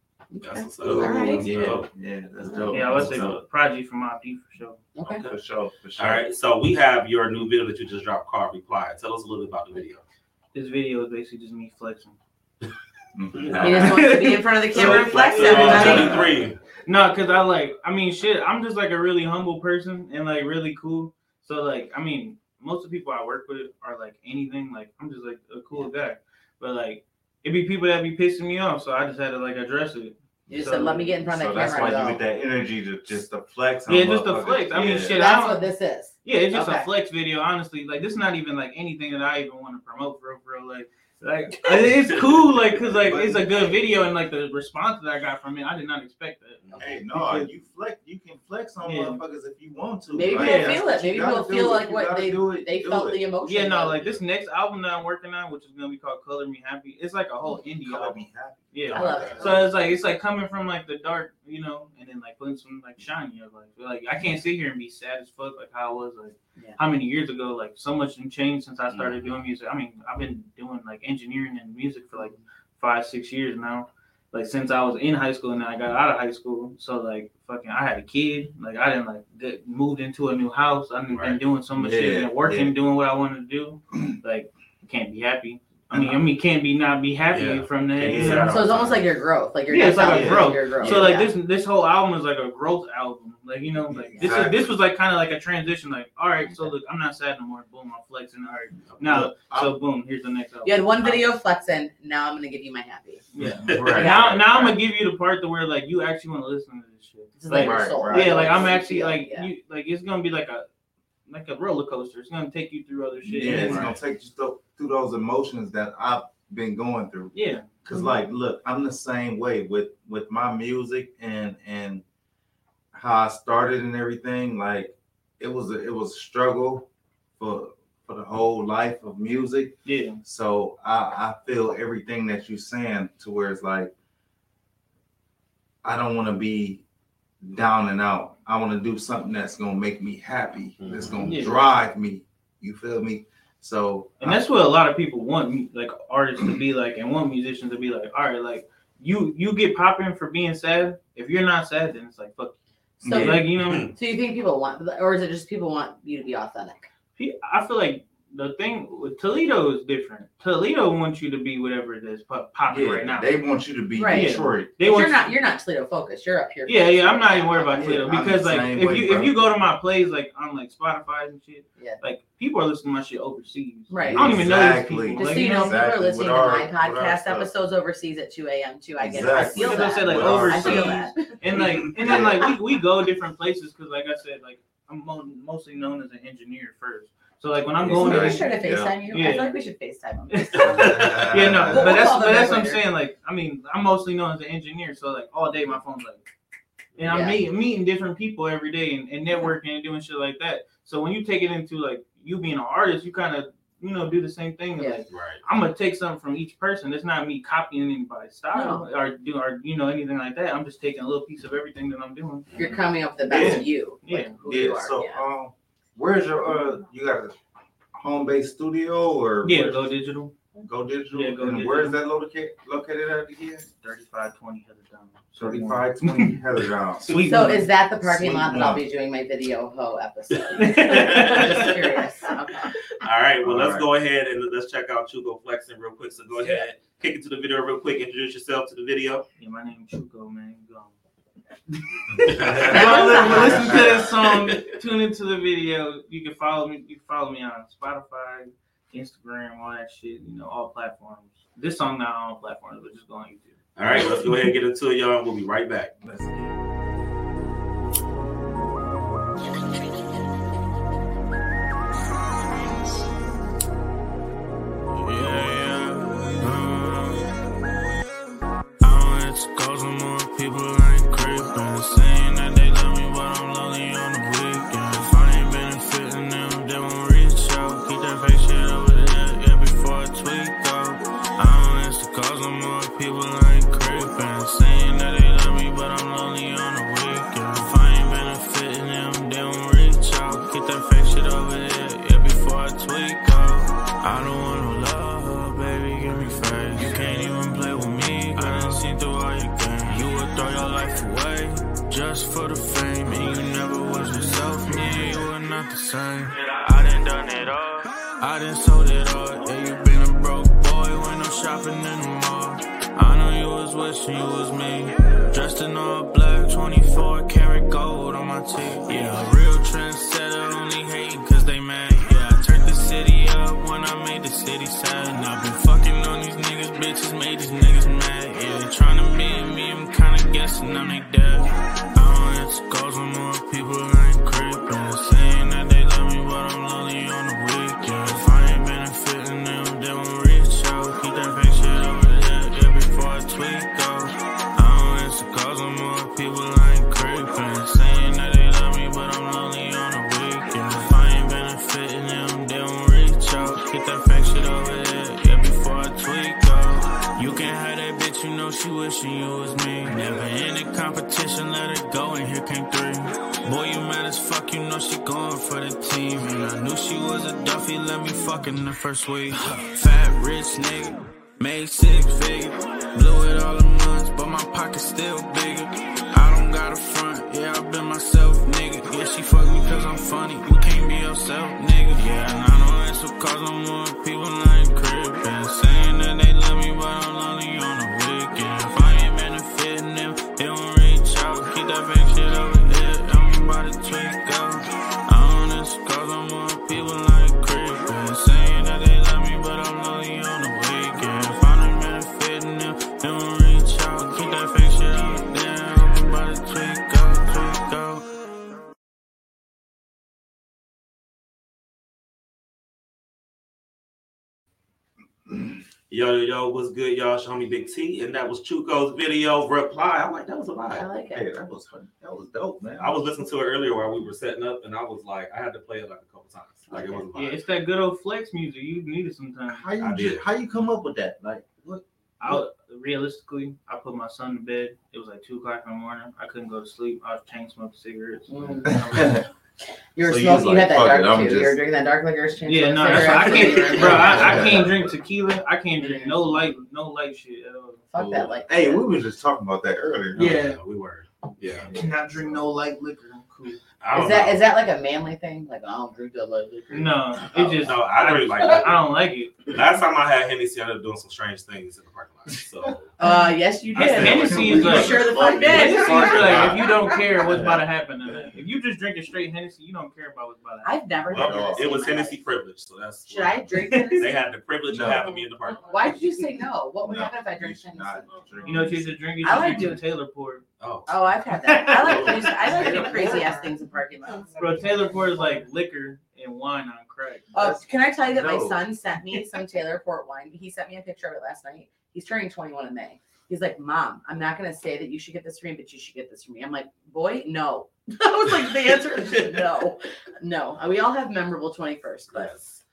[SPEAKER 1] That's what's up.
[SPEAKER 2] Ooh,
[SPEAKER 6] Alright.
[SPEAKER 2] yeah, yeah, that's dope.
[SPEAKER 9] Yeah, I would say
[SPEAKER 2] That's dope.
[SPEAKER 9] Prodigy from Mobb Deep for sure.
[SPEAKER 6] Okay.
[SPEAKER 2] for sure, for sure.
[SPEAKER 1] All right, so we have your new video that you just dropped called Reply. Tell us a little bit about the video.
[SPEAKER 9] This video is basically just me flexing. Mm-hmm.
[SPEAKER 6] He just wants to be in front of the camera and flex,
[SPEAKER 1] So,
[SPEAKER 6] everybody.
[SPEAKER 1] 23.
[SPEAKER 9] No, cause I like, I mean, shit, I'm just like a really humble person and like really cool. So like, I mean, most of the people I work with are like anything. Like, I'm just like a cool guy. But like, it be people that be pissing me off, so I just had to like address it.
[SPEAKER 6] You just
[SPEAKER 9] So-
[SPEAKER 6] said, "Let me get in front of
[SPEAKER 2] So
[SPEAKER 6] the
[SPEAKER 2] that's
[SPEAKER 6] camera."
[SPEAKER 2] why
[SPEAKER 6] and
[SPEAKER 2] you get that energy to just to flex. on
[SPEAKER 9] Yeah, just to flex. I mean,
[SPEAKER 2] Yeah.
[SPEAKER 9] shit,
[SPEAKER 6] That's
[SPEAKER 9] don't-
[SPEAKER 6] what this is.
[SPEAKER 9] Yeah, it's just
[SPEAKER 6] Okay.
[SPEAKER 9] a flex video, honestly. Like, this is not even like anything that I even want to promote for real, for real. Like, Like it's cool, like because like it's a good video and like the response that I got from it, I did not expect that.
[SPEAKER 2] Hey, no, you flex. You can flex on
[SPEAKER 9] Yeah.
[SPEAKER 2] motherfuckers if you want to.
[SPEAKER 6] Maybe
[SPEAKER 2] Like,
[SPEAKER 6] people
[SPEAKER 2] that's
[SPEAKER 6] feel it. Maybe
[SPEAKER 2] gotta
[SPEAKER 6] feel like
[SPEAKER 2] you
[SPEAKER 6] what they
[SPEAKER 2] do it,
[SPEAKER 6] they
[SPEAKER 2] do
[SPEAKER 6] felt
[SPEAKER 2] it.
[SPEAKER 6] the emotion.
[SPEAKER 9] Yeah, no, like this next album that I'm working on, which is gonna be called "Color Me Happy," it's like a whole indie
[SPEAKER 2] Color
[SPEAKER 9] album.
[SPEAKER 2] me happy.
[SPEAKER 9] Yeah,
[SPEAKER 6] I love it.
[SPEAKER 9] So it's like it's like coming from like the dark, you know, and then like putting some like shiny. Of, like like I can't sit here and be sad as fuck like how I was like
[SPEAKER 6] Yeah.
[SPEAKER 9] how many years ago. Like so much has changed since I
[SPEAKER 2] Mm-hmm.
[SPEAKER 9] started doing music. I mean I've been doing like engineering and music for like five six years now. Like since I was in high school and then I got out of high school. So like fucking I had a kid. Like I didn't like get moved into a new house. I've been doing so much shit and working,
[SPEAKER 2] yeah.
[SPEAKER 9] doing what I wanted to do. like can't be happy. I mean, I mean, can't be not be happy
[SPEAKER 1] Yeah.
[SPEAKER 9] from that.
[SPEAKER 1] Can't
[SPEAKER 9] you
[SPEAKER 1] be
[SPEAKER 9] know?
[SPEAKER 1] sad.
[SPEAKER 6] So it's almost like your growth. Like your
[SPEAKER 9] Yeah, it's like a growth.
[SPEAKER 6] Growth.
[SPEAKER 9] So like
[SPEAKER 6] yeah.
[SPEAKER 9] this this whole album is like a growth album. Like you know, like this is this was like kind of like a transition. Like all right, so look, I'm not sad no more. Boom, I'm flexing. All right, now
[SPEAKER 2] Look,
[SPEAKER 9] so boom, here's the next album.
[SPEAKER 6] You had one video flexing. Now I'm gonna give you my happy.
[SPEAKER 9] Yeah.
[SPEAKER 2] Right.
[SPEAKER 9] Now now I'm gonna give you the part to where like you actually want to listen to this shit.
[SPEAKER 6] This is
[SPEAKER 9] Like,
[SPEAKER 6] like your
[SPEAKER 2] Right,
[SPEAKER 6] soul.
[SPEAKER 2] right.
[SPEAKER 9] yeah, like I'm actually like
[SPEAKER 6] yeah.
[SPEAKER 9] you like it's gonna be like a like a roller coaster. It's gonna take you through other shit.
[SPEAKER 2] Yeah, it's
[SPEAKER 9] Yeah.
[SPEAKER 2] gonna take you th- through those emotions that I've been going through.
[SPEAKER 9] Yeah.
[SPEAKER 2] Cause like, look, I'm the same way with with my music and and how I started and everything. Like, it was a, it was a struggle for for the whole life of music.
[SPEAKER 9] Yeah.
[SPEAKER 2] So I I feel everything that you're saying to where it's like I don't want to be down and out. I want to do something that's gonna make me happy. That's gonna mm-hmm.
[SPEAKER 9] Yeah.
[SPEAKER 2] drive me. You feel me? So
[SPEAKER 9] And that's what a lot of people want, mu- like artists to be like, and want musicians to be like. All right, like you you get popping for being sad. If you're not sad, then it's like fuck.
[SPEAKER 6] So,
[SPEAKER 9] you. Like you know,
[SPEAKER 6] so you think people want, or is it just people want you to be authentic?
[SPEAKER 9] I feel like the thing with Toledo is different. Toledo wants you to be whatever it is popular
[SPEAKER 2] yeah,
[SPEAKER 9] right now.
[SPEAKER 2] they want you to be
[SPEAKER 6] Right.
[SPEAKER 2] Detroit.
[SPEAKER 9] They want
[SPEAKER 6] you're
[SPEAKER 9] you-
[SPEAKER 6] not. You're not Toledo focused. You're up here.
[SPEAKER 9] Yeah, yeah, I'm not even worried about Toledo
[SPEAKER 2] I'm
[SPEAKER 9] because like if
[SPEAKER 2] way,
[SPEAKER 9] you
[SPEAKER 2] bro.
[SPEAKER 9] if you go to my plays like on like Spotify and shit,
[SPEAKER 6] Yeah.
[SPEAKER 9] like people are listening to my shit overseas.
[SPEAKER 6] Right.
[SPEAKER 9] I don't even know these
[SPEAKER 2] Exactly.
[SPEAKER 9] people.
[SPEAKER 6] Just
[SPEAKER 9] Like,
[SPEAKER 6] so you know, people are listening
[SPEAKER 2] our-
[SPEAKER 6] to my podcast
[SPEAKER 2] stuff.
[SPEAKER 6] episodes overseas at 2 a.m. too. I get it. I feel
[SPEAKER 9] Because I
[SPEAKER 6] that.
[SPEAKER 9] said, like,
[SPEAKER 2] With our
[SPEAKER 6] I feel
[SPEAKER 9] overseas.
[SPEAKER 6] that.
[SPEAKER 9] and like and then like we, we go different places because like I said like I'm mostly known as an engineer first. So like when I'm
[SPEAKER 2] Yes,
[SPEAKER 9] going
[SPEAKER 6] Can
[SPEAKER 9] to
[SPEAKER 6] we
[SPEAKER 2] sir.
[SPEAKER 9] these-
[SPEAKER 6] try to
[SPEAKER 2] Yeah.
[SPEAKER 6] FaceTime you? I
[SPEAKER 9] Yeah.
[SPEAKER 6] feel like we should FaceTime them.
[SPEAKER 9] yeah no
[SPEAKER 6] We'll-
[SPEAKER 9] but that's
[SPEAKER 6] we'll call
[SPEAKER 9] but that's
[SPEAKER 6] back
[SPEAKER 9] what I'm saying like I mean I'm mostly known as an engineer so like all day my phone's like and I'm
[SPEAKER 6] Yeah.
[SPEAKER 9] meeting meeting different people every day and, and networking and doing shit like that. So when you take it into like you being an artist, you kind of you know do the same thing.
[SPEAKER 6] Yeah.
[SPEAKER 9] Like
[SPEAKER 1] Right.
[SPEAKER 9] I'm gonna take something from each person. It's not me copying anybody's style or do or you know anything like that. I'm just taking a little piece of everything that I'm doing.
[SPEAKER 6] You're coming up with the best of you.
[SPEAKER 9] Yeah.
[SPEAKER 6] Like who
[SPEAKER 2] Yeah.
[SPEAKER 6] you are.
[SPEAKER 2] So
[SPEAKER 6] yeah.
[SPEAKER 2] um, where's your uh? You got a home based studio or
[SPEAKER 9] Yeah,
[SPEAKER 2] where's-
[SPEAKER 9] go digital.
[SPEAKER 2] go digital?
[SPEAKER 9] Yeah, Go
[SPEAKER 2] and
[SPEAKER 9] Digital.
[SPEAKER 2] where's that located located at again?
[SPEAKER 9] 3520 Heather Down.
[SPEAKER 2] Thirty five twenty Heather Down.
[SPEAKER 9] Sweet.
[SPEAKER 6] So is that the parking
[SPEAKER 2] Sweet
[SPEAKER 6] lot that I'll be doing my video ho episode? I'm just curious. Okay.
[SPEAKER 1] All right, well,
[SPEAKER 2] All
[SPEAKER 1] let's
[SPEAKER 2] right.
[SPEAKER 1] go ahead and let's check out Chuco flexing real quick. So go ahead, kick it to the video real quick. Introduce yourself to the video.
[SPEAKER 9] Yeah, my name is Chuco, man. Go.
[SPEAKER 6] That
[SPEAKER 9] Well, listen, listen to
[SPEAKER 6] hard.
[SPEAKER 9] this song. Tune into the video. You can follow me. You can follow me on Spotify, Instagram, all that shit. You know, all platforms. This song not on all platforms, but just go on YouTube.
[SPEAKER 1] All right, let's go ahead and get into it, y'all. We'll be right back.
[SPEAKER 2] Let's get it.
[SPEAKER 10] Done done it all, I done sold it all. Yeah, you been a broke boy when I'm shopping in the mall. I know you was wishing you was me. Dressed in all black, 24 karat gold on my teeth. Yeah, real trendsetter, only hating cause they mad. Yeah, I turned the city up when I made the city sad. And I've been fucking on these niggas, bitches, made these niggas mad. Yeah, they tryna be me, I'm kinda guessing I'm they dead. I don't answer calls no more, Duffy, let me fuck in the first week. Fat, rich nigga, made six figures. Blew it all in months, but my pocket's still bigger. I don't got a front, yeah, I've been myself, nigga. Yeah, she fuck me cause I'm funny, you can't be yourself, nigga. Yeah, and I know it's because I'm more people like crib.
[SPEAKER 1] Yo, yo, yo, what's good, y'all? Show me Big T, and that was Chuco's video reply. I'm like, that was a
[SPEAKER 6] lot.
[SPEAKER 1] I
[SPEAKER 6] like
[SPEAKER 2] Hey, that was that was dope, man.
[SPEAKER 1] I was listening to it earlier while we were setting up, and I was like, I had to play it like a couple times. Like it was a vibe.
[SPEAKER 9] Yeah, it's that good old flex music. You need it sometimes.
[SPEAKER 2] How you
[SPEAKER 1] I did.
[SPEAKER 2] how you come up with that? Like what?
[SPEAKER 9] I was- realistically, I put my son to bed. It was like two o'clock in the morning. I couldn't go to sleep. I was chain smoking cigarettes.
[SPEAKER 6] Mm. You were
[SPEAKER 2] So you
[SPEAKER 6] smoking.
[SPEAKER 2] was
[SPEAKER 6] You had that
[SPEAKER 2] "Fuck
[SPEAKER 6] dark
[SPEAKER 2] it, I'm
[SPEAKER 6] too. You were
[SPEAKER 2] just-
[SPEAKER 6] drinking that dark liquor. change
[SPEAKER 9] Yeah,
[SPEAKER 6] from
[SPEAKER 9] no, that's why I
[SPEAKER 6] cigarettes.
[SPEAKER 9] can't, bro. I, I can't drink tequila. I can't drink no light, no light shit at all.
[SPEAKER 6] Fuck that. Like,
[SPEAKER 2] Hey, we were just talking about that earlier.
[SPEAKER 9] Yeah.
[SPEAKER 1] we were. Yeah.
[SPEAKER 9] Cannot drink no light liquor. I'm cool.
[SPEAKER 1] I don't
[SPEAKER 6] is that
[SPEAKER 1] know.
[SPEAKER 6] is that like a manly thing? Like, I don't drink that light liquor.
[SPEAKER 9] No,
[SPEAKER 1] Oh,
[SPEAKER 9] it just
[SPEAKER 1] no, I really like that.
[SPEAKER 9] I don't like it.
[SPEAKER 1] Last time I had Hennessy, I ended up doing some strange things in the parking lot. So
[SPEAKER 6] Uh, yes, you did.
[SPEAKER 1] said
[SPEAKER 9] Hennessy is like
[SPEAKER 6] sure the fuck did.
[SPEAKER 9] is like if you don't care what's about to happen. in it. If you just drink a straight Hennessy, you don't care about what's about to happen.
[SPEAKER 6] I've never had
[SPEAKER 1] well,
[SPEAKER 6] Hennessy.
[SPEAKER 1] it was Hennessy
[SPEAKER 6] life.
[SPEAKER 1] privilege, so that's
[SPEAKER 6] Should I drink Hennessy?
[SPEAKER 1] They had the privilege of having me in the parking lot.
[SPEAKER 6] Why did you say no? What would
[SPEAKER 2] No,
[SPEAKER 6] happen if I
[SPEAKER 2] you
[SPEAKER 6] drank
[SPEAKER 2] should
[SPEAKER 6] Hennessy?
[SPEAKER 9] You know what you should drink? You
[SPEAKER 6] I
[SPEAKER 9] should
[SPEAKER 6] like
[SPEAKER 9] drink some Taylor Port.
[SPEAKER 1] Oh,
[SPEAKER 6] Oh, I've had that. I like I like to do crazy ass things in parking lots.
[SPEAKER 9] Bro, Taylor Port is like liquor and wine on crack.
[SPEAKER 6] Uh, can I tell you that my son sent me some Taylor Port wine? He sent me a picture of it last night. He's turning 21 in May. He's like, Mom, I'm not gonna say that you should get this for me, but you should get this for me. I'm like, boy, no. I was like, the answer is no. No. We all have memorable 21st, but
[SPEAKER 1] Yes.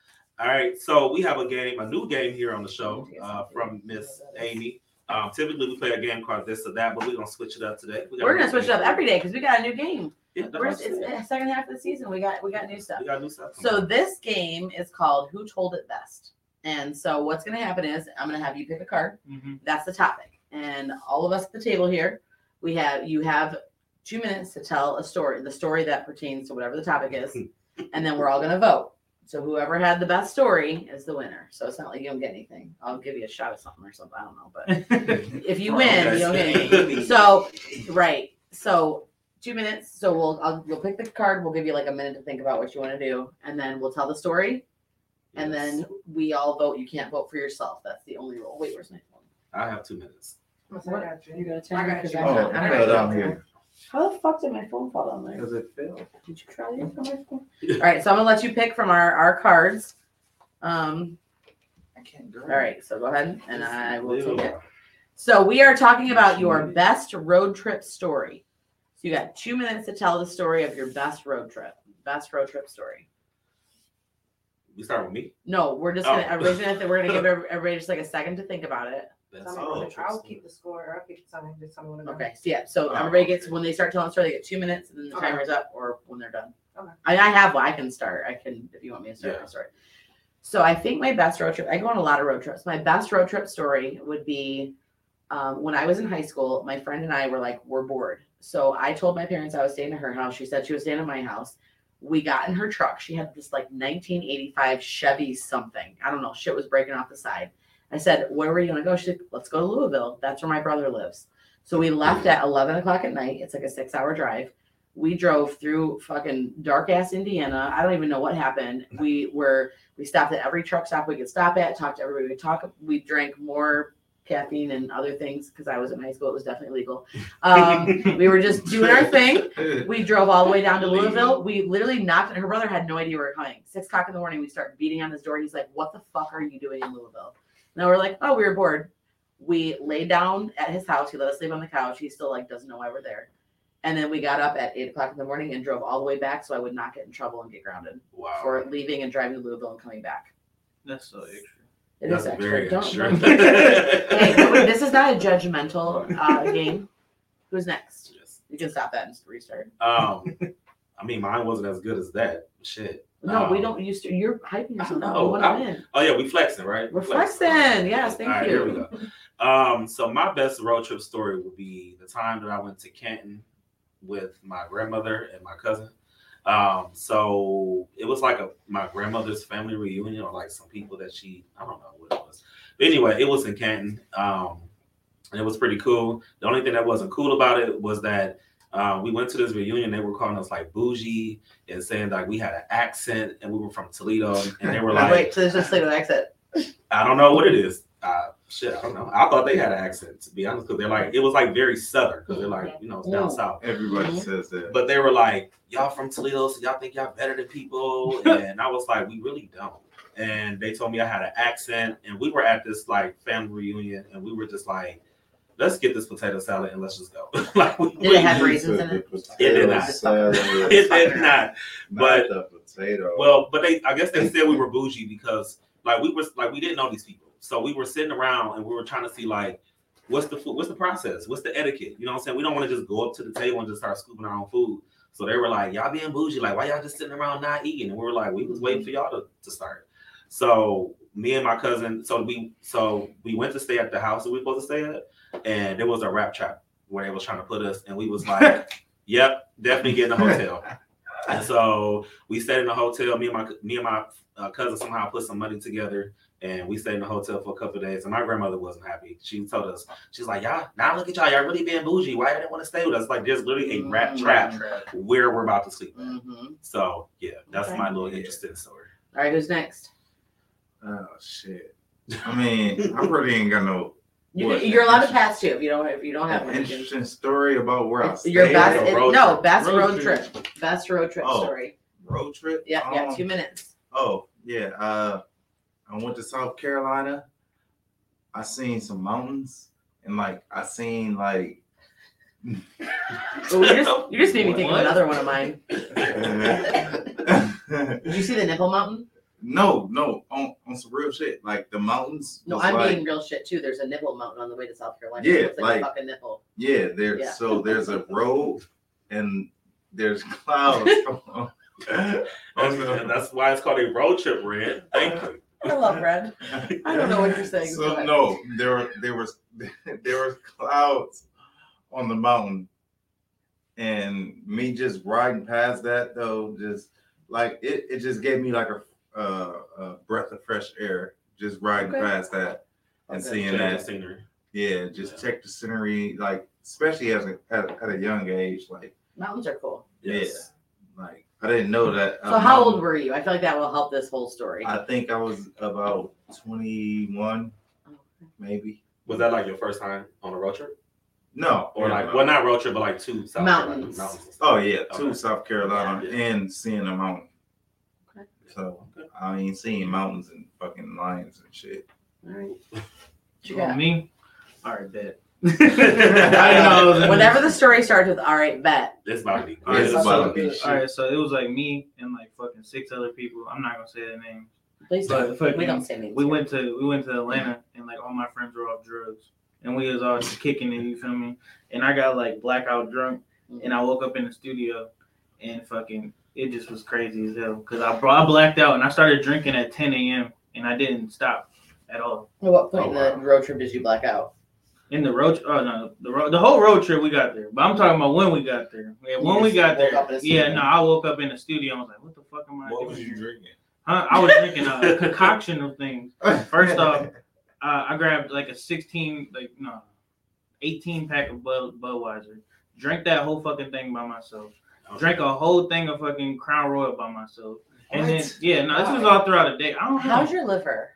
[SPEAKER 1] All right, so we have a game, a new game here on the show uh, from Miss Amy. Um, typically, we play a game called this or that, but we're gonna switch it up today. We
[SPEAKER 6] we're gonna switch it up every day because we got a new game.
[SPEAKER 1] Yeah,
[SPEAKER 6] We're, it's the second half of the season. We got we got new stuff.
[SPEAKER 1] we got new stuff.
[SPEAKER 6] So this game is called Who Told It Best. And so what's going to happen is I'm going to have you pick a card.
[SPEAKER 9] Mm-hmm.
[SPEAKER 6] That's the topic. And all of us at the table here, we have you have two minutes to tell a story, the story that pertains to whatever the topic is, and then we're all going to vote. So whoever had the best story is the winner. So it's not like you don't get anything. I'll give you a shot of something or something. I don't know, but if you win, you don't get anything. So right. So two minutes. So we'll I'll, we'll pick the card. We'll give you like a minute to think about what you want to do, and then we'll tell the story, and then we all vote. You can't vote for yourself. That's the only rule. Wait, where's my phone?
[SPEAKER 1] I have two minutes.
[SPEAKER 6] You got a
[SPEAKER 3] I got
[SPEAKER 6] Because
[SPEAKER 3] you.
[SPEAKER 6] I'm
[SPEAKER 2] Oh,
[SPEAKER 6] not- I'm
[SPEAKER 2] I
[SPEAKER 6] not-
[SPEAKER 2] down here
[SPEAKER 6] How the fuck did my phone fall down there?
[SPEAKER 2] because it fell.
[SPEAKER 6] Did you try it from my phone? All right, so I'm gonna let you pick from our our cards. Um.
[SPEAKER 2] I can't
[SPEAKER 6] All right, so go ahead and I will take it. So we are talking about your best road trip story. So you got two minutes to tell the story of your best road trip. Best road trip story.
[SPEAKER 1] We start with me.
[SPEAKER 6] No, we're just gonna
[SPEAKER 1] Oh.
[SPEAKER 6] originally we're gonna give everybody just like a second to think about it.
[SPEAKER 1] That's
[SPEAKER 3] Tell me
[SPEAKER 1] all.
[SPEAKER 3] what it- I'll keep the score. or I'll keep something. Just tell me what it is.
[SPEAKER 6] Okay, so yeah, so
[SPEAKER 1] Oh,
[SPEAKER 6] everybody
[SPEAKER 1] okay.
[SPEAKER 6] gets when they start telling the story, they get two minutes, and then the
[SPEAKER 3] Okay.
[SPEAKER 6] timer's up, or when they're done.
[SPEAKER 3] Okay.
[SPEAKER 6] I, I have one. I can start. I can if you want me to start.
[SPEAKER 1] Yeah.
[SPEAKER 6] I'll start. So I think my best road trip. I go on a lot of road trips. My best road trip story would be um, when I was in high school. My friend and I were like, we're bored. So I told my parents I was staying at her house. She said she was staying at my house. We got in her truck. She had this like 1985 Chevy something. I don't know. Shit was breaking off the side. I said, Where were you going to go? She said, Let's go to Louisville. That's where my brother lives. So we left at 11 o'clock at night. It's like a six hour drive. We drove through fucking dark ass Indiana. I don't even know what happened. We were, we stopped at every truck stop we could stop at, talked to everybody we could talk. We drank more caffeine and other things because I was in high school. It was definitely legal. Um, we were just doing our thing. We drove all the way down to Louisville. We literally knocked, and her brother had no idea we were coming. Six o'clock in the morning, we start beating on his door. He's like, What the fuck are you doing in Louisville? And we're like, Oh, we were bored. We laid down at his house. He let us sleep on the couch. He still like doesn't know why we're there. And then we got up at eight o'clock in the morning and drove all the way back so I would not get in trouble and get grounded
[SPEAKER 1] Wow.
[SPEAKER 6] for leaving and driving to Louisville and coming back.
[SPEAKER 9] That's so extra.
[SPEAKER 6] It is
[SPEAKER 1] That's
[SPEAKER 6] extra.
[SPEAKER 1] very
[SPEAKER 6] Don't-
[SPEAKER 1] extra.
[SPEAKER 6] don't- hey, this is not a judgmental uh, game. Who's next?
[SPEAKER 1] Yes.
[SPEAKER 6] You can stop that and restart.
[SPEAKER 1] Um, I mean, mine wasn't as good as that. Shit.
[SPEAKER 6] No, we
[SPEAKER 1] Um,
[SPEAKER 6] don't used to. You're hyping yourself. up. You want to
[SPEAKER 1] I-
[SPEAKER 6] win.
[SPEAKER 1] Oh yeah, we flexing, right?
[SPEAKER 6] We're
[SPEAKER 1] We
[SPEAKER 6] flexing. Yes, thank
[SPEAKER 1] All right,
[SPEAKER 6] you.
[SPEAKER 1] here we go. Um, so my best road trip story would be the time that I went to Canton with my grandmother and my cousin. Um, so it was like a my grandmother's family reunion, or like some people that she I don't know what it was. But anyway, it was in Canton. Um, and it was pretty cool. The only thing that wasn't cool about it was that uh, we went to this reunion. They were calling us like bougie and saying like we had an accent and we were from Toledo, and they were like,
[SPEAKER 6] Wait, so there's just like an exit.
[SPEAKER 1] I don't know what it is. Uh, shit, I don't know. I thought they had an accent to be honest, because they're like it was like very southern because they're like you know it's down south.
[SPEAKER 2] Everybody
[SPEAKER 6] Mhm.
[SPEAKER 2] says that.
[SPEAKER 1] But they were like, y'all from Toledo, so y'all think y'all better than people, and I was like, we really don't. And they told me I had an accent, and we were at this like family reunion, and we were just like, let's get this potato salad and let's just go. like, we,
[SPEAKER 6] Did it have raisins in it?
[SPEAKER 1] It did not. it did not. But
[SPEAKER 2] the potato.
[SPEAKER 1] well, but they I guess they said we were bougie because like we were like we didn't know these people. So we were sitting around and we were trying to see like what's the food, what's the process, what's the etiquette. You know what I'm saying? We don't want to just go up to the table and just start scooping our own food. So they were like, Y'all being bougie, like why y'all just sitting around not eating? And we were like, we was waiting for y'all to, to start. So me and my cousin, so we so we went to stay at the house that we were supposed to stay at, and there was a rap trap where they was trying to put us, and we was like, Yep, definitely get in a hotel. And so we stayed in the hotel. Me and my me and my uh, cousin somehow put some money together, and we stayed in the hotel for a couple of days. And my grandmother wasn't happy. She told us, she's like, "Y'all now look at y'all. Y'all really being bougie. Why didn't want to stay with us? Like there's literally a rat
[SPEAKER 6] Mm.
[SPEAKER 1] trap where we're about to sleep." at."
[SPEAKER 6] Mhm.
[SPEAKER 1] So yeah, that's
[SPEAKER 6] Okay.
[SPEAKER 1] my little interesting story.
[SPEAKER 6] All right, who's next?
[SPEAKER 2] Oh shit. I mean, I really ain't got no
[SPEAKER 6] You,
[SPEAKER 2] What?
[SPEAKER 6] you're allowed to pass too if you don't if you don't have one. you
[SPEAKER 2] interesting story about where I
[SPEAKER 6] It's your best it-
[SPEAKER 1] road
[SPEAKER 6] no
[SPEAKER 1] trip.
[SPEAKER 6] best
[SPEAKER 2] Road
[SPEAKER 6] road,
[SPEAKER 2] trip.
[SPEAKER 6] trip. best road trip
[SPEAKER 2] Oh.
[SPEAKER 6] story.
[SPEAKER 2] road trip.
[SPEAKER 6] Yeah, yeah,
[SPEAKER 2] Um,
[SPEAKER 6] two minutes.
[SPEAKER 2] Oh yeah. Uh, I went to South Carolina. I seen some mountains and like I seen like.
[SPEAKER 6] Oh, you just you just made me think of another one of mine. Did you see the Nipple Mountain?
[SPEAKER 2] no, no, on, on some real shit. Like the mountains.
[SPEAKER 6] No, I'm
[SPEAKER 2] like,
[SPEAKER 6] being real shit too. There's a Nipple Mountain on the way to South Carolina.
[SPEAKER 2] Yeah,
[SPEAKER 6] it like,
[SPEAKER 2] like-
[SPEAKER 6] a fucking nipple.
[SPEAKER 2] Yeah, there.
[SPEAKER 6] Yeah.
[SPEAKER 2] So there's a road and there's clouds. on- on
[SPEAKER 1] And
[SPEAKER 2] the-
[SPEAKER 1] that's why it's called a road trip, Red. Thank you.
[SPEAKER 6] I love red. I don't know what you're saying.
[SPEAKER 2] So
[SPEAKER 6] but-
[SPEAKER 2] no, there were there was there was clouds on the mountain, and me just riding past that though, just like it, it just gave me like a, uh, a breath of fresh air just riding
[SPEAKER 6] Okay.
[SPEAKER 2] past that and
[SPEAKER 6] Okay.
[SPEAKER 2] seeing
[SPEAKER 1] Change the
[SPEAKER 2] that.
[SPEAKER 1] scenery.
[SPEAKER 2] Yeah, just
[SPEAKER 1] Yeah.
[SPEAKER 2] check the scenery, like especially as a, at, at a young age, like
[SPEAKER 6] Mountains are cool.
[SPEAKER 1] Yes.
[SPEAKER 2] like I didn't know that.
[SPEAKER 6] So how um, old were you? I feel like that will help this whole story.
[SPEAKER 2] I think I was about twenty one, maybe.
[SPEAKER 1] Was that like your first time on a road trip?
[SPEAKER 2] No,
[SPEAKER 1] Or
[SPEAKER 2] no,
[SPEAKER 1] like,
[SPEAKER 2] no.
[SPEAKER 1] well, not road trip, but like two South
[SPEAKER 6] Mountains.
[SPEAKER 1] Carolina mountains.
[SPEAKER 2] Oh yeah, to
[SPEAKER 1] Okay.
[SPEAKER 2] South Carolina
[SPEAKER 1] Yeah.
[SPEAKER 2] and seeing the mountain.
[SPEAKER 6] Okay.
[SPEAKER 2] So I ain't seeing mountains and fucking lions and shit.
[SPEAKER 6] All right. You got?
[SPEAKER 9] me? All right, bet.
[SPEAKER 1] I
[SPEAKER 9] I didn't know I
[SPEAKER 6] Whenever the story starts with "all right, bet,"
[SPEAKER 1] It's about to be
[SPEAKER 2] All right, it's about to
[SPEAKER 9] so,
[SPEAKER 2] be shit.
[SPEAKER 9] all right, so it was like me and like fucking six other people. I'm not gonna say their names.
[SPEAKER 6] please don't.
[SPEAKER 9] But fucking,
[SPEAKER 6] We don't say names.
[SPEAKER 9] We
[SPEAKER 6] here.
[SPEAKER 9] went to we went to Atlanta and like all my friends were off drugs and we was all just kicking it. You feel me? And I got like blackout drunk mm-hmm. and I woke up in the studio and fucking it just was crazy as hell because I, I blacked out and I started drinking at 10 a.m. and I didn't stop at all.
[SPEAKER 6] At what point
[SPEAKER 2] Oh,
[SPEAKER 6] in
[SPEAKER 2] wow.
[SPEAKER 6] the road trip did you black out?
[SPEAKER 9] In the road, oh no, the road, the whole road trip we got there. But I'm talking about when we got there. Yeah,
[SPEAKER 6] You
[SPEAKER 9] when we got there,
[SPEAKER 6] the
[SPEAKER 9] yeah, no, I woke up in the studio. I was like, what the fuck am I
[SPEAKER 2] What
[SPEAKER 9] doing?
[SPEAKER 2] was you drinking?
[SPEAKER 9] Huh? I was drinking a concoction of things. First off, uh, I grabbed like a 16, like no, 18 pack of Bud, Budweiser. Drank that whole fucking thing by myself. Drank a whole thing of fucking Crown Royal by myself. And then yeah, no, this was all throughout the day. I don't know.
[SPEAKER 6] How's your liver?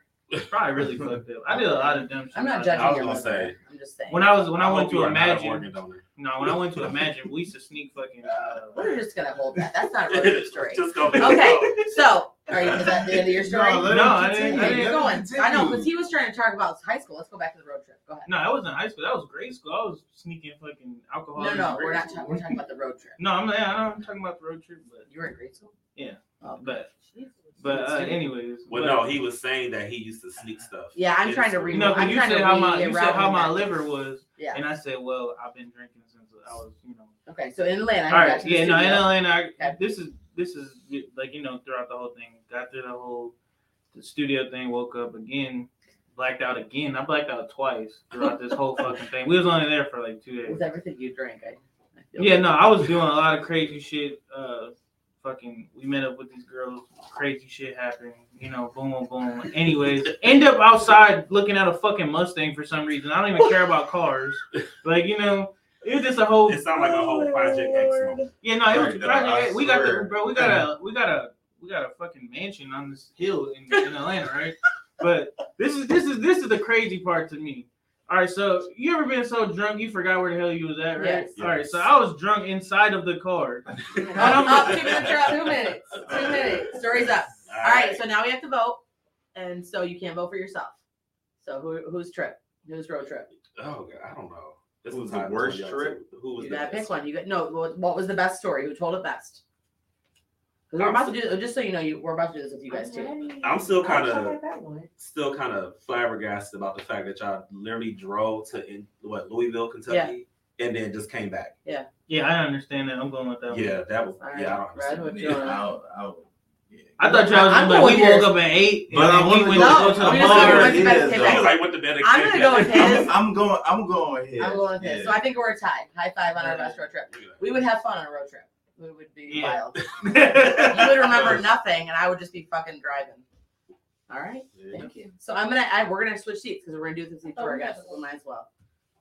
[SPEAKER 9] Probably really fucked up. I did a lot of dumb shit.
[SPEAKER 6] I'm not judging
[SPEAKER 1] I was
[SPEAKER 6] your
[SPEAKER 1] gonna
[SPEAKER 6] liver.
[SPEAKER 1] say,
[SPEAKER 6] I'm just saying.
[SPEAKER 9] When I was when I,
[SPEAKER 1] hope
[SPEAKER 9] went to
[SPEAKER 1] are not an
[SPEAKER 9] Imagine, no, when I went to Imagine, we used to sneak fucking. Uh,
[SPEAKER 6] We're just gonna hold that. That's not a road trip story.
[SPEAKER 1] Just go.
[SPEAKER 6] Okay, so Are you, is that the end of your story?
[SPEAKER 2] No,
[SPEAKER 9] No, I didn't-
[SPEAKER 2] continue.
[SPEAKER 9] I didn't-
[SPEAKER 6] keep
[SPEAKER 2] Let
[SPEAKER 6] going. I know, because he was trying to talk about high school. Let's go back to the road trip. Go ahead.
[SPEAKER 9] No, that wasn't high school. That was grade school. I was sneaking fucking alcohol.
[SPEAKER 6] No, no, we're not. talking. we're talking about the road trip.
[SPEAKER 9] No, I'm not. I'm talking about the road trip, but
[SPEAKER 6] You were in grade school.
[SPEAKER 9] Yeah.
[SPEAKER 6] Oh,
[SPEAKER 9] but but uh, anyways.
[SPEAKER 1] Well,
[SPEAKER 9] but-
[SPEAKER 1] no, he was saying that he used to sneak stuff.
[SPEAKER 6] Yeah, I'm trying to read.
[SPEAKER 9] You know, 'cause
[SPEAKER 6] I'm
[SPEAKER 9] you
[SPEAKER 6] trying
[SPEAKER 9] said
[SPEAKER 6] to
[SPEAKER 9] how my you said how my liver was,
[SPEAKER 6] Yeah.
[SPEAKER 9] and I said, well, I've been drinking since I was, you know.
[SPEAKER 6] Okay, so in Atlanta.
[SPEAKER 9] All
[SPEAKER 6] you got
[SPEAKER 9] right,
[SPEAKER 6] to the
[SPEAKER 9] yeah, no, in. Atlanta, I,
[SPEAKER 6] Okay.
[SPEAKER 9] this is this is like you know throughout the whole thing, got through the whole the studio thing, woke up again, blacked out again. I blacked out twice throughout this whole fucking thing. We was only there for like two days.
[SPEAKER 6] With everything you drank, I. I
[SPEAKER 9] Yeah, no, I was doing a lot of crazy shit. Uh, fucking, we met up with these girls. Crazy shit happened. You know, boom, boom, boom. Anyways, end up outside looking at a fucking Mustang for some reason. I don't even care about cars. Like, you know, it was just a whole.
[SPEAKER 1] It sounded like a whole oh, Project X moment.
[SPEAKER 9] Yeah, no, it was
[SPEAKER 2] Right,
[SPEAKER 9] Project
[SPEAKER 2] I
[SPEAKER 9] X. We got the
[SPEAKER 2] swear.
[SPEAKER 9] bro. We got a we got a we got a fucking mansion on this hill in, in Atlanta, right? But this is this is this is the crazy part to me. All right, so you ever been so drunk you forgot where the hell you was at, right?
[SPEAKER 6] Yes.
[SPEAKER 9] All right, so I was drunk inside of the car.
[SPEAKER 6] Oh, two minutes are up. Two minutes. Two minutes. Story's up. All right, so now we have to vote, and so you can't vote for yourself. So who who's trip? Who's road trip?
[SPEAKER 1] Oh god, I don't know. This was
[SPEAKER 2] the worst trip?
[SPEAKER 1] Who was
[SPEAKER 6] You
[SPEAKER 1] the
[SPEAKER 6] gotta pick
[SPEAKER 1] best?
[SPEAKER 6] one. You got no. What, what was the best story? Who told it best? 'Cause we're about to do. Uh, just so you know, you we're about to do this with you guys too.
[SPEAKER 1] I'm still kind of
[SPEAKER 5] try that one.
[SPEAKER 1] still kind of flabbergasted about the fact that y'all literally drove to in, what Louisville, Kentucky, and then just came back.
[SPEAKER 9] Yeah, Yeah, I understand that. I'm going with that. one.
[SPEAKER 1] Yeah, that was
[SPEAKER 6] All right,
[SPEAKER 1] yeah. I don't
[SPEAKER 6] Brad,
[SPEAKER 1] understand.
[SPEAKER 6] what you
[SPEAKER 2] Yeah,
[SPEAKER 6] want?
[SPEAKER 2] I'll, I'll, yeah.
[SPEAKER 9] I thought y'all was
[SPEAKER 6] I'm
[SPEAKER 9] gonna like,
[SPEAKER 6] going
[SPEAKER 9] we
[SPEAKER 6] yours.
[SPEAKER 9] woke up at eight,
[SPEAKER 2] But I
[SPEAKER 9] and
[SPEAKER 2] wanna
[SPEAKER 9] we went
[SPEAKER 2] go-
[SPEAKER 9] to go to
[SPEAKER 6] No,
[SPEAKER 9] the
[SPEAKER 6] I'm
[SPEAKER 9] bar.
[SPEAKER 6] gonna
[SPEAKER 2] It
[SPEAKER 6] go
[SPEAKER 2] is,
[SPEAKER 6] to
[SPEAKER 2] though.
[SPEAKER 6] bed.
[SPEAKER 1] I was like, what the better
[SPEAKER 6] I'm gonna go with his.
[SPEAKER 2] I'm, I'm going. I'm going here.
[SPEAKER 6] I'm going with his. So I think we're tied. High five on our best road trip. We would have fun on a road trip. We would be
[SPEAKER 9] Yeah.
[SPEAKER 6] wild. You would remember nothing, and I would just be fucking driving. All right.
[SPEAKER 2] Yeah.
[SPEAKER 6] Thank you. So I'm gonna. I, we're gonna switch seats because we're gonna do this with each of
[SPEAKER 5] Oh,
[SPEAKER 6] our
[SPEAKER 5] yeah.
[SPEAKER 6] guests. We might as well.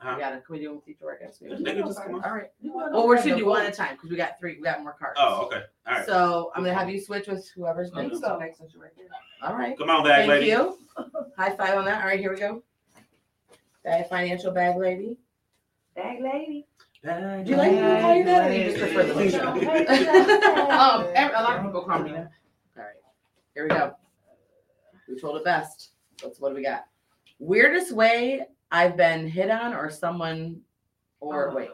[SPEAKER 1] Huh?
[SPEAKER 6] We gotta. Can we do it with each of our guests?
[SPEAKER 1] They can just come on.
[SPEAKER 6] All right. Well, we're just gonna do one at a time because we got three. We got more cards.
[SPEAKER 1] Oh, okay. All right.
[SPEAKER 6] So I'm gonna have you switch with whoever's next.
[SPEAKER 5] can go next since you're right there.
[SPEAKER 6] All right.
[SPEAKER 1] Come on, bag
[SPEAKER 6] Thank
[SPEAKER 1] lady.
[SPEAKER 6] you. High five on that. All right, here we go. Bag financial bag lady.
[SPEAKER 5] Bag lady.
[SPEAKER 6] Do you like me to call you that, or you just prefer Laticia?
[SPEAKER 8] Um, every, a lot of people call me that.
[SPEAKER 6] All right, here we go. Who told it best? What's what do we got? Weirdest way I've been hit on, or someone, or
[SPEAKER 5] Oh,
[SPEAKER 6] wait,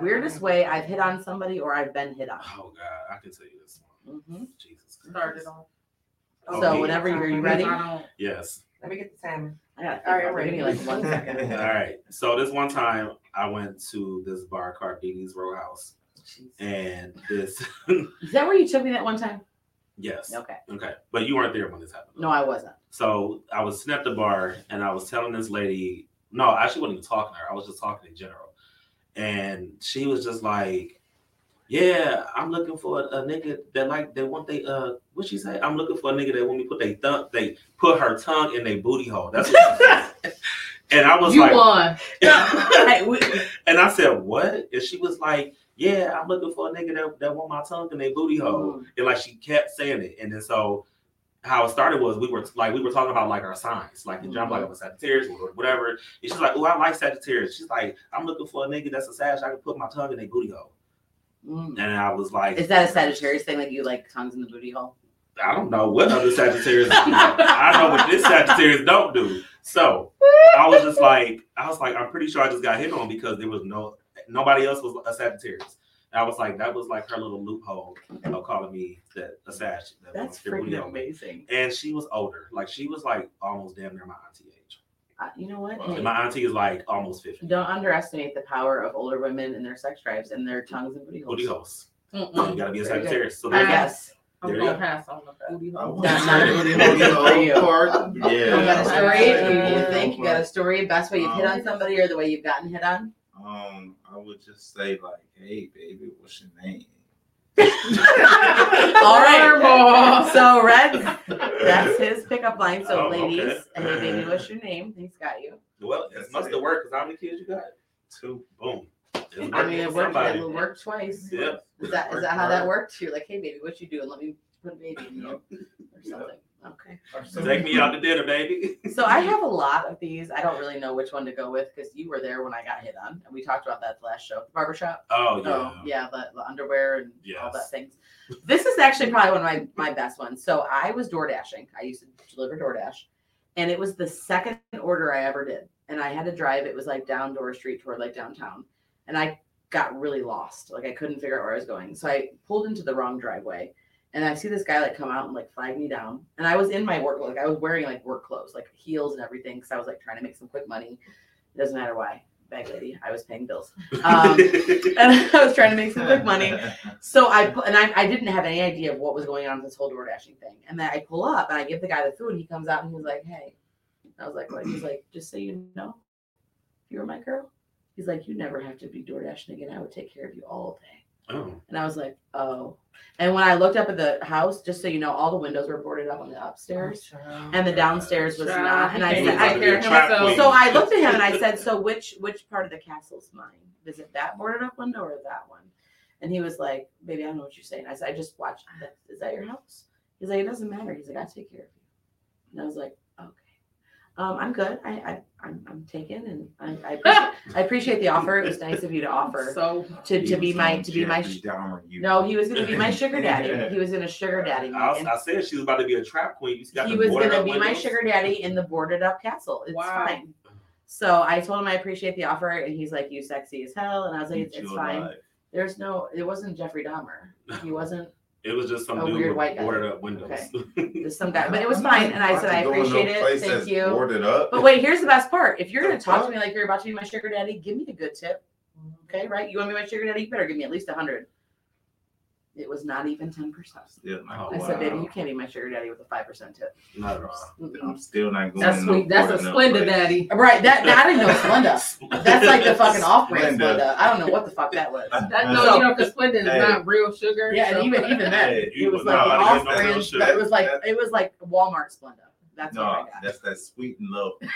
[SPEAKER 6] weirdest way I've hit on somebody, or I've been hit on.
[SPEAKER 1] Oh God, I can tell you this one.
[SPEAKER 6] Mm-hmm.
[SPEAKER 1] Jesus. Christ.
[SPEAKER 8] Started off.
[SPEAKER 1] Oh,
[SPEAKER 6] So
[SPEAKER 1] me?
[SPEAKER 6] whenever you're you ready,
[SPEAKER 8] I
[SPEAKER 6] I
[SPEAKER 8] don't.
[SPEAKER 1] Yes.
[SPEAKER 5] Let me get the salmon.
[SPEAKER 6] got.
[SPEAKER 5] All right,
[SPEAKER 6] All
[SPEAKER 5] I'm
[SPEAKER 6] right,
[SPEAKER 5] ready.
[SPEAKER 6] like one second.
[SPEAKER 1] All right. So this one time I went to this bar called Dini's Row House, and this
[SPEAKER 6] Is that where you took me that one time?
[SPEAKER 1] yes.
[SPEAKER 6] Okay.
[SPEAKER 1] Okay. But you weren't there when this happened.
[SPEAKER 6] No, I wasn't.
[SPEAKER 1] So I was sitting at the bar and I was telling this lady, no, I actually wasn't even talking to her. I was just talking in general. And she was just like, Yeah, I'm looking for a, a nigga that like they want they uh what she say? I'm looking for a nigga that want me put they thumb they put her tongue in their booty hole. That's what she said. And I was
[SPEAKER 8] You
[SPEAKER 1] like,
[SPEAKER 8] won.
[SPEAKER 1] And I said, What? And she was like, Yeah, I'm looking for a nigga that, that want my tongue in their booty hole. And like she kept saying it. And then so how it started was we were like we were talking about like our signs, like in jump like I'm a Sagittarius or whatever. And she's like, Oh, I like Sagittarius. She's like, I'm looking for a nigga that's a Sag. I can put my tongue in their booty hole.
[SPEAKER 6] Mm.
[SPEAKER 1] And I was like,
[SPEAKER 6] Is that a Sagittarius thing? Like you like tongues in the booty hole?
[SPEAKER 1] I don't know what other Sagittarius do. I know what this Sagittarius don't do. So I was just like, I was like, I'm pretty sure I just got hit on because there was no nobody else was a Sagittarius. And I was like, that was like her little loophole of calling me that a Sag. that
[SPEAKER 6] That's
[SPEAKER 1] wants their booty
[SPEAKER 6] freaking amazing.
[SPEAKER 1] And she was older. Like she was like almost damn near my auntie age.
[SPEAKER 6] Uh, you know what?
[SPEAKER 1] And
[SPEAKER 6] Hey,
[SPEAKER 1] my auntie is like almost 50.
[SPEAKER 6] don't underestimate the power of older women and their sex drives and their tongues and booty holes.
[SPEAKER 1] Booty holes.
[SPEAKER 8] Mm-mm.
[SPEAKER 1] You gotta be a
[SPEAKER 6] Very.
[SPEAKER 1] Sagittarius. So
[SPEAKER 6] I
[SPEAKER 1] there
[SPEAKER 6] guess.
[SPEAKER 8] I'm
[SPEAKER 1] There you
[SPEAKER 8] gonna
[SPEAKER 1] go.
[SPEAKER 8] pass on the booty
[SPEAKER 2] I
[SPEAKER 8] hole.
[SPEAKER 2] want
[SPEAKER 6] Not-
[SPEAKER 2] to
[SPEAKER 6] not
[SPEAKER 2] say
[SPEAKER 6] a
[SPEAKER 2] booty
[SPEAKER 6] booty
[SPEAKER 2] hole
[SPEAKER 6] hole for you. got a story? You, you think you got a story? Best way you've hit on somebody or the way you've gotten hit on?
[SPEAKER 2] Um, I would just say like, hey, baby, what's your name?
[SPEAKER 6] All right. So Red, that's his pickup line. So
[SPEAKER 1] Oh,
[SPEAKER 6] ladies,
[SPEAKER 1] okay.
[SPEAKER 6] hey baby, what's your name? He's got you.
[SPEAKER 1] Well, it must have worked because how many kids you got? Two. Boom.
[SPEAKER 6] I mean, it worked.
[SPEAKER 1] Somebody.
[SPEAKER 6] It worked twice.
[SPEAKER 1] Yeah.
[SPEAKER 6] Is that is that how that worked? You're like, hey baby, what you doing? Let me put a baby in you or something. Okay.
[SPEAKER 1] Take me out to dinner, baby.
[SPEAKER 6] So I have a lot of these. I don't really know which one to go with because you were there when I got hit on, and we talked about that last show, the barbershop.
[SPEAKER 1] Oh yeah.
[SPEAKER 6] Oh yeah, the, the underwear and all that things. This is actually probably one of my my best ones. So I was door dashing. I used to deliver DoorDash, and it was the second order I ever did, and I had to drive. It was like down Dorr Street toward like downtown, and I got really lost. Like I couldn't figure out where I was going, so I pulled into the wrong driveway. And I see this guy like come out and like flag me down. And I was in my work, like I was wearing like work clothes, like heels and everything, because I was like trying to make some quick money. It doesn't matter why, bag lady. I was paying bills. Um, and I was trying to make some quick money. So I and I, I didn't have any idea of what was going on with this whole door dashing thing. And then I pull up and I give the guy the food. and He comes out and he's like, "Hey," I was like, "What?" He's like, "Just so you know, if you were my girl." He's like, "You never have to be door dashing again. I would take care of you all day."
[SPEAKER 1] Oh.
[SPEAKER 6] And I was like, "Oh." And when I looked up at the house, just so you know, all the windows were boarded up on the upstairs, and the downstairs was not. And I said,
[SPEAKER 8] can't
[SPEAKER 6] I,
[SPEAKER 8] take care of himself.
[SPEAKER 6] so I looked at him and I said, "So which which part of the castle's mine? Is it that boarded up window or that one?" And he was like, "Baby, I don't know what you're saying." I said, "I just watched. That. Is that your house?" He's like, "It doesn't matter." He's like, "I take care of you." And I was like, "Okay, um, I'm good. I, I I'm I'm taken, and I I appreciate, I appreciate the offer. It was nice of you to offer
[SPEAKER 8] So
[SPEAKER 6] to to be my to be my."
[SPEAKER 2] Jeffrey Dahmer, you.
[SPEAKER 6] No, he was going to be my sugar daddy. He was going to sugar daddy me.
[SPEAKER 1] I, was,
[SPEAKER 6] and
[SPEAKER 1] I said she was about to be a trap queen. You got
[SPEAKER 6] he
[SPEAKER 1] the
[SPEAKER 6] was
[SPEAKER 1] boarded
[SPEAKER 6] going to
[SPEAKER 1] up
[SPEAKER 6] be my
[SPEAKER 1] windows.
[SPEAKER 6] sugar daddy in the boarded up castle. It's
[SPEAKER 8] Wow.
[SPEAKER 6] fine. So I told him I appreciate the offer, and he's like, "You sexy as hell," and I was like, "It's, it's fine."
[SPEAKER 2] life.
[SPEAKER 6] There's no, it wasn't Jeffrey Dahmer. He wasn't
[SPEAKER 1] It was just some
[SPEAKER 6] A
[SPEAKER 1] dude
[SPEAKER 6] weird
[SPEAKER 1] with
[SPEAKER 6] white guy.
[SPEAKER 1] boarded up windows.
[SPEAKER 6] Some guy, but it was fine. And I said, "I appreciate it. Thank you."
[SPEAKER 2] Boarded up.
[SPEAKER 6] But wait, here's the best part. If you're going to talk to me like you're about to be my sugar daddy, give me a good tip. Okay, right? You want to be my sugar daddy? You better give me at least a hundred. It was not even ten percent.
[SPEAKER 2] Still not, oh,
[SPEAKER 6] I said, "Baby, you can't be my sugar daddy with a five percent tip."
[SPEAKER 1] Not at all.
[SPEAKER 2] I'm still not going.
[SPEAKER 8] that's
[SPEAKER 2] in no
[SPEAKER 8] sweet. That's a
[SPEAKER 2] boarded
[SPEAKER 8] Splenda
[SPEAKER 2] place.
[SPEAKER 8] daddy.
[SPEAKER 6] Right? That, that I didn't know Splenda. That's like the fucking off-brand
[SPEAKER 2] Splenda.
[SPEAKER 6] Splenda. I don't know what the fuck that was.
[SPEAKER 8] That, no, you know, because Splenda is
[SPEAKER 2] Hey.
[SPEAKER 8] not real sugar.
[SPEAKER 6] Yeah,
[SPEAKER 8] so-
[SPEAKER 6] and even even then,
[SPEAKER 2] Hey,
[SPEAKER 6] it was
[SPEAKER 2] no,
[SPEAKER 6] like the
[SPEAKER 2] I didn't
[SPEAKER 6] off
[SPEAKER 2] know that
[SPEAKER 6] brand.
[SPEAKER 2] was
[SPEAKER 6] it was like
[SPEAKER 2] that-
[SPEAKER 6] it was like Walmart Splenda. That's what I
[SPEAKER 2] No, that's that sweet and low.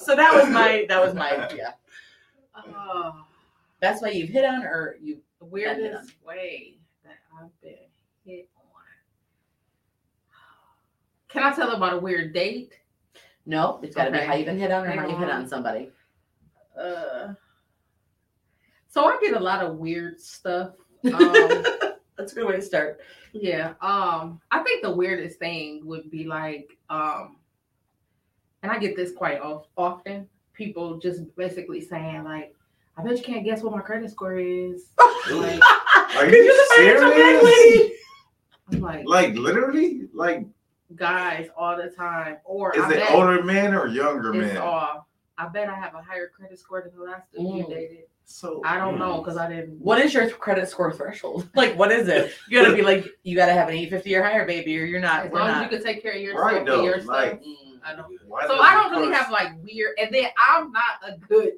[SPEAKER 6] So that was my that was my idea.
[SPEAKER 8] Oh,
[SPEAKER 6] That's why you've hit on or you.
[SPEAKER 8] Weirdest way that I've been hit on. Can I tell about a weird date?
[SPEAKER 6] No, it's got to be
[SPEAKER 8] Okay.
[SPEAKER 6] how you've been hit on or
[SPEAKER 8] Hang
[SPEAKER 6] how you hit
[SPEAKER 8] on.
[SPEAKER 6] on somebody.
[SPEAKER 8] Uh, so I get a lot of weird stuff. Um,
[SPEAKER 6] That's a good way to start.
[SPEAKER 8] Yeah. Um, I think the weirdest thing would be like, um, and I get this quite often. People just basically saying like, "I bet you can't guess what my credit score is." like,
[SPEAKER 2] Are
[SPEAKER 6] you
[SPEAKER 2] you
[SPEAKER 6] the financial black
[SPEAKER 2] serious?
[SPEAKER 8] I'm like,
[SPEAKER 2] Like literally? Like
[SPEAKER 8] guys all the time. Or
[SPEAKER 2] is
[SPEAKER 8] I
[SPEAKER 2] it
[SPEAKER 8] bet
[SPEAKER 2] older men or younger
[SPEAKER 8] it's
[SPEAKER 2] men?
[SPEAKER 8] all. I bet I have a higher credit score than the last dude you
[SPEAKER 6] Mm.
[SPEAKER 8] dated.
[SPEAKER 2] So
[SPEAKER 8] I don't know because I didn't.
[SPEAKER 6] What is your credit score threshold? Like, what is it? You gotta be like, you gotta have an 850 or higher, baby, or you're not.
[SPEAKER 8] As
[SPEAKER 6] We're
[SPEAKER 8] long as you can take care of yourself
[SPEAKER 2] Right, though,
[SPEAKER 8] your stuff.
[SPEAKER 2] like-
[SPEAKER 6] Mm.
[SPEAKER 8] I know.
[SPEAKER 2] Why
[SPEAKER 8] So I don't really have like weird, and then I'm not a good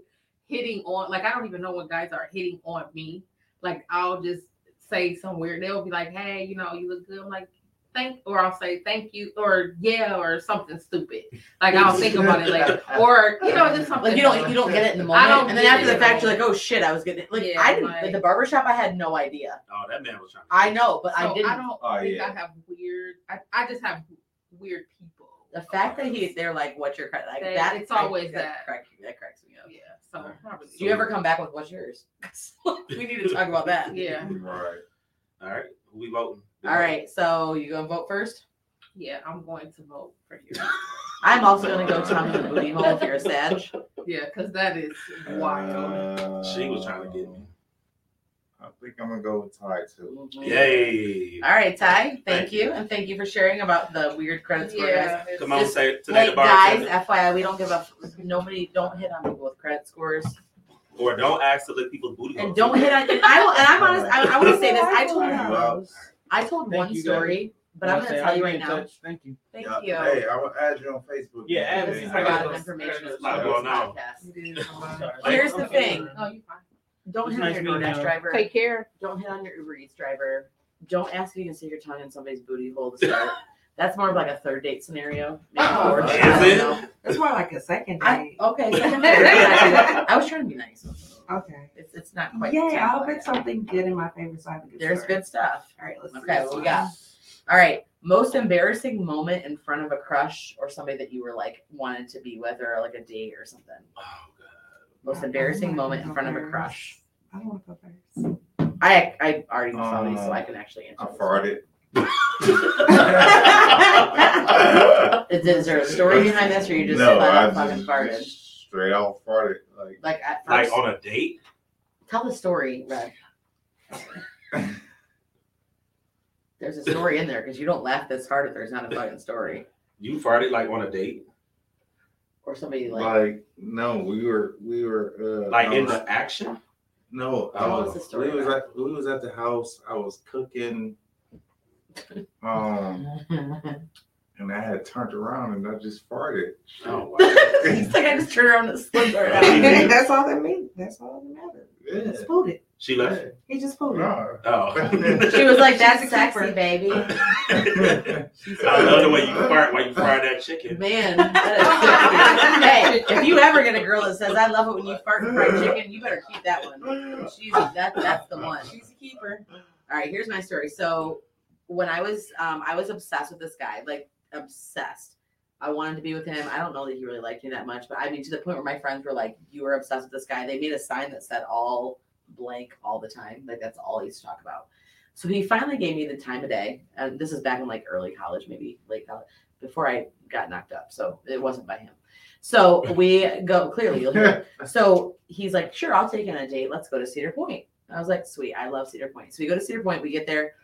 [SPEAKER 8] hitting on. Like I don't even know what guys are hitting on me. Like I'll just say somewhere. They'll be like, "Hey, you know, you look good." I'm like, "Thank," or I'll say, "Thank you," or "Yeah," or something stupid. Like I'll think about it later, or you know, just something.
[SPEAKER 6] Like you don't you don't get it in the
[SPEAKER 8] I
[SPEAKER 6] moment,
[SPEAKER 8] don't
[SPEAKER 6] and then after the fact, you're like, oh shit, I was getting it. Like
[SPEAKER 8] Yeah,
[SPEAKER 6] I didn't
[SPEAKER 8] like-
[SPEAKER 6] like the barbershop. I had no idea.
[SPEAKER 1] Oh, that man was trying. To
[SPEAKER 6] I know, but I didn't.
[SPEAKER 8] I don't
[SPEAKER 2] Oh,
[SPEAKER 8] think
[SPEAKER 2] yeah.
[SPEAKER 8] I have weird. I, I just have weird people.
[SPEAKER 6] the fact that he's they're like, what's your credit? Like
[SPEAKER 8] They-
[SPEAKER 6] that.
[SPEAKER 8] it's
[SPEAKER 6] I-
[SPEAKER 8] always that.
[SPEAKER 6] Cracks, that cracks me up.
[SPEAKER 8] Yeah. So not really.
[SPEAKER 6] Do you ever come back with what's yours? we need to talk about that.
[SPEAKER 8] Yeah.
[SPEAKER 2] Right.
[SPEAKER 1] All right, who we voting?
[SPEAKER 6] All right, so you gonna vote first?
[SPEAKER 8] Yeah, I'm going to vote for you.
[SPEAKER 6] I'm also gonna go tongue in the booty hole if you're a Sag.
[SPEAKER 8] Yeah, because that is wild.
[SPEAKER 2] Uh,
[SPEAKER 1] She was trying to get me.
[SPEAKER 2] I think I'm gonna go with Ty too.
[SPEAKER 1] Yay!
[SPEAKER 6] All right, Ty. Thank,
[SPEAKER 1] Thank
[SPEAKER 6] you, and thank you for sharing about the weird credit score.
[SPEAKER 8] Yeah. it's-
[SPEAKER 1] Come on,
[SPEAKER 6] Just-
[SPEAKER 1] say today
[SPEAKER 6] Hey
[SPEAKER 1] the
[SPEAKER 6] guys. FYI, we don't give up. nobody. Don't hit on people with credit scores,
[SPEAKER 1] Or don't ask to lick people's booty.
[SPEAKER 6] and don't hit on. And I will, and I'm honest. I, I want to say this. I told
[SPEAKER 2] Well,
[SPEAKER 6] I told
[SPEAKER 9] Thank
[SPEAKER 6] one story, but I'm
[SPEAKER 9] I'll
[SPEAKER 6] gonna tell you right now.
[SPEAKER 9] touch. Thank you.
[SPEAKER 6] Thank
[SPEAKER 2] yeah,
[SPEAKER 6] you.
[SPEAKER 2] Hey, I will add you on Facebook.
[SPEAKER 9] Yeah, add
[SPEAKER 6] This
[SPEAKER 9] me.
[SPEAKER 6] is
[SPEAKER 9] I
[SPEAKER 6] a
[SPEAKER 9] got
[SPEAKER 6] lot of information.
[SPEAKER 9] credits.
[SPEAKER 1] Not going on.
[SPEAKER 6] Podcast.
[SPEAKER 8] It is wild.
[SPEAKER 9] Sorry.
[SPEAKER 6] Here's the thing.
[SPEAKER 8] Oh, you fine.
[SPEAKER 6] Don't
[SPEAKER 9] It's
[SPEAKER 6] hit on your
[SPEAKER 9] meeting
[SPEAKER 6] DoorDash
[SPEAKER 9] you.
[SPEAKER 6] driver.
[SPEAKER 8] Take care.
[SPEAKER 6] Don't hit on your Uber Eats driver. Don't ask if you can stick your tongue in somebody's booty hole to start. That's more of like a third date scenario.
[SPEAKER 3] Oh,
[SPEAKER 1] is it?
[SPEAKER 6] know.
[SPEAKER 3] It's more like a second
[SPEAKER 6] I,
[SPEAKER 3] date.
[SPEAKER 6] okay, second date. I, I was trying to be nice.
[SPEAKER 3] Okay.
[SPEAKER 6] It's it's not quite.
[SPEAKER 3] Yay,
[SPEAKER 6] ten
[SPEAKER 3] I'll
[SPEAKER 6] like
[SPEAKER 3] bet something good in my favorite side of the
[SPEAKER 6] There's
[SPEAKER 3] story.
[SPEAKER 6] good stuff.
[SPEAKER 3] All right, let's see
[SPEAKER 6] Okay, what we got? All right. Most embarrassing moment in front of a crush or somebody that you were like wanted to be with or like a date or something.
[SPEAKER 1] Oh, god.
[SPEAKER 6] Most embarrassing moment in front of a crush.
[SPEAKER 5] I don't want to go first.
[SPEAKER 6] I I already saw these, so I
[SPEAKER 2] Um,
[SPEAKER 6] can actually answer.
[SPEAKER 2] I
[SPEAKER 6] this.
[SPEAKER 2] farted.
[SPEAKER 6] Is, is there a story behind this, or you just
[SPEAKER 2] no,
[SPEAKER 6] flat
[SPEAKER 2] I
[SPEAKER 6] out fucking
[SPEAKER 2] just,
[SPEAKER 6] farted?
[SPEAKER 2] just straight out farted. Like
[SPEAKER 6] Like at
[SPEAKER 1] Like on a date?
[SPEAKER 6] tell the story, Red. There's a story in there because you don't laugh this hard if there's not a fucking story
[SPEAKER 1] You farted like on a date?
[SPEAKER 6] or somebody like.
[SPEAKER 2] like no, we were we were uh,
[SPEAKER 1] Like
[SPEAKER 2] I
[SPEAKER 1] in
[SPEAKER 2] was-
[SPEAKER 1] the action?
[SPEAKER 2] No, I
[SPEAKER 6] us
[SPEAKER 2] was,
[SPEAKER 6] the story
[SPEAKER 2] we was at we was at the house. I was cooking, um, and I had turned around and I just farted.
[SPEAKER 1] Oh wow.
[SPEAKER 6] He's like, I just turned around and slipped right out.
[SPEAKER 5] That's all that means. That's all that matters. He
[SPEAKER 2] Yeah.
[SPEAKER 5] just pulled it.
[SPEAKER 1] She left?
[SPEAKER 5] He just pulled her.
[SPEAKER 2] No.
[SPEAKER 1] Oh.
[SPEAKER 6] She was like, "That's
[SPEAKER 5] a
[SPEAKER 6] sexy,
[SPEAKER 5] keeper."
[SPEAKER 6] baby."
[SPEAKER 1] I love the way you fart while you fry that chicken.
[SPEAKER 6] Man, that is- hey, if you ever get a girl that says, "I love it when you fart and fried chicken," you better keep that one. She's that that's the one.
[SPEAKER 5] She's a keeper.
[SPEAKER 6] All right, here's my story. So when I was um I was obsessed with this guy, like obsessed. I wanted to be with him. I don't know that he really liked me that much, but I mean to the point where my friends were like, "You were obsessed with this guy." They made a sign that said all blank all the time. Like that's all he used to talk about. So he finally gave me the time of day, and this is back in like early college, maybe late college, before I got knocked up. So it wasn't by him. So we go clearly. You'll hear. So he's like, "Sure, I'll take you on a date. Let's go to Cedar Point." I was like, "Sweet, I love Cedar Point." So we go to Cedar Point. We get there.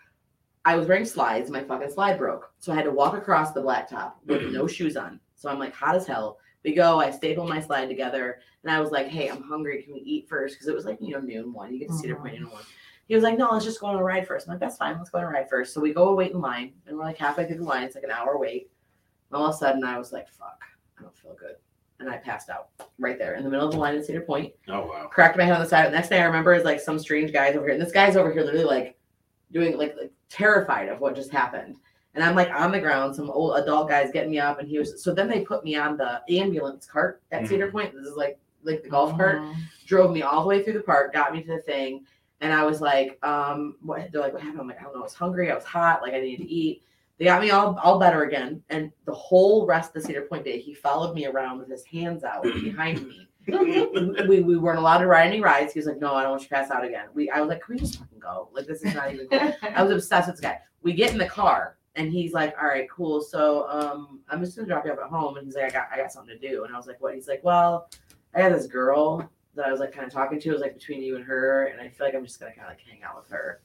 [SPEAKER 6] I was wearing slides. My fucking slide broke, so I had to walk across the blacktop with no shoes on. So I'm like hot as hell. We go. I staple my slide together, and I was like, "Hey, I'm hungry. Can we eat first? Because it was like you know noon one. You get to Cedar mm-hmm. Point noon one. He was like, "No, let's just go on a ride first. I'm like, "That's fine. Let's go on a ride first. So we go wait in line, and we're like halfway through the line. It's like an hour wait. And all of a sudden, I was like, "Fuck, I don't feel good," and I passed out right there in the middle of the line at Cedar Point
[SPEAKER 1] Oh wow.
[SPEAKER 6] cracked my head on the side. The next thing I remember is like some strange guys over here. And this guy's over here literally like doing like, like terrified of what just happened. And I'm like on the ground, some old adult guys getting me up, and he was so then they put me on the ambulance cart at Cedar Point. This is like like the golf cart, drove me all the way through the park, got me to the thing, and I was like, um, what they're like, what happened? I'm like, I don't know, I was hungry, I was hot, like I needed to eat. They got me all all better again. And the whole rest of the Cedar Point day, he followed me around with his hands out behind me we, we weren't allowed to ride any rides. He was like, No, I don't want you to pass out again. We I was like, Can we just fucking go? Like this is not even cool. I was obsessed with this guy. We get in the car and he's like, All right, cool. So um I'm just gonna drop you off at home. And he's like, I got I got something to do. And I was like, What? He's like, Well, I got this girl that I was like kind of talking to. It was like between you and her, and I feel like I'm just gonna kind of like hang out with her.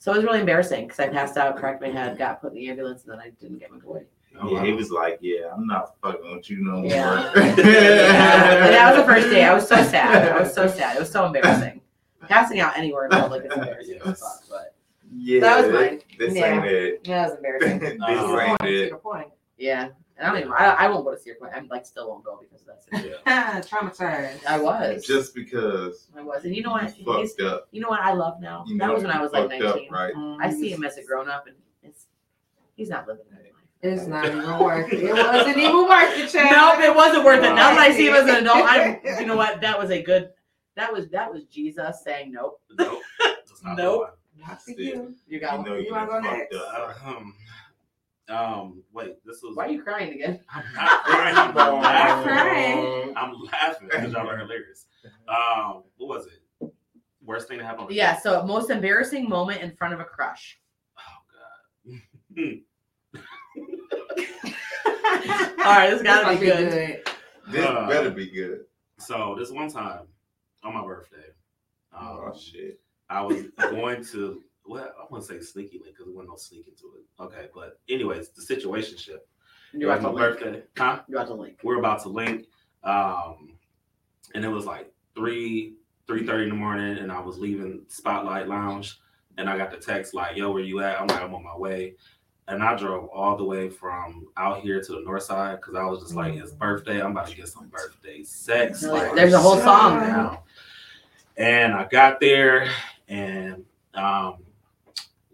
[SPEAKER 6] So it was really embarrassing because I passed out, cracked my head, got put in the ambulance, and then I didn't get my boy.
[SPEAKER 2] Yeah, he was like, "Yeah, I'm not fucking with you no
[SPEAKER 6] Yeah.
[SPEAKER 2] more."
[SPEAKER 6] And that was the first day. I was so sad. I was so sad. It was so embarrassing. Passing out anywhere in public is embarrassing as fuck, but
[SPEAKER 2] Yeah,
[SPEAKER 6] That was mine.
[SPEAKER 2] This
[SPEAKER 6] Yeah.
[SPEAKER 2] ain't it.
[SPEAKER 6] yeah, it was embarrassing.
[SPEAKER 2] this
[SPEAKER 1] Uh,
[SPEAKER 2] ain't it.
[SPEAKER 5] Cedar Point.
[SPEAKER 6] Yeah. And I don't even I, I won't go to Cedar Point. I'm like still won't go because of that situation.
[SPEAKER 5] Traumatized.
[SPEAKER 6] I was.
[SPEAKER 2] Just because
[SPEAKER 6] I was. And you know what?
[SPEAKER 2] you
[SPEAKER 6] He's,
[SPEAKER 2] fucked up.
[SPEAKER 6] you know what I love now?
[SPEAKER 2] You
[SPEAKER 6] that was when I was like
[SPEAKER 2] fucked up,
[SPEAKER 6] 19.
[SPEAKER 2] right?
[SPEAKER 6] I see him as a grown up and it's he's not living that life.
[SPEAKER 5] It's not even worth it. It wasn't even worth it, child.
[SPEAKER 6] No, it wasn't worth it. Now that I see him as an adult, I you know what? That was a good that was that was Jesus saying nope.
[SPEAKER 1] Nope. Not
[SPEAKER 6] Nope.
[SPEAKER 1] One.
[SPEAKER 5] Not for you.
[SPEAKER 6] You got
[SPEAKER 2] you
[SPEAKER 6] one.
[SPEAKER 5] You
[SPEAKER 2] you
[SPEAKER 5] wanna go next?
[SPEAKER 2] up.
[SPEAKER 1] Um, um, wait, this was.
[SPEAKER 6] Why are you crying again?
[SPEAKER 1] I'm not crying. I'm laughing.
[SPEAKER 5] crying.
[SPEAKER 1] I'm laughing because y'all are hilarious. Um, what was it? Worst thing to happen? on
[SPEAKER 6] Yeah,
[SPEAKER 1] date?
[SPEAKER 6] so most embarrassing moment in front of a crush.
[SPEAKER 1] Oh god.
[SPEAKER 6] All right, this gotta
[SPEAKER 5] This
[SPEAKER 6] be
[SPEAKER 5] might
[SPEAKER 6] good.
[SPEAKER 2] This
[SPEAKER 1] Uh,
[SPEAKER 2] better be good.
[SPEAKER 1] So this one time on my birthday, um,
[SPEAKER 2] Oh shit.
[SPEAKER 1] I was going to well, I to say sneaky link because there wasn't no sneaking to it. Okay, but anyways, the situation ship.
[SPEAKER 6] You're about
[SPEAKER 1] my
[SPEAKER 6] to link.
[SPEAKER 1] birthday. Huh?
[SPEAKER 6] You're about to link.
[SPEAKER 1] We're about to link. Um, and it was like three, three thirty in the morning, and I was leaving Spotlight Lounge, and I got the text like, "Yo, where you at?" I'm like, "I'm on my way." And I drove all the way from out here to the north side because I was just like, "It's birthday. I'm about to get some birthday sex." Like,
[SPEAKER 6] There's a whole song now.
[SPEAKER 1] And I got there, and um,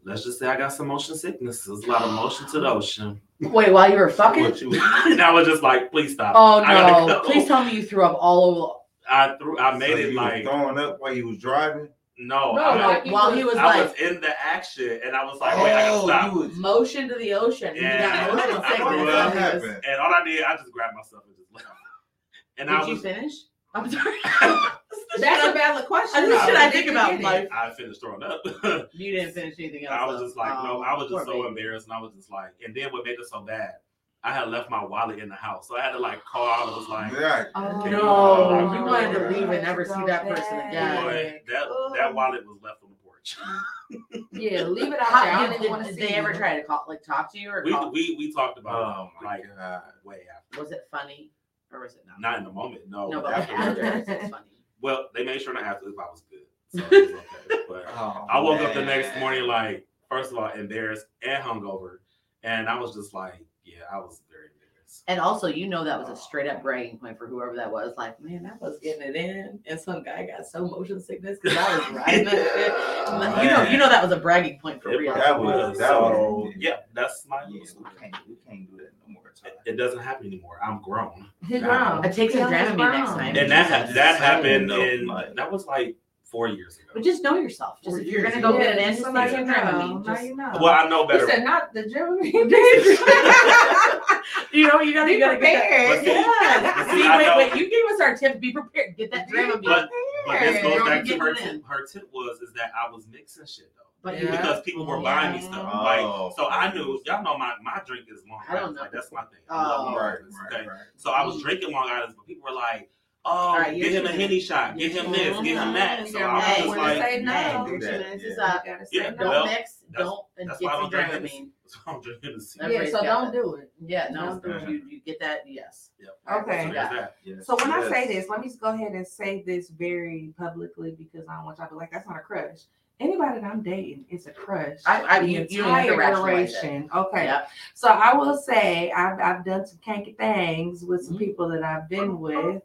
[SPEAKER 1] let's just say I got some motion sickness. There's a lot of motion to the ocean.
[SPEAKER 6] Wait, while you were fucking?
[SPEAKER 2] You?
[SPEAKER 1] and I was just like, "Please stop."
[SPEAKER 6] Oh no!
[SPEAKER 1] go.
[SPEAKER 6] Please tell me you threw up all over.
[SPEAKER 1] I threw. I made
[SPEAKER 2] So
[SPEAKER 1] it like
[SPEAKER 2] throwing up while you was driving.
[SPEAKER 1] No,
[SPEAKER 8] No,
[SPEAKER 1] I,
[SPEAKER 8] like,
[SPEAKER 6] while he was
[SPEAKER 1] I
[SPEAKER 6] like
[SPEAKER 1] was in the action, and I was like, wait, I
[SPEAKER 2] Oh,
[SPEAKER 1] gotta
[SPEAKER 2] you
[SPEAKER 1] stop.
[SPEAKER 2] was
[SPEAKER 6] motion to the ocean. And
[SPEAKER 1] Yeah.
[SPEAKER 6] you got motion
[SPEAKER 1] I
[SPEAKER 6] sickness.
[SPEAKER 1] grew
[SPEAKER 6] and
[SPEAKER 1] up-
[SPEAKER 6] he was-
[SPEAKER 2] happened?
[SPEAKER 1] And all I did, I just grabbed myself and just left. And I
[SPEAKER 6] Did you finish? I'm sorry.
[SPEAKER 5] That's a valid question.
[SPEAKER 6] That's the shit. I think about
[SPEAKER 5] it?
[SPEAKER 6] life.
[SPEAKER 1] I finished throwing up.
[SPEAKER 6] You didn't finish anything else.
[SPEAKER 1] I was just like, no,
[SPEAKER 6] Oh,
[SPEAKER 1] I was just so
[SPEAKER 6] baby.
[SPEAKER 1] embarrassed, and I was just like, and then what made it so bad, I had left my wallet in the house, so I had to like call out. and was like,
[SPEAKER 2] Right.
[SPEAKER 5] Oh,
[SPEAKER 6] No,
[SPEAKER 1] you-
[SPEAKER 6] you wanted to leave and never see that person again.
[SPEAKER 1] boy, that that wallet was left on the porch.
[SPEAKER 5] Yeah, leave it out there. I
[SPEAKER 6] How,
[SPEAKER 5] don't
[SPEAKER 6] did,
[SPEAKER 5] want to
[SPEAKER 6] did
[SPEAKER 5] see
[SPEAKER 6] they ever try to call, like, talk to you or
[SPEAKER 1] we
[SPEAKER 6] call?
[SPEAKER 1] we we talked about
[SPEAKER 2] Oh
[SPEAKER 1] it,
[SPEAKER 2] my
[SPEAKER 1] like
[SPEAKER 2] god.
[SPEAKER 1] way after,
[SPEAKER 6] Was it funny or was it not?
[SPEAKER 1] not in the moment, no.
[SPEAKER 6] No,
[SPEAKER 1] but
[SPEAKER 6] but like
[SPEAKER 1] afterwards.
[SPEAKER 6] afterwards, it's funny.
[SPEAKER 1] Well, they made sure to ask if I was good, so it was okay. But
[SPEAKER 2] Oh,
[SPEAKER 1] I woke up the next morning like, first of all, embarrassed and hungover, and I was just like, yeah, I was very embarrassed.
[SPEAKER 6] And also, you know that was a oh. straight up bragging point for whoever that was. Like, man, that was getting it in, and some guy got so motion sickness because I was riding that shit. Like, you know, you know that was a bragging point for
[SPEAKER 1] It
[SPEAKER 6] real.
[SPEAKER 2] That was that
[SPEAKER 1] so
[SPEAKER 2] was
[SPEAKER 1] yeah, that's my.
[SPEAKER 2] yeah, we can't we can't do that no more. Time.
[SPEAKER 1] It doesn't happen anymore. I'm grown.
[SPEAKER 5] He grown.
[SPEAKER 6] It takes a
[SPEAKER 5] on his
[SPEAKER 6] Dramamine next time.
[SPEAKER 1] and that ha- that happened
[SPEAKER 2] No,
[SPEAKER 1] in
[SPEAKER 2] like-
[SPEAKER 1] that was like four years ago.
[SPEAKER 6] But just know yourself. Just if you're gonna go
[SPEAKER 2] ago.
[SPEAKER 6] get it in,
[SPEAKER 5] Yeah,
[SPEAKER 6] just
[SPEAKER 5] so
[SPEAKER 6] take
[SPEAKER 5] now
[SPEAKER 6] some
[SPEAKER 5] you know.
[SPEAKER 6] Dramamine.
[SPEAKER 5] Now you know.
[SPEAKER 1] well, I know better.
[SPEAKER 5] You said not the Dramamine.
[SPEAKER 6] You know, you gotta,
[SPEAKER 5] Be
[SPEAKER 6] you gotta get
[SPEAKER 5] prepared.
[SPEAKER 1] But see-
[SPEAKER 6] that.
[SPEAKER 1] but
[SPEAKER 6] See,
[SPEAKER 1] see,
[SPEAKER 6] wait,
[SPEAKER 1] know-
[SPEAKER 6] wait. You gave us our tip. Be prepared. Get that Dramamine.
[SPEAKER 1] But but this goes
[SPEAKER 6] You're
[SPEAKER 1] back to her tip. Her tip was is that I was mixing shit though.
[SPEAKER 6] But
[SPEAKER 5] Yeah.
[SPEAKER 1] Because people were buying me stuff.
[SPEAKER 2] Oh.
[SPEAKER 1] Like so I knew y'all know my, my drink is long
[SPEAKER 6] I don't
[SPEAKER 1] Island.
[SPEAKER 6] know.
[SPEAKER 1] Like that's my thing.
[SPEAKER 6] Oh.
[SPEAKER 1] Long
[SPEAKER 2] Right,
[SPEAKER 1] Island,
[SPEAKER 2] right,
[SPEAKER 1] okay?
[SPEAKER 2] right.
[SPEAKER 1] So I was mm. drinking Long Island, but people were like, Oh,
[SPEAKER 6] right,
[SPEAKER 1] get him a henny shot, get him this, mm-hmm. get him that. So
[SPEAKER 5] Yeah,
[SPEAKER 1] I was just like,
[SPEAKER 5] they say no,
[SPEAKER 2] Hey,
[SPEAKER 6] Your
[SPEAKER 2] do that, yeah.
[SPEAKER 5] gotta say
[SPEAKER 1] Yeah,
[SPEAKER 6] Don't
[SPEAKER 5] no.
[SPEAKER 1] well,
[SPEAKER 6] mix.
[SPEAKER 1] that's-
[SPEAKER 6] Don't and
[SPEAKER 1] that's
[SPEAKER 6] get
[SPEAKER 1] why I
[SPEAKER 6] some
[SPEAKER 1] don't drink
[SPEAKER 6] Dramamine.
[SPEAKER 1] Hennessy. That's why I'm drinking
[SPEAKER 5] Yeah, so don't do it.
[SPEAKER 6] Yeah, no,
[SPEAKER 5] Don't do it.
[SPEAKER 6] you, you get that. Yes.
[SPEAKER 1] Yep.
[SPEAKER 5] Okay.
[SPEAKER 1] So there's.
[SPEAKER 2] Yes,
[SPEAKER 5] So when I say this, let me just go ahead and say this very publicly because I don't want y'all to be like, that's not a crush. Anybody that I'm dating is a crush.
[SPEAKER 6] I, I
[SPEAKER 5] The
[SPEAKER 6] you, you don't have to
[SPEAKER 5] entire
[SPEAKER 6] it.
[SPEAKER 5] duration. Okay.
[SPEAKER 6] Yep.
[SPEAKER 5] So I will say I've, I've done some kinky things with some
[SPEAKER 6] Mhm.
[SPEAKER 5] people that I've been with.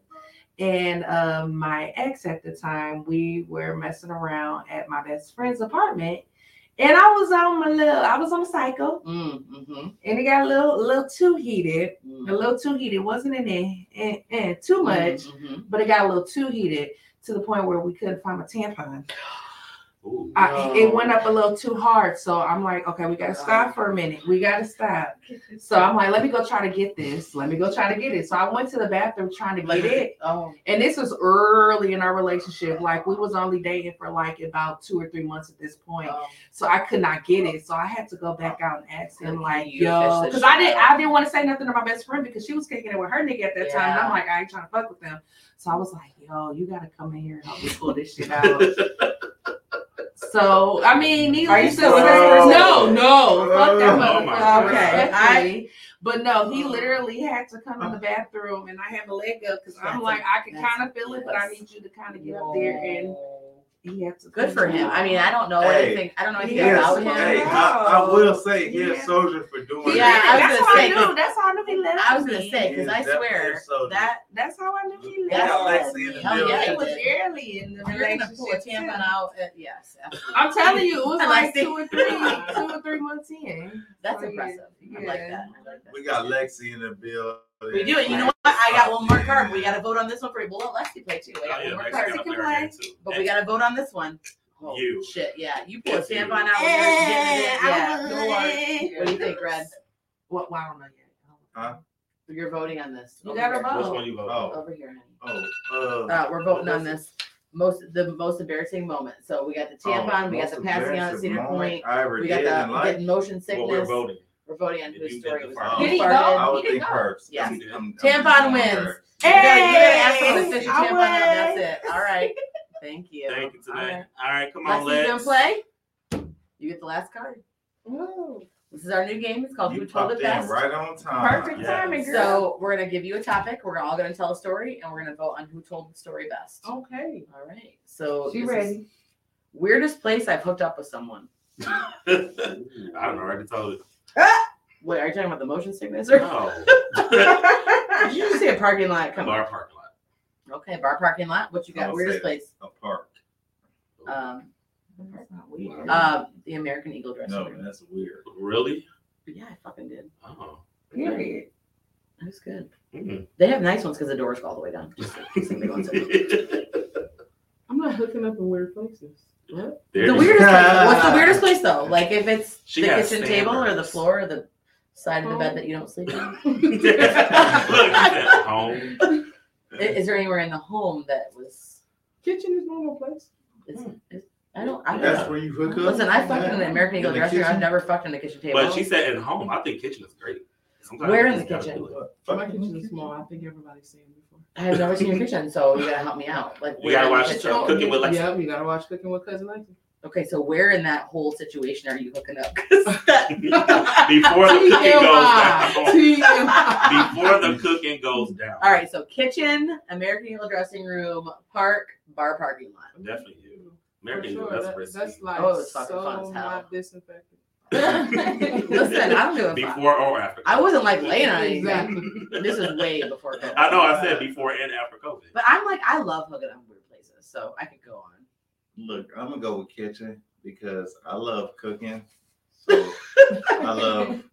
[SPEAKER 5] And um, my ex at the time, we were messing around at my best friend's apartment. And I was on my little, I was on a cycle,
[SPEAKER 6] Mm, mm-hmm,
[SPEAKER 5] and it got a little, a little too heated.
[SPEAKER 6] mm.
[SPEAKER 5] A little too heated. Wasn't in and too much,
[SPEAKER 6] Mhm.
[SPEAKER 5] but it got a little too heated to the point where we couldn't find a tampon.
[SPEAKER 1] Ooh.
[SPEAKER 5] I, it went up a little too hard. So I'm like, okay, we gotta stop for a minute. We gotta stop. So I'm like, let me go try to get this. Let me go try to get it. So I went to the bathroom trying to get it.
[SPEAKER 6] Oh,
[SPEAKER 5] And this was early in our relationship. Like we was only dating for like about two or three months at this point.
[SPEAKER 6] oh.
[SPEAKER 5] So I could not get it. So I had to go back out and ask him, like, yo, because I didn't. I didn't want to say nothing to my best friend because she was kicking it with her nigga at that time. And I'm like, I ain't trying to fuck with them. So I was like, yo, you gotta come in here and help me pull this shit out. So I mean, needless
[SPEAKER 6] Are you still with person?
[SPEAKER 5] no, no, oh. fuck that
[SPEAKER 1] Oh,
[SPEAKER 5] motherfucker. Okay,
[SPEAKER 6] I-.
[SPEAKER 5] But no, he oh. literally had to come in the oh. bathroom, and I had to leg up because I'm like, I can kind of feel it, but I need you to kind of get up there, and he had to.
[SPEAKER 6] Good for
[SPEAKER 5] in.
[SPEAKER 6] him. I mean, I don't know
[SPEAKER 2] Hey.
[SPEAKER 6] anything. I don't know anything
[SPEAKER 5] Yes,
[SPEAKER 6] about him.
[SPEAKER 2] Hey, I, I will say he's
[SPEAKER 5] Yeah.
[SPEAKER 2] a soldier for doing
[SPEAKER 5] He
[SPEAKER 6] Yeah,
[SPEAKER 5] did.
[SPEAKER 6] I was
[SPEAKER 5] that's
[SPEAKER 6] gonna
[SPEAKER 5] how
[SPEAKER 6] say,
[SPEAKER 5] I knew. That's how I knew he loved
[SPEAKER 6] I was gonna say because I
[SPEAKER 2] is definitely
[SPEAKER 6] swear
[SPEAKER 2] a soldier.
[SPEAKER 6] that
[SPEAKER 5] That's how I knew he
[SPEAKER 6] Yeah,
[SPEAKER 5] loved
[SPEAKER 2] Lexi in
[SPEAKER 5] me.
[SPEAKER 2] the
[SPEAKER 6] Hell yeah.
[SPEAKER 5] It was early in the
[SPEAKER 6] you're gonna pull a tampon
[SPEAKER 5] too.
[SPEAKER 6] out. uh, yes, absolutely.
[SPEAKER 5] I'm telling you, it was like
[SPEAKER 6] like
[SPEAKER 5] two or three, two or three months in.
[SPEAKER 6] That's
[SPEAKER 5] So, yeah,
[SPEAKER 6] impressive. I like that. I like that.
[SPEAKER 2] We got Lexi in the building.
[SPEAKER 6] We do it. You know what? I got one more card. We got to vote on this one for. We'll let Lexi play too. I
[SPEAKER 1] Oh,
[SPEAKER 6] got
[SPEAKER 1] yeah,
[SPEAKER 6] one more
[SPEAKER 1] Lexi
[SPEAKER 6] card.
[SPEAKER 5] can play.
[SPEAKER 6] But we got to vote on this one. Oh,
[SPEAKER 1] You.
[SPEAKER 6] shit, yeah. You pull a
[SPEAKER 1] Yes, you.
[SPEAKER 6] tampon out when you're getting it.
[SPEAKER 5] I
[SPEAKER 6] Yeah. What do you think, Red?
[SPEAKER 5] What? Well, I don't know yet.
[SPEAKER 6] You're voting on this.
[SPEAKER 5] You gotta vote.
[SPEAKER 1] Which one you vote?
[SPEAKER 2] Oh,
[SPEAKER 6] Over here, honey.
[SPEAKER 2] oh, uh,
[SPEAKER 6] Uh, we're voting on this. Most the most embarrassing moment. So we got the tampon,
[SPEAKER 2] oh,
[SPEAKER 6] we got the passing out at
[SPEAKER 2] embarrassing
[SPEAKER 6] Cedar Point,
[SPEAKER 2] I ever
[SPEAKER 6] we got
[SPEAKER 2] did in
[SPEAKER 6] the getting motion
[SPEAKER 1] Well,
[SPEAKER 6] sickness.
[SPEAKER 1] we're voting.
[SPEAKER 6] We're voting on
[SPEAKER 1] If
[SPEAKER 6] whose
[SPEAKER 1] you
[SPEAKER 6] story was
[SPEAKER 1] the
[SPEAKER 6] who
[SPEAKER 1] final-
[SPEAKER 5] Did he
[SPEAKER 6] started.
[SPEAKER 5] vote?
[SPEAKER 2] I would
[SPEAKER 5] He
[SPEAKER 2] think
[SPEAKER 5] didn't go.
[SPEAKER 2] hers.
[SPEAKER 6] Yes.
[SPEAKER 2] I'm- I'm-
[SPEAKER 6] Tampon
[SPEAKER 2] I'm-
[SPEAKER 6] wins.
[SPEAKER 5] Hey,
[SPEAKER 6] You gotta, you gotta ask them to fish your
[SPEAKER 5] I
[SPEAKER 6] tampon out. That's it. All right. Thank you.
[SPEAKER 1] Thank you
[SPEAKER 6] All
[SPEAKER 1] today.
[SPEAKER 6] right.
[SPEAKER 1] All right, come on,
[SPEAKER 6] Lexi, you gonna
[SPEAKER 1] Lex.
[SPEAKER 6] play? You get the last card. This is our new game. It's called
[SPEAKER 2] You
[SPEAKER 6] Who Told
[SPEAKER 2] popped
[SPEAKER 6] It
[SPEAKER 2] in
[SPEAKER 6] Best.
[SPEAKER 2] right on time.
[SPEAKER 5] Perfect
[SPEAKER 1] Yes.
[SPEAKER 5] timing, girl.
[SPEAKER 6] So we're gonna give you a topic. We're all gonna tell a story, and we're gonna vote on who told the story best.
[SPEAKER 5] okay,
[SPEAKER 6] All right. So
[SPEAKER 5] she
[SPEAKER 6] this is
[SPEAKER 5] ready?
[SPEAKER 6] weirdest place I've hooked up with someone.
[SPEAKER 1] I don't know. I already told it.
[SPEAKER 6] Wait, are you talking about the motion sickness or?
[SPEAKER 1] No.
[SPEAKER 6] Did you just say a parking lot? Come
[SPEAKER 1] Bar parking lot.
[SPEAKER 6] Okay, bar parking lot. What you got?
[SPEAKER 2] I'll
[SPEAKER 6] Weirdest
[SPEAKER 2] say-
[SPEAKER 6] place?
[SPEAKER 2] A park.
[SPEAKER 6] Um,
[SPEAKER 5] That's not weird.
[SPEAKER 6] uh, the American Eagle dressing
[SPEAKER 2] No,
[SPEAKER 6] room.
[SPEAKER 2] that's weird.
[SPEAKER 1] Really?
[SPEAKER 6] Yeah, I fucking did.
[SPEAKER 1] Oh.
[SPEAKER 5] Period.
[SPEAKER 6] It was good.
[SPEAKER 1] Mm.
[SPEAKER 6] They have nice ones because the doors go all the way down. Just in case anybody wants it.
[SPEAKER 5] I'm not hooking up in weird places.
[SPEAKER 1] There
[SPEAKER 6] The weirdest place. What's the weirdest place though? Like if it's
[SPEAKER 1] She
[SPEAKER 6] the
[SPEAKER 1] has
[SPEAKER 6] kitchen table or the floor or the side of the bed that you don't sleep on.
[SPEAKER 1] Look, she home.
[SPEAKER 6] I- Is there anywhere in the home that was?
[SPEAKER 5] Kitchen is normal place.
[SPEAKER 6] Is, is, I don't. I don't
[SPEAKER 2] That's
[SPEAKER 6] know.
[SPEAKER 2] where you hook up.
[SPEAKER 6] Listen, I fucked in the American Eagle
[SPEAKER 2] In the
[SPEAKER 6] dressing. I've never fucked in the kitchen table.
[SPEAKER 1] But she said in home. I think kitchen is great. Sometimes
[SPEAKER 6] Where in the
[SPEAKER 1] just gotta
[SPEAKER 6] kitchen?
[SPEAKER 1] do it.
[SPEAKER 5] My kitchen is small. I think everybody's seen it before.
[SPEAKER 6] I have never seen your kitchen, so you gotta help me out. Like We
[SPEAKER 1] gotta
[SPEAKER 6] in the
[SPEAKER 1] watch
[SPEAKER 6] kitchen?
[SPEAKER 1] uh, Cooking with Lexi.
[SPEAKER 5] Yeah, you gotta watch Cooking with Cousin Lexi.
[SPEAKER 6] Okay, so where in that whole situation are you hooking up?
[SPEAKER 1] Before the cooking goes down.
[SPEAKER 5] TMI.
[SPEAKER 1] Before the cooking goes down.
[SPEAKER 6] All right, so kitchen, American Eagle dressing room, park, bar parking lot.
[SPEAKER 1] Definitely you.
[SPEAKER 5] For
[SPEAKER 1] American Eagle,
[SPEAKER 5] sure.
[SPEAKER 1] that's
[SPEAKER 5] That-
[SPEAKER 1] risky.
[SPEAKER 5] That's like
[SPEAKER 6] Oh, it's fucking fun
[SPEAKER 5] so
[SPEAKER 6] as hell.
[SPEAKER 5] not disinfected.
[SPEAKER 6] Listen, I don't give a fuck.
[SPEAKER 1] Before or after.
[SPEAKER 6] I wasn't like laying on anything.
[SPEAKER 5] Exactly.
[SPEAKER 6] This is way before COVID.
[SPEAKER 1] I know I said before and after COVID.
[SPEAKER 6] But I'm like, I love hooking up weird places, so I could go on.
[SPEAKER 2] Look, I'm gonna go with kitchen because I love cooking. So I love.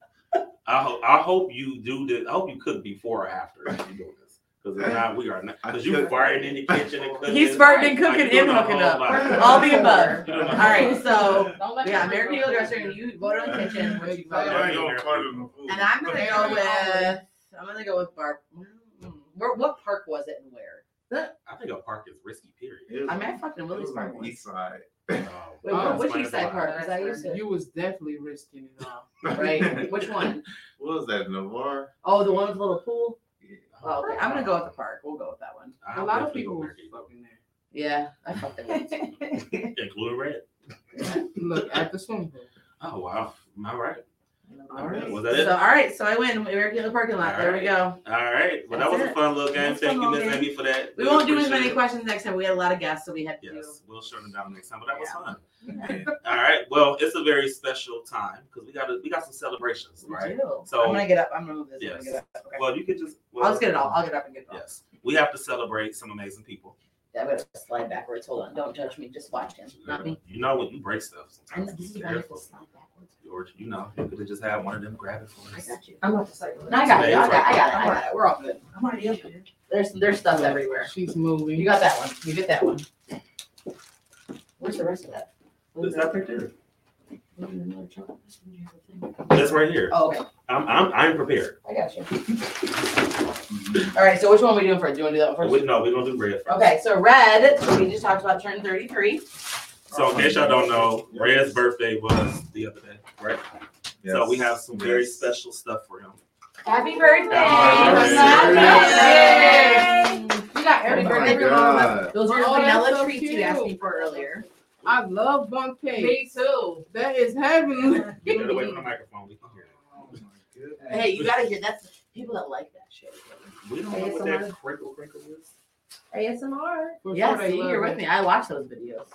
[SPEAKER 1] I hope I hope you do this. I hope you cook before or after you doing this. Because if not, we are not. Because you
[SPEAKER 2] cook-
[SPEAKER 1] farting in the kitchen and cooking.
[SPEAKER 6] He's farting and cooking and hooking up. All the above.
[SPEAKER 1] You don't know.
[SPEAKER 6] All right, so
[SPEAKER 8] Don't let
[SPEAKER 6] we got American Eagle dressing room. You vote on the kitchen. What you vote on? And I'm gonna go with. I'm gonna go with bar. mm, Where, what park was it and where?
[SPEAKER 1] I think a park is risky. Period.
[SPEAKER 6] I mean, I fucking Willie's park once.
[SPEAKER 2] East side.
[SPEAKER 6] Wait,
[SPEAKER 5] Oh,
[SPEAKER 6] what, which
[SPEAKER 1] explain
[SPEAKER 6] East Side. Park? Because I used to.
[SPEAKER 5] You was definitely risking it all.
[SPEAKER 6] Right. Which one?
[SPEAKER 2] What was that? Navarre?
[SPEAKER 6] Oh, the one with the little pool.
[SPEAKER 2] Yeah.
[SPEAKER 6] Oh, okay. I'm gonna go with the park. We'll go with that one.
[SPEAKER 1] I'll
[SPEAKER 5] A lot of people
[SPEAKER 1] go
[SPEAKER 5] was
[SPEAKER 1] American Eagle.
[SPEAKER 5] fucking there.
[SPEAKER 6] Yeah, I fucked it once.
[SPEAKER 1] Including red.
[SPEAKER 5] Look at the swimming pool.
[SPEAKER 1] Oh wow. All right.
[SPEAKER 6] All right.
[SPEAKER 1] Was that
[SPEAKER 6] So,
[SPEAKER 1] it?
[SPEAKER 6] all right, so I win. American the parking lot. There we go.
[SPEAKER 1] All right. Well, that
[SPEAKER 6] That's
[SPEAKER 1] was a fun little game.
[SPEAKER 6] That's
[SPEAKER 1] Thank you, Miss. Amy, for that.
[SPEAKER 6] We won't do as many
[SPEAKER 1] it.
[SPEAKER 6] questions next time. We had a lot of guests, so we had to
[SPEAKER 1] Yes, we'll shut them down next time. But that was
[SPEAKER 6] Yeah.
[SPEAKER 1] fun.
[SPEAKER 6] do.
[SPEAKER 1] All right. Well, it's a very special time because we got a, we got some celebrations,
[SPEAKER 6] We
[SPEAKER 1] right? So-
[SPEAKER 6] I'm gonna get up. I'm gonna move this. Gonna
[SPEAKER 1] Yes.
[SPEAKER 6] get up. Okay.
[SPEAKER 1] Well, you could just. Well,
[SPEAKER 6] I'll just get it all. I'll get up and get it all.
[SPEAKER 1] Yes, we have to celebrate some amazing people.
[SPEAKER 6] Yeah, I'm gonna slide backwards. Hold on. Don't judge me. Just watch him, not me.
[SPEAKER 1] You know when you break stuff,
[SPEAKER 6] I know this is why I have to
[SPEAKER 1] careful.
[SPEAKER 6] slide backwards.
[SPEAKER 1] Or you know, you could have just had one of them grab it for
[SPEAKER 6] I got you.
[SPEAKER 8] I'm about to say.
[SPEAKER 6] No, I got it. I got it. I got it. I got it. We're all good.
[SPEAKER 8] I'm already up here.
[SPEAKER 6] There's there's stuff everywhere.
[SPEAKER 5] She's moving.
[SPEAKER 6] You got that one. You get that one. Where's the rest of that?
[SPEAKER 1] It's that right there.
[SPEAKER 6] Oh,
[SPEAKER 1] That's right here.
[SPEAKER 6] Oh, okay.
[SPEAKER 1] I'm I'm I'm prepared.
[SPEAKER 6] I got you. All right. So which one are we doing first? Do you want to do that one
[SPEAKER 1] We,
[SPEAKER 6] first?
[SPEAKER 1] no, we're gonna do red first.
[SPEAKER 6] Okay. So red. We just talked about turning 33.
[SPEAKER 1] So in case y'all don't know, Red's birthday was the other day, right? So we have some very special stuff for him.
[SPEAKER 6] Happy birthday!
[SPEAKER 1] Happy
[SPEAKER 6] birthday! Oh you got
[SPEAKER 2] Oh
[SPEAKER 6] happy
[SPEAKER 2] my
[SPEAKER 6] birthday.
[SPEAKER 2] God.
[SPEAKER 6] Those are the
[SPEAKER 5] Oh, that's
[SPEAKER 6] vanilla
[SPEAKER 5] so
[SPEAKER 6] treats you
[SPEAKER 5] cute.
[SPEAKER 6] asked me for earlier.
[SPEAKER 5] I love Bundt cake.
[SPEAKER 8] Me too.
[SPEAKER 5] That is heavenly.
[SPEAKER 1] Get away from the microphone. We can hear it.
[SPEAKER 2] Oh my goodness.
[SPEAKER 6] Hey, you gotta hear that's people that like that shit.
[SPEAKER 1] We don't know what that crinkle crinkle is.
[SPEAKER 8] ASMR.
[SPEAKER 5] For
[SPEAKER 6] Yeah,
[SPEAKER 5] sure they
[SPEAKER 6] see,
[SPEAKER 5] love
[SPEAKER 6] you're
[SPEAKER 5] it.
[SPEAKER 6] with me. I watch those videos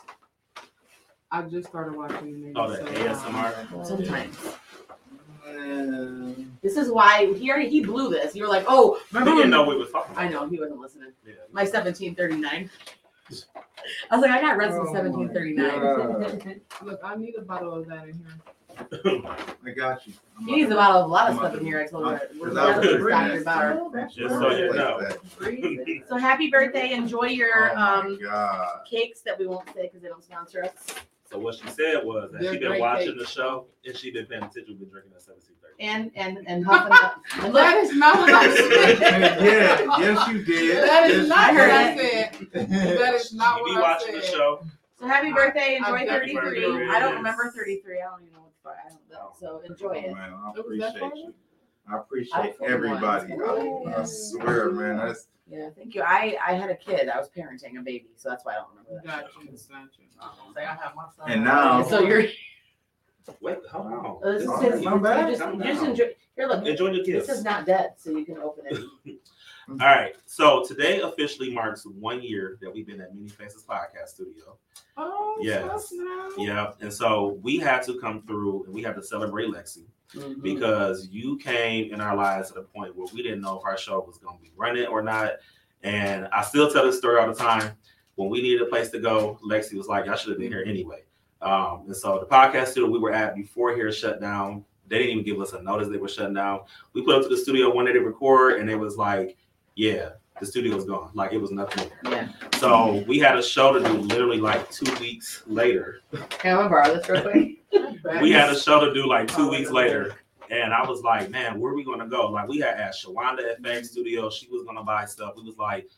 [SPEAKER 5] I just started watching it.
[SPEAKER 1] Oh, the
[SPEAKER 5] so,
[SPEAKER 1] ASMR.
[SPEAKER 6] Uh, sometimes.
[SPEAKER 2] Man.
[SPEAKER 6] This is why he already he blew this. You were like, oh,
[SPEAKER 1] He didn't
[SPEAKER 6] when-
[SPEAKER 1] know we was talking.
[SPEAKER 6] I know he wasn't listening.
[SPEAKER 1] Yeah.
[SPEAKER 6] My 1739. I was like, I got red since
[SPEAKER 2] Oh my
[SPEAKER 6] 1739.
[SPEAKER 5] Look, I need a bottle of that in here.
[SPEAKER 2] I got you. I'm
[SPEAKER 6] He needs a bottle of a lot of stuff in here. I told
[SPEAKER 2] I'm-
[SPEAKER 6] her. We're
[SPEAKER 2] because I was
[SPEAKER 6] together,
[SPEAKER 2] reading
[SPEAKER 6] Dr.
[SPEAKER 2] that.
[SPEAKER 6] Bauer.
[SPEAKER 1] Just so you know.
[SPEAKER 6] So happy birthday. Enjoy your
[SPEAKER 2] Oh
[SPEAKER 6] um
[SPEAKER 2] God.
[SPEAKER 6] cakes that we won't say because they don't sponsor us.
[SPEAKER 1] So what she said was that
[SPEAKER 5] They're
[SPEAKER 1] she been
[SPEAKER 5] great
[SPEAKER 1] watching
[SPEAKER 5] cakes.
[SPEAKER 1] the show and she been paying attention. Been drinking at seventeen thirty.
[SPEAKER 6] And and and huffing up. And
[SPEAKER 5] That
[SPEAKER 6] look,
[SPEAKER 5] is not what I said.
[SPEAKER 2] yeah, yes you did.
[SPEAKER 5] That
[SPEAKER 2] Yes,
[SPEAKER 5] is not what I said. That is not
[SPEAKER 1] You be
[SPEAKER 5] what I
[SPEAKER 1] watching the
[SPEAKER 5] said.
[SPEAKER 1] show.
[SPEAKER 6] so happy birthday. Enjoy
[SPEAKER 5] Happy
[SPEAKER 6] 33. I don't remember 33. I don't even know what the fuck. I don't know. So enjoy it.
[SPEAKER 2] man, I
[SPEAKER 5] It was that
[SPEAKER 2] appreciate
[SPEAKER 5] far?
[SPEAKER 2] you. I
[SPEAKER 6] I
[SPEAKER 2] appreciate
[SPEAKER 6] fucking
[SPEAKER 2] everybody. I, I swear, man. That's
[SPEAKER 6] Yeah, thank you. I I had a kid. I was parenting a baby, so that's why I don't remember that.
[SPEAKER 5] Got you. Got you.
[SPEAKER 8] Say I have my son.
[SPEAKER 2] and now
[SPEAKER 6] So you're
[SPEAKER 1] Wait, hold on.
[SPEAKER 6] uh, this is
[SPEAKER 2] Oh,
[SPEAKER 6] his,
[SPEAKER 2] not bad.
[SPEAKER 6] just,
[SPEAKER 1] Calm
[SPEAKER 6] just enjoy. Here, look.
[SPEAKER 1] Enjoy the
[SPEAKER 6] This is not dead, so you can open it.
[SPEAKER 1] All right. So today officially marks one year that we've been at Many Faces Podcast Studio.
[SPEAKER 5] Oh,
[SPEAKER 1] Yes.
[SPEAKER 5] so now.
[SPEAKER 1] Yeah. And so we had to come through and we had to celebrate Lexi
[SPEAKER 6] Mhm.
[SPEAKER 1] because you came in our lives at a point where we didn't know if our show was going to be running or not. And I still tell this story all the time. When we needed a place to go, Lexi was like, I should have been here anyway. Um, and so the podcast studio we were at before here shut down. They didn't even give us a notice they were shutting down. We put up to the studio one day to record, and it was like, yeah, the studio was gone. Like it was nothing there.
[SPEAKER 6] Yeah.
[SPEAKER 1] So we had a show to do literally like two weeks later.
[SPEAKER 6] Can I borrow this real quick?
[SPEAKER 1] We had a show to do like two weeks later. And I was like, man, where are we gonna go? Like we had asked Shawanda at Bang Studio, she was gonna buy stuff. We was like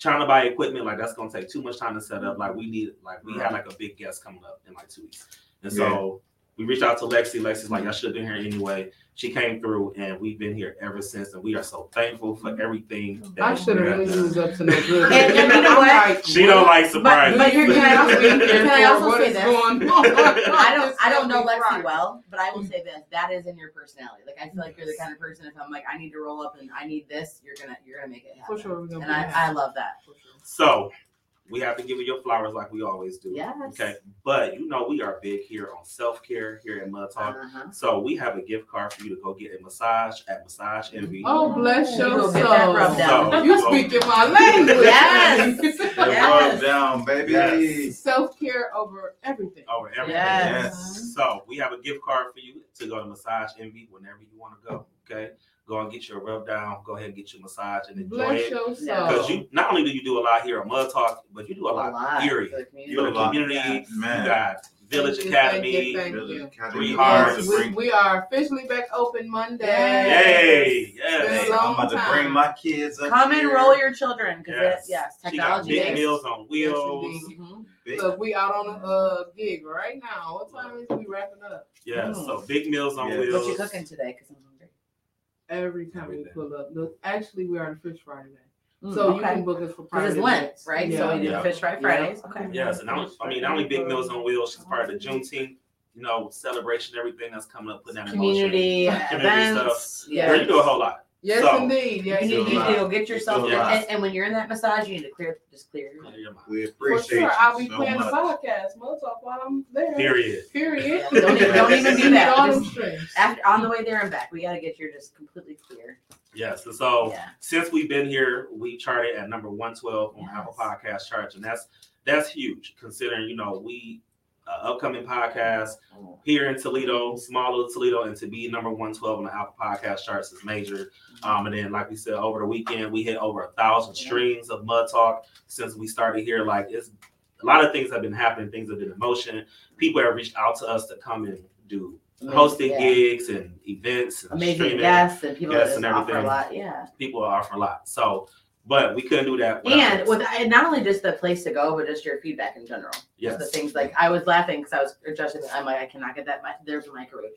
[SPEAKER 1] trying to buy equipment, like that's gonna take too much time to set up. Like we need like we had like a big guest coming up in like two weeks. And so we reached out to Lexi. Lexi's like, I should have been here anyway. She came through and we've been here ever since. And we are so thankful for everything. that
[SPEAKER 11] I should have
[SPEAKER 1] you
[SPEAKER 11] known
[SPEAKER 1] guys
[SPEAKER 11] you was up to no good.
[SPEAKER 6] And- and you know what?
[SPEAKER 11] like,
[SPEAKER 1] She don't like surprises.
[SPEAKER 6] But you're, can I also, can I also say
[SPEAKER 11] is
[SPEAKER 6] this? I don't I don't know Lexi
[SPEAKER 11] right.
[SPEAKER 6] well, but I will say this: that is in your personality. Like I feel like you're the kind of person. If I'm like, I need to roll up and I need this, you're gonna you're gonna make it happen.
[SPEAKER 11] For sure,
[SPEAKER 6] And I, I love that.
[SPEAKER 1] So we have to give you your flowers like we always do.
[SPEAKER 6] Yes.
[SPEAKER 1] Okay. But you know we are big here on self-care here at Mud Talk.
[SPEAKER 6] Uh-huh.
[SPEAKER 1] So we have a gift card for you to go get a massage at Massage Envy.
[SPEAKER 11] Oh, bless
[SPEAKER 6] You
[SPEAKER 11] your
[SPEAKER 6] go get that rub
[SPEAKER 11] soul.
[SPEAKER 1] So-
[SPEAKER 11] You
[SPEAKER 1] so-
[SPEAKER 11] speaking my language.
[SPEAKER 6] Yes. Yes.
[SPEAKER 2] rub down, baby.
[SPEAKER 1] Yes.
[SPEAKER 11] Self care over everything.
[SPEAKER 1] over everything.
[SPEAKER 6] Yes.
[SPEAKER 1] So we have a gift card for you to go to Massage Envy whenever you want to go. Okay. Go and get your rub down. Go ahead and get your massage and enjoy
[SPEAKER 11] Bless
[SPEAKER 1] it.
[SPEAKER 11] your
[SPEAKER 6] Yeah.
[SPEAKER 1] Because you not only do you do a lot here at Mud Talk, but you do a lot.
[SPEAKER 6] A lot
[SPEAKER 1] Period.
[SPEAKER 6] the community.
[SPEAKER 1] You're
[SPEAKER 2] a
[SPEAKER 1] community.
[SPEAKER 6] Yes.
[SPEAKER 2] Man.
[SPEAKER 1] You got Village
[SPEAKER 11] Thank you,
[SPEAKER 1] Academy.
[SPEAKER 11] thank you, thank
[SPEAKER 2] Really
[SPEAKER 11] you.
[SPEAKER 2] kinda
[SPEAKER 1] Three
[SPEAKER 2] need
[SPEAKER 1] hearts.
[SPEAKER 2] to
[SPEAKER 11] Yes, we, we are officially back open Monday.
[SPEAKER 1] Yay! Yes.
[SPEAKER 11] a long
[SPEAKER 2] I'm about to bring my kids up.
[SPEAKER 6] Come
[SPEAKER 2] here.
[SPEAKER 6] roll your children because
[SPEAKER 1] Yes.
[SPEAKER 6] yes,
[SPEAKER 1] She got
[SPEAKER 6] technology.
[SPEAKER 1] big meals on wheels.
[SPEAKER 11] Yes, indeed.
[SPEAKER 6] Mhm.
[SPEAKER 2] Big-
[SPEAKER 11] Look, we out on a uh, gig right now. What time is we wrapping up?
[SPEAKER 1] Yeah, so big meals on
[SPEAKER 2] Yeah.
[SPEAKER 1] wheels.
[SPEAKER 6] What you cooking today? Because I'm hungry.
[SPEAKER 11] Every time we
[SPEAKER 1] Everything.
[SPEAKER 11] pull up. Look, actually, we are on Fish Friday.
[SPEAKER 6] Mm,
[SPEAKER 11] So you can book us for
[SPEAKER 6] Because
[SPEAKER 11] private
[SPEAKER 6] it's Lent, right?
[SPEAKER 11] Yeah.
[SPEAKER 6] So we do
[SPEAKER 1] Yeah.
[SPEAKER 6] Fish Fry Fridays. Okay.
[SPEAKER 1] Yes, and I, I mean, not only big meals on wheels. She's part of the Juneteenth, you know, celebration, everything that's coming up, putting that in
[SPEAKER 6] Community
[SPEAKER 1] motion. Community
[SPEAKER 6] events.
[SPEAKER 1] Girl,
[SPEAKER 6] Yeah.
[SPEAKER 1] you do a whole lot.
[SPEAKER 11] Yes,
[SPEAKER 1] So-
[SPEAKER 11] indeed. Yes,
[SPEAKER 6] You need, you
[SPEAKER 11] indeed.
[SPEAKER 6] need to get yourself,
[SPEAKER 2] It's
[SPEAKER 6] and, and when you're in that massage, you need to clear, just clear your mind.
[SPEAKER 1] Clear your.
[SPEAKER 2] We
[SPEAKER 11] For
[SPEAKER 2] appreciate
[SPEAKER 11] sure. I'll be
[SPEAKER 2] so
[SPEAKER 11] playing the podcast. We'll talk while I'm there.
[SPEAKER 1] Period.
[SPEAKER 11] Period.
[SPEAKER 6] Don't even- don't even do that. Just- After on the way there and back, we got to get your just completely clear.
[SPEAKER 1] Yes, and so
[SPEAKER 6] Yeah.
[SPEAKER 1] since we've been here, we charted at number one twelve on
[SPEAKER 6] Yes.
[SPEAKER 1] Apple Podcast charts, and that's that's huge considering you know we uh, upcoming podcast here in Toledo, small little Toledo, and to be number one twelve on the Apple Podcast charts is major. Um, and then like we said over the weekend, we hit over a thousand streams of Mud Talk since we started here. Like it's a lot of things have been happening, things have been in motion. People have reached out to us to come and do hosting
[SPEAKER 6] Yeah.
[SPEAKER 1] gigs and events and
[SPEAKER 6] Amazing
[SPEAKER 1] streaming.
[SPEAKER 6] guests and people
[SPEAKER 1] guests and
[SPEAKER 6] just offer a lot. Yeah.
[SPEAKER 1] people offer a lot. So, but we couldn't do that.
[SPEAKER 6] And with and not only just the place to go, but just your feedback in general. Just
[SPEAKER 1] yes,
[SPEAKER 6] the things like I was laughing because I was adjusting. I'm like, I cannot get that. mi- There's a microwave.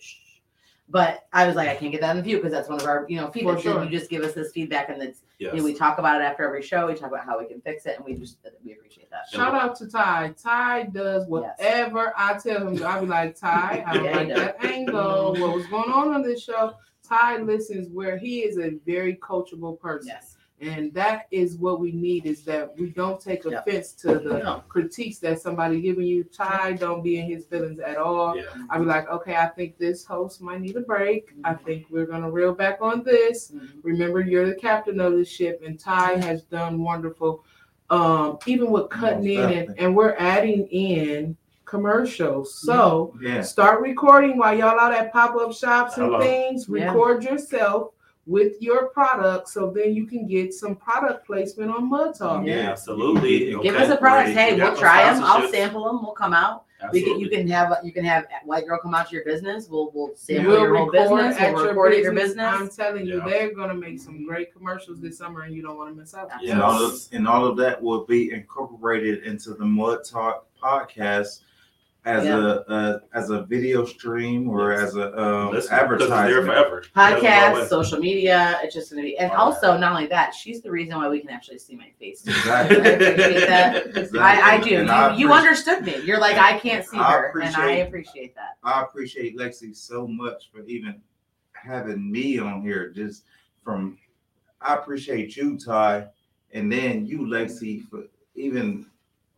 [SPEAKER 6] But I was like, I can't get that in the view because that's one of our, you know, feedback.
[SPEAKER 11] sure.
[SPEAKER 6] You just give us this feedback, and it's
[SPEAKER 1] yes.
[SPEAKER 6] you know, we talk about it after every show. We talk about how we can fix it, and we just we appreciate that.
[SPEAKER 11] Shout out to Ty. Ty does whatever I tell him. to. I be like, Ty, I don't
[SPEAKER 6] Yeah,
[SPEAKER 11] like that angle. What was going on on this show? Ty listens where he is a very coachable person.
[SPEAKER 6] Yes.
[SPEAKER 11] And that is what we need is that we don't take
[SPEAKER 6] Yep.
[SPEAKER 11] offense to the
[SPEAKER 6] No.
[SPEAKER 11] critiques that somebody giving you. Ty don't be in his feelings at all.
[SPEAKER 1] Yeah.
[SPEAKER 11] I be like, okay, I think this host might need a break. I think we're gonna reel back on this.
[SPEAKER 6] Mhm.
[SPEAKER 11] Remember, you're the captain of the ship, and Ty has done wonderful. Um, even with cutting in, and,
[SPEAKER 2] definitely.
[SPEAKER 11] and we're adding in commercials. So
[SPEAKER 2] Yeah.
[SPEAKER 11] start recording while y'all out at pop up shops and
[SPEAKER 1] Hello.
[SPEAKER 11] things.
[SPEAKER 6] Yeah.
[SPEAKER 11] Record yourself with your product, so then you can get some product placement on Mud Talk.
[SPEAKER 1] yeah, absolutely.
[SPEAKER 6] Give us a product.
[SPEAKER 1] great.
[SPEAKER 6] Hey,
[SPEAKER 1] You
[SPEAKER 6] we'll try them. I'll sample them. We'll come out. We can, you can have you can have white girl come out to your business. We'll we'll sample
[SPEAKER 11] We'll
[SPEAKER 6] your whole business.
[SPEAKER 11] at
[SPEAKER 6] We'll
[SPEAKER 11] your
[SPEAKER 6] record at your
[SPEAKER 11] business. I'm telling you,
[SPEAKER 1] Yeah.
[SPEAKER 11] they're gonna make some great commercials this summer, and you don't want to miss out.
[SPEAKER 1] Yeah.
[SPEAKER 2] And all of and all of that will be incorporated into the Mud Talk podcast as
[SPEAKER 6] Yeah.
[SPEAKER 2] a, a as a video stream or
[SPEAKER 1] Yes.
[SPEAKER 2] as a um,
[SPEAKER 1] Listen, because there
[SPEAKER 2] advertisement.
[SPEAKER 1] forever.
[SPEAKER 6] Podcast, social media. It's just gonna be, and
[SPEAKER 2] All
[SPEAKER 6] also not only that, she's the reason why we can actually see my face.
[SPEAKER 2] Exactly.
[SPEAKER 6] I appreciate that.
[SPEAKER 2] Exactly.
[SPEAKER 6] I, I do.
[SPEAKER 2] And
[SPEAKER 6] You,
[SPEAKER 2] I
[SPEAKER 6] you understood me. You're like I can't see
[SPEAKER 2] I
[SPEAKER 6] her, and I
[SPEAKER 2] appreciate-
[SPEAKER 6] appreciate that.
[SPEAKER 2] I appreciate Lexi so much for even having me on here. Just from, I appreciate you, Ty, and then you, Lexi, for even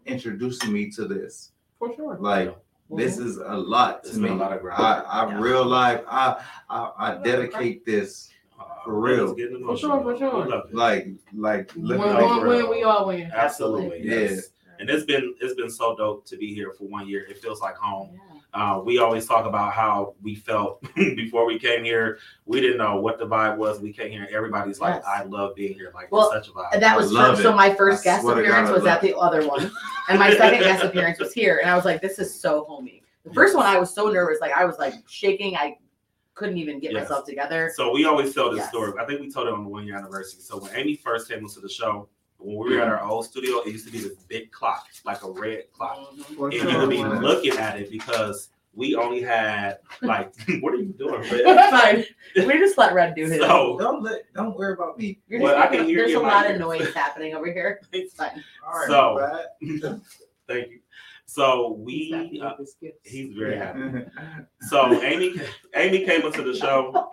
[SPEAKER 2] introducing me to this.
[SPEAKER 11] For sure.
[SPEAKER 2] Like this is a lot to
[SPEAKER 1] been
[SPEAKER 2] me.
[SPEAKER 1] a lot of grind.
[SPEAKER 2] I, I
[SPEAKER 6] Yeah.
[SPEAKER 2] real life. I, I I dedicate this
[SPEAKER 1] Uh,
[SPEAKER 2] For real.
[SPEAKER 1] it's
[SPEAKER 11] For sure, for sure.
[SPEAKER 1] We love it.
[SPEAKER 2] like like
[SPEAKER 11] When
[SPEAKER 2] living
[SPEAKER 1] no,
[SPEAKER 11] one win, we all win.
[SPEAKER 1] Absolutely.
[SPEAKER 2] Yeah.
[SPEAKER 1] Yes. And it's been it's been so dope to be here for one year. It feels like home. Uh, we always talk about how we felt before we came here. We didn't know what the vibe was. We came here. Everybody's like,
[SPEAKER 6] Yes.
[SPEAKER 1] "I love being here." Like,
[SPEAKER 6] Well,
[SPEAKER 1] such a vibe.
[SPEAKER 6] That was true. So my first
[SPEAKER 2] I
[SPEAKER 6] guest
[SPEAKER 2] swear to God,
[SPEAKER 6] appearance was
[SPEAKER 2] love
[SPEAKER 6] at the other one, and my second guest appearance was here. And I was like, "This is so homey." The first one, I was so nervous, like I was like shaking. I couldn't even get
[SPEAKER 1] Yes.
[SPEAKER 6] myself together.
[SPEAKER 1] So we always tell this
[SPEAKER 6] Yes.
[SPEAKER 1] story. I think we told it on the one year anniversary. So when Amy first came into the show, when we were at our old studio, it used to be this big clock, like a red clock.
[SPEAKER 11] For
[SPEAKER 1] And you would be
[SPEAKER 11] sure.
[SPEAKER 1] looking at it because we only had like what are you doing,
[SPEAKER 6] It's
[SPEAKER 1] Red?
[SPEAKER 6] fine. We just let Red do his.
[SPEAKER 1] So
[SPEAKER 2] Don't let, don't worry about me.
[SPEAKER 6] You're
[SPEAKER 1] Well,
[SPEAKER 6] just
[SPEAKER 1] I can hear
[SPEAKER 6] there's
[SPEAKER 1] you
[SPEAKER 6] a lot
[SPEAKER 1] ears.
[SPEAKER 6] of noise happening over here. It's fine.
[SPEAKER 2] All right,
[SPEAKER 1] So- thank you. So we uh, he's very happy. So Amy Amy came into the show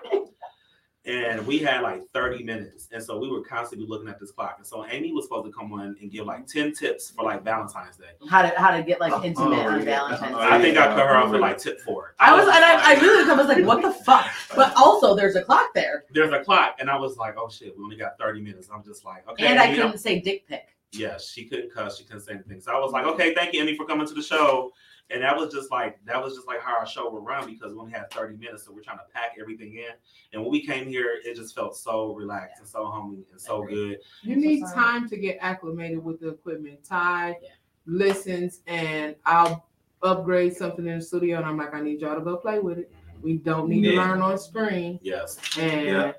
[SPEAKER 1] and we had like 30 minutes. And so we were constantly looking at this clock. And so Amy was supposed to come on and give like 10 tips for like Valentine's Day.
[SPEAKER 6] How to how to get like
[SPEAKER 2] Oh,
[SPEAKER 6] intimate
[SPEAKER 2] oh,
[SPEAKER 6] on
[SPEAKER 2] yeah.
[SPEAKER 6] Valentine's
[SPEAKER 2] Oh,
[SPEAKER 6] Day.
[SPEAKER 1] I think I cut her off at like tip four.
[SPEAKER 6] I was,
[SPEAKER 1] just
[SPEAKER 6] and I, I
[SPEAKER 1] like-
[SPEAKER 6] really I was like, what the fuck? But also, there's a clock there,
[SPEAKER 1] there's a clock, and I was like, oh shit, we only got 30 minutes. I'm just like, okay.
[SPEAKER 6] and I
[SPEAKER 1] Amy, I'm-
[SPEAKER 6] couldn't say dick pic.
[SPEAKER 1] yeah, she couldn't cuss, she couldn't say anything. So I was like, okay, thank you, amy for coming to the show. And that was just like that was just like how our show would run because we only had 30 minutes, so we're trying to pack everything in. And when we came here, it just felt so relaxed and so homey and so good.
[SPEAKER 11] You
[SPEAKER 6] I'm so
[SPEAKER 11] need time to get acclimated with the equipment. Ty
[SPEAKER 6] Yeah.
[SPEAKER 11] listens, and I'll upgrade something in the studio, and I'm like, I need y'all to go play with it. We don't need to learn on screen,
[SPEAKER 1] Yes.
[SPEAKER 11] and
[SPEAKER 2] Yeah.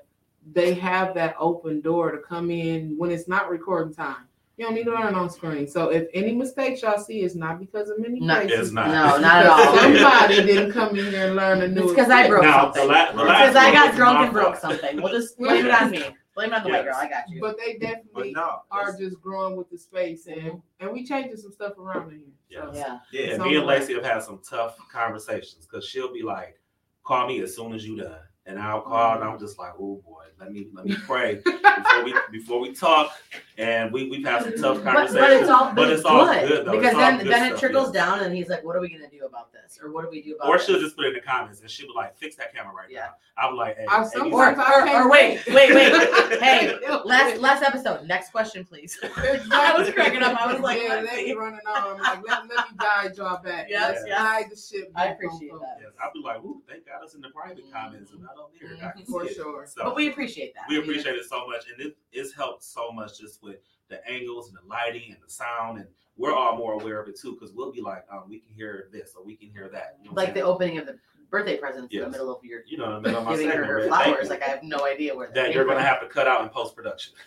[SPEAKER 11] they have that open door to come in when it's not recording time. You don't need to learn on screen. So if any mistakes y'all see, it's not because of many
[SPEAKER 6] No,
[SPEAKER 11] faces.
[SPEAKER 1] It's not.
[SPEAKER 6] No, not at all.
[SPEAKER 11] Somebody didn't come in here and learn a new.
[SPEAKER 6] It's because I broke
[SPEAKER 1] Now,
[SPEAKER 6] something.
[SPEAKER 1] la- the
[SPEAKER 2] Right.
[SPEAKER 1] last
[SPEAKER 6] Because I got drunk and broke something. We'll just blame it on me. Blame it on the white girl. I got you.
[SPEAKER 11] But they
[SPEAKER 2] But
[SPEAKER 11] definitely
[SPEAKER 2] no,
[SPEAKER 11] are just growing with the space, and mm-hmm. and we changing some stuff around in here. So.
[SPEAKER 1] Yes.
[SPEAKER 6] Yeah.
[SPEAKER 1] And
[SPEAKER 11] It's
[SPEAKER 1] me and
[SPEAKER 11] on.
[SPEAKER 1] Lacey have had some tough conversations because she'll be like, "Call me as soon as you done," and I'll call and I'm just like, "Oh boy, let me let me pray before we before we talk." And we we've had some tough conversations.
[SPEAKER 6] but it's all, but
[SPEAKER 1] but
[SPEAKER 6] it's
[SPEAKER 1] it's all
[SPEAKER 6] good,
[SPEAKER 1] good, though.
[SPEAKER 6] because
[SPEAKER 1] It's all
[SPEAKER 6] then
[SPEAKER 1] good
[SPEAKER 6] then it trickles
[SPEAKER 1] yeah.
[SPEAKER 6] down, and he's like, "What are we gonna do about this? Or what do we do about?"
[SPEAKER 1] Or
[SPEAKER 6] this?
[SPEAKER 1] she'll just put it in the comments and she'll be like, "Fix that camera right
[SPEAKER 6] Yeah.
[SPEAKER 1] now." I'm like, "Hey,
[SPEAKER 11] I
[SPEAKER 1] hey,
[SPEAKER 11] sometimes
[SPEAKER 6] Or,
[SPEAKER 11] I
[SPEAKER 6] or, or wait, wait, wait. hey,
[SPEAKER 11] Last
[SPEAKER 6] last last episode. Next question, please. I was cracking up. I was like,
[SPEAKER 11] yeah,
[SPEAKER 6] let's
[SPEAKER 11] let
[SPEAKER 6] see.
[SPEAKER 11] me running on. I'm like, let, let me guide y'all back.
[SPEAKER 6] Yes,
[SPEAKER 11] Let's
[SPEAKER 6] yes.
[SPEAKER 11] guide the ship.
[SPEAKER 6] I
[SPEAKER 11] back on
[SPEAKER 6] appreciate that.
[SPEAKER 1] Yes, I'll be like, "Ooh, thank God it's in the private mm-hmm. comments and not on here." I can
[SPEAKER 11] For
[SPEAKER 1] see it.
[SPEAKER 11] sure.
[SPEAKER 1] So,
[SPEAKER 6] But we appreciate that.
[SPEAKER 1] we appreciate it so much, and it, it's helped so much just with the angles and the lighting and the sound, and we're all more aware of it too because we'll be like, um, we can hear this or we can hear that. You know
[SPEAKER 6] like the
[SPEAKER 1] saying?
[SPEAKER 6] opening of the birthday presents in the middle of your
[SPEAKER 1] you know, in the middle of my
[SPEAKER 6] giving her
[SPEAKER 1] segment,
[SPEAKER 6] her flowers. Like I have no idea where
[SPEAKER 1] that you're gonna have to cut out in post production.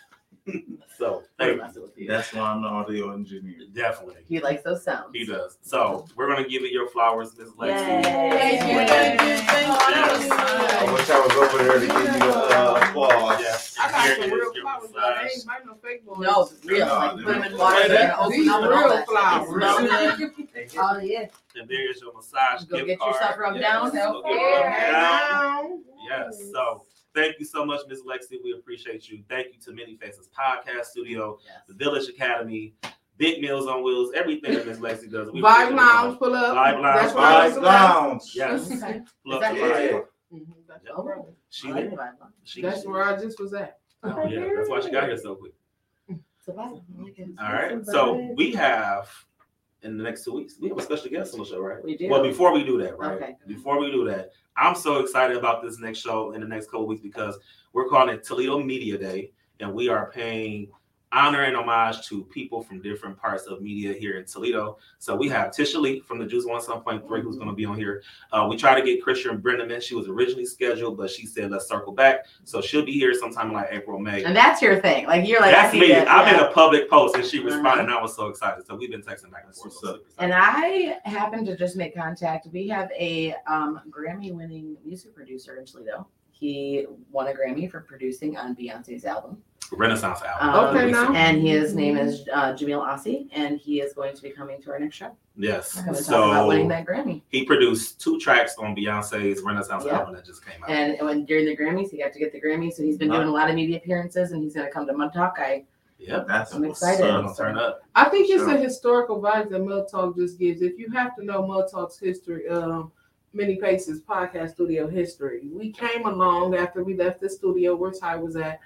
[SPEAKER 1] so thank you.
[SPEAKER 6] messing with you.
[SPEAKER 2] That's why I'm the audio engineer.
[SPEAKER 1] Definitely.
[SPEAKER 6] He likes those sounds.
[SPEAKER 1] He does. So we're gonna give it your flowers, Miss Lexi.
[SPEAKER 6] Yay.
[SPEAKER 11] Thank you, thank you, thank
[SPEAKER 6] that was
[SPEAKER 11] you.
[SPEAKER 2] I wish I was over there to give you the uh, applause.
[SPEAKER 1] Yes.
[SPEAKER 11] I got some real flowers. I ain't no fake ones.
[SPEAKER 6] No, real. Like
[SPEAKER 2] no,
[SPEAKER 6] put them in water and
[SPEAKER 11] These
[SPEAKER 6] open up
[SPEAKER 11] real flowers.
[SPEAKER 6] Oh yeah.
[SPEAKER 1] And there is your massage
[SPEAKER 6] Go
[SPEAKER 1] gift
[SPEAKER 6] get
[SPEAKER 1] card.
[SPEAKER 6] yourself rubbed
[SPEAKER 1] Yes.
[SPEAKER 6] down.
[SPEAKER 1] Go get
[SPEAKER 6] Okay.
[SPEAKER 1] rubbed down.
[SPEAKER 11] Down.
[SPEAKER 1] Yes. So thank you so much, Miss Lexi. We appreciate you. Thank you to Many Faces Podcast Studio,
[SPEAKER 6] Yes.
[SPEAKER 1] the Village Academy, Big Meals on Wheels, everything that Miss Lexi does. We
[SPEAKER 11] Vibe Lounge, pull up.
[SPEAKER 1] Vibe Lounge.
[SPEAKER 11] That's where I
[SPEAKER 2] Five
[SPEAKER 11] last.
[SPEAKER 2] Lounge.
[SPEAKER 1] Yes.
[SPEAKER 6] Okay.
[SPEAKER 1] Pull up
[SPEAKER 6] that
[SPEAKER 1] the
[SPEAKER 6] yours?
[SPEAKER 1] vibe.
[SPEAKER 11] Mhm, that's
[SPEAKER 1] Yep.
[SPEAKER 11] where-
[SPEAKER 1] She
[SPEAKER 6] I like
[SPEAKER 1] did.
[SPEAKER 6] the vibe lounge.
[SPEAKER 1] She
[SPEAKER 11] That's where I just was at.
[SPEAKER 1] Oh, yeah, that's why she got here so quick.
[SPEAKER 6] It's a vibe. I like it.
[SPEAKER 1] All right. So we have in the next two weeks, we have a special guest on the show, right?
[SPEAKER 6] We do.
[SPEAKER 1] Well, before we do that, right?
[SPEAKER 6] Okay.
[SPEAKER 1] Before we do that, I'm so excited about this next show in the next couple weeks because we're calling it Toledo Media Day, and we are paying honor and homage to people from different parts of media here in Toledo. So we have Tisha Lee from the Juice One Seven Point Three, who's going to be on here. Uh, we try to get Christian Brenneman. She was originally scheduled, but she said let's circle back. So she'll be here sometime in like April, May.
[SPEAKER 6] And that's your thing. Like you're like
[SPEAKER 1] That's
[SPEAKER 6] I
[SPEAKER 1] me.
[SPEAKER 6] that,
[SPEAKER 1] I
[SPEAKER 6] yeah.
[SPEAKER 1] made a public post and she
[SPEAKER 6] Mhm.
[SPEAKER 1] responded, and I was so excited. So we've been texting back and forth. So
[SPEAKER 2] up?
[SPEAKER 1] super excited.
[SPEAKER 6] And I happened to just make contact. We have a um, Grammy-winning music producer in Toledo. He won a Grammy for producing on Beyonce's album.
[SPEAKER 1] Renaissance album.
[SPEAKER 6] Um,
[SPEAKER 11] Okay, now.
[SPEAKER 6] And his name is uh, Jameil Aossey, and he is going to be coming to our next show.
[SPEAKER 1] Yes.
[SPEAKER 6] We're going to talk about winning
[SPEAKER 1] So
[SPEAKER 6] that Grammy.
[SPEAKER 1] he produced two tracks on Beyonce's Renaissance
[SPEAKER 6] Yeah.
[SPEAKER 1] album that just came out.
[SPEAKER 6] And when during the Grammys, he got to get the Grammy. So he's been doing a lot of media appearances, and he's going to come to Mud Talk. I
[SPEAKER 1] Yep.
[SPEAKER 2] That's
[SPEAKER 6] I'm
[SPEAKER 2] what's
[SPEAKER 6] excited.
[SPEAKER 2] up.
[SPEAKER 1] Gonna turn up.
[SPEAKER 11] I think it's
[SPEAKER 2] Sure.
[SPEAKER 11] a historical vibe that Mud Talk just gives. If you have to know Mud Talk's history, um, Many Faces podcast studio history. We came along after we left the studio where Ty was at,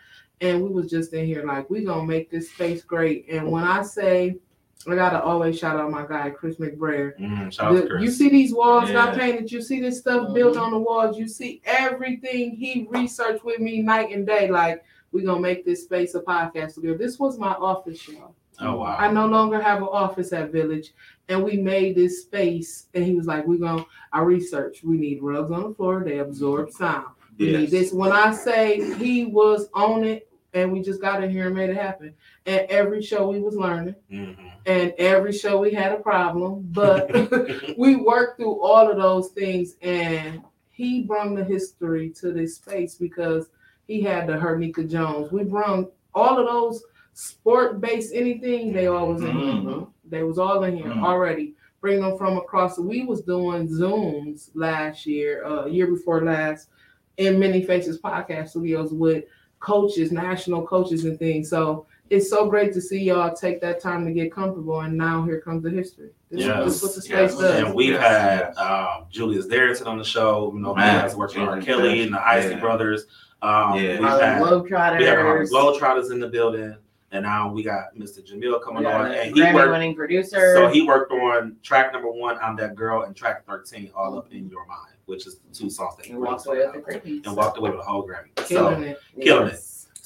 [SPEAKER 11] and we was just in here like we gonna make this space great. And when I say I gotta always shout out my guy Chris McBrayer.
[SPEAKER 1] Mm, shout
[SPEAKER 11] The-
[SPEAKER 1] Chris.
[SPEAKER 11] you see these walls got
[SPEAKER 2] Yeah.
[SPEAKER 11] painted. You see this stuff built on the walls. You see everything he researched with me night and day. Like we gonna make this space a podcast studio. This was my office, y'all.
[SPEAKER 1] Oh wow.
[SPEAKER 11] I no longer have an office at Village, and we made this space. And he was like, "We're gonna." I researched. We need rugs on the floor. They absorb sound. We need this. When I say he was on it, and we just got in here and made it happen. And every show we was learning,
[SPEAKER 1] Mhm.
[SPEAKER 11] and every show we had a problem, but we worked through all of those things. And he brought the history to this space because he had the Hernika Jones. We brought all of those sport based anything. They all was in here.
[SPEAKER 2] Mhm.
[SPEAKER 11] They was all in here
[SPEAKER 2] Mhm.
[SPEAKER 11] already. Bring them from across. We was doing Zooms last year, uh, year before last, in Many Faces podcast studios with coaches, national coaches, and things. So it's so great to see y'all take that time to get comfortable. And now here comes the history. This,
[SPEAKER 1] Yes,
[SPEAKER 11] this is what the space
[SPEAKER 2] yes.
[SPEAKER 11] does.
[SPEAKER 1] And we've
[SPEAKER 2] Yes,
[SPEAKER 1] had um, Julius Darrington on the show. You know,
[SPEAKER 2] Man,
[SPEAKER 1] man, has worked with R. Kelly and the Isley
[SPEAKER 2] Yeah.
[SPEAKER 1] Brothers. Um,
[SPEAKER 2] Yeah.
[SPEAKER 1] we've had
[SPEAKER 6] Globetrotters.
[SPEAKER 1] we have Harlem Globetrotters in the building, and now we got Mr. Jameil coming
[SPEAKER 6] Yeah,
[SPEAKER 1] on, and he
[SPEAKER 6] Grammy
[SPEAKER 1] worked.
[SPEAKER 6] winning producer.
[SPEAKER 1] So he worked on track number one, "I'm That Girl," and track thirteen, "All Up in Your Mind," which is the two songs that he
[SPEAKER 6] and walked away with the Grammys.
[SPEAKER 1] and walked away with a whole Grammy.
[SPEAKER 11] Killing
[SPEAKER 1] So
[SPEAKER 11] it.
[SPEAKER 1] killing it.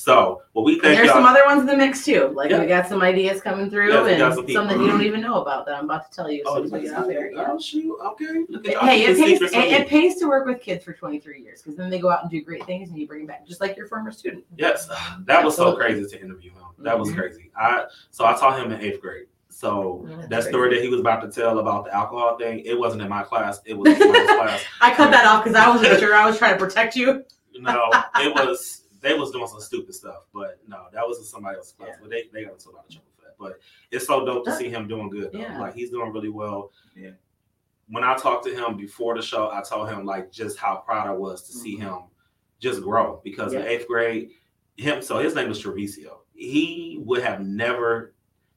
[SPEAKER 1] So, well, we
[SPEAKER 6] there's some other ones in the mix too. Like
[SPEAKER 1] Yeah.
[SPEAKER 6] we got some ideas coming through,
[SPEAKER 1] Yeah,
[SPEAKER 6] and
[SPEAKER 1] some
[SPEAKER 6] some, that you don't even know about that I'm about to tell you.
[SPEAKER 1] Oh,
[SPEAKER 6] as out there. Yeah.
[SPEAKER 1] oh shoot! Okay, look at
[SPEAKER 6] Hey, it pays, it, it pays to work with kids for 23 years because then they go out and do great things and you bring them back, just like your former student.
[SPEAKER 1] Yes, that was so crazy to interview him. That was
[SPEAKER 6] Mhm.
[SPEAKER 1] crazy. I so I taught him in eighth grade. So
[SPEAKER 6] that's
[SPEAKER 1] that story
[SPEAKER 6] crazy.
[SPEAKER 1] that he was about to tell about the alcohol thing, it wasn't in my class. It was in class.
[SPEAKER 6] I cut that off because I wasn't sure. I was trying to protect you.
[SPEAKER 1] No, it was they was doing some stupid stuff, but no, that was in somebody else's class.
[SPEAKER 6] Yeah.
[SPEAKER 1] But they they got into a lot of trouble for that. But it's so dope to see him doing good. Though.
[SPEAKER 6] Yeah.
[SPEAKER 1] Like he's doing really well.
[SPEAKER 2] Yeah.
[SPEAKER 1] When I talked to him before the show, I told him like just how proud I was to see him just grow because in eighth grade, him so his name was Treviso. He would have never.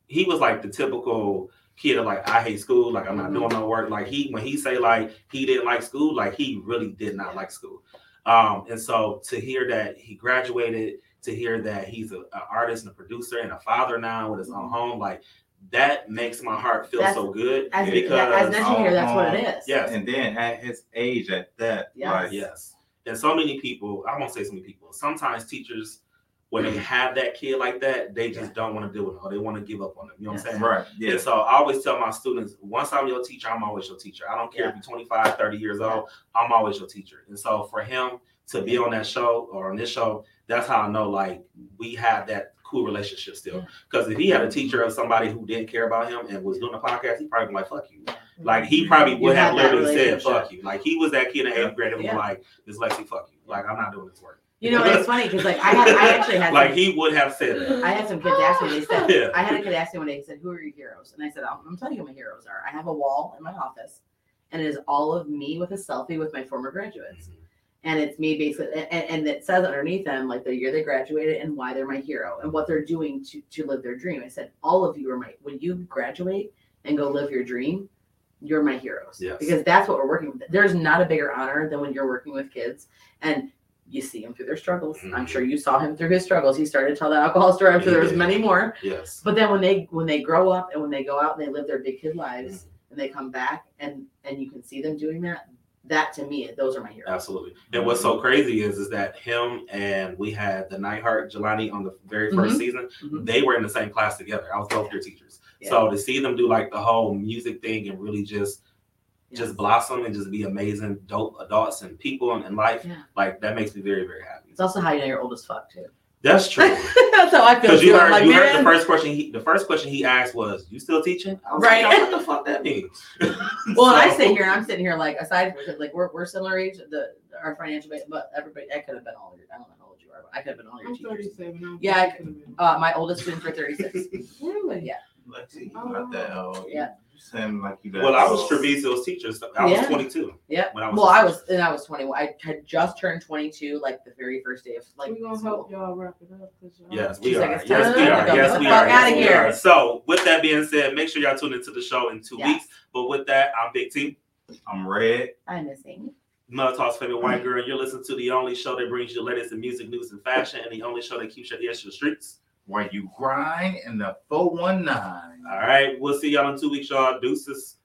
[SPEAKER 1] He was like the typical kid of like I hate school, like I'm not
[SPEAKER 6] Mhm.
[SPEAKER 1] doing no work. Like he when he say like he didn't like school, like he really did not like school. Um, and so to hear that he graduated, to hear that he's an artist and a producer and a father now with his own home, like that makes my heart feel
[SPEAKER 6] That's-
[SPEAKER 1] so good
[SPEAKER 6] As,
[SPEAKER 1] because
[SPEAKER 6] as mentioned here, that's what it is.
[SPEAKER 1] yes,
[SPEAKER 2] And then at his age, at that,
[SPEAKER 6] Yes.
[SPEAKER 2] like,
[SPEAKER 1] yes, and so many people. I won't say so many people. Sometimes teachers, when they have that kid like that, they just don't want to deal with it or they want to give up on them. You know what I'm saying?
[SPEAKER 2] right, yeah,
[SPEAKER 1] And so I always tell my students, once I'm your teacher, I'm always your teacher. I don't care if you're 25, 30 years old, I'm always your teacher. And so for him to be on that show or on this show, that's how I know like we have that cool relationship still. Because if he had a teacher of somebody who didn't care about him and was doing a podcast, he probably be like, fuck you. Like he probably
[SPEAKER 6] You
[SPEAKER 1] would have literally said, fuck you. Like he was that kid in eighth grade and
[SPEAKER 6] Yeah.
[SPEAKER 1] was like, this Lexi, fuck you. Like I'm not doing this work.
[SPEAKER 6] You know, it's funny because like I had, I actually had,
[SPEAKER 1] like
[SPEAKER 6] some,
[SPEAKER 1] he would have said that.
[SPEAKER 6] I had some kids ask me. They said,
[SPEAKER 1] Yeah.
[SPEAKER 6] I had a kid ask me one day. He said, "Who are your heroes?" And I said, "I'm, I'm telling you, who my heroes are. I have a wall in my office, and it is all of me with a selfie with my former graduates." And it's me basically, and, and it says underneath them like the year they graduated and why they're my hero and what they're doing to to live their dream. I said, all of you are my. When you graduate and go live your dream, you're my heroes.
[SPEAKER 1] Yes.
[SPEAKER 6] Because that's what we're working with. There's not a bigger honor than when you're working with kids and you see them through their struggles. I'm sure you saw him through his struggles. He started to tell the alcohol story. I'm sure there was many more.
[SPEAKER 1] Yes.
[SPEAKER 6] But then when they when they grow up and when they go out and they live their big kid lives
[SPEAKER 1] Mm-hmm.
[SPEAKER 6] and they come back and and you can see them doing that, that to me, those are my heroes.
[SPEAKER 1] Absolutely. And what's so crazy is is that him and we had the Nightheart Jelani on the very 1st
[SPEAKER 6] Mhm.
[SPEAKER 1] season.
[SPEAKER 6] Mhm.
[SPEAKER 1] They were in the same class together. I was both their teachers.
[SPEAKER 6] Yeah.
[SPEAKER 1] So to see them do like the whole music thing and really just just blossom and just be amazing, dope adults and people in, in life,
[SPEAKER 6] Yeah.
[SPEAKER 1] like that makes me very, very happy.
[SPEAKER 6] It's also how you know you're old as fuck too.
[SPEAKER 1] That's true.
[SPEAKER 6] That's how I feel.
[SPEAKER 1] Because you heard,
[SPEAKER 6] like,
[SPEAKER 1] you heard the first question he the first question he asked was, "You still teaching?" I was
[SPEAKER 6] Right.
[SPEAKER 1] Like, what the fuck that means?
[SPEAKER 6] Well, and I sit here and I'm sitting here like aside from like we're, we're similar age, the our financial base, but everybody I could have been all your I don't know how old you are, but I could have been all your
[SPEAKER 11] I'm
[SPEAKER 6] teachers.
[SPEAKER 11] 37. I'm
[SPEAKER 6] Yeah, I
[SPEAKER 11] 37.
[SPEAKER 6] Uh, my oldest students were 36.
[SPEAKER 11] Really?
[SPEAKER 6] Yeah.
[SPEAKER 2] Lexi, you got that. Oh,
[SPEAKER 6] Yeah.
[SPEAKER 2] You sound like you. that
[SPEAKER 1] Well, I was
[SPEAKER 2] old.
[SPEAKER 1] Treviso's teacher. So I was 22.
[SPEAKER 6] Yeah.
[SPEAKER 1] When I was
[SPEAKER 6] well,
[SPEAKER 1] a
[SPEAKER 6] I
[SPEAKER 1] teacher.
[SPEAKER 6] was and I was 21. I had just turned 22, like the very first day of like.
[SPEAKER 11] We're gonna help y'all wrap it up. 'cause y'all-
[SPEAKER 1] Yes, we are. Yes, we are. Yes, we are.
[SPEAKER 6] fuck
[SPEAKER 1] Yes, we
[SPEAKER 6] here.
[SPEAKER 1] are. So, with that being said, make sure y'all tune into the show in two
[SPEAKER 6] Yes.
[SPEAKER 1] weeks. But with that, I'm Big T,
[SPEAKER 2] I'm red.
[SPEAKER 6] I'm missing.
[SPEAKER 1] Mud Talk's favorite white girl. and You're listening to the only show that brings you the latest in music, news, and fashion, and the only show that keeps your ears to the streets.
[SPEAKER 2] While you grind in the 419.
[SPEAKER 1] All right, we'll see y'all in two weeks, y'all. Deuces.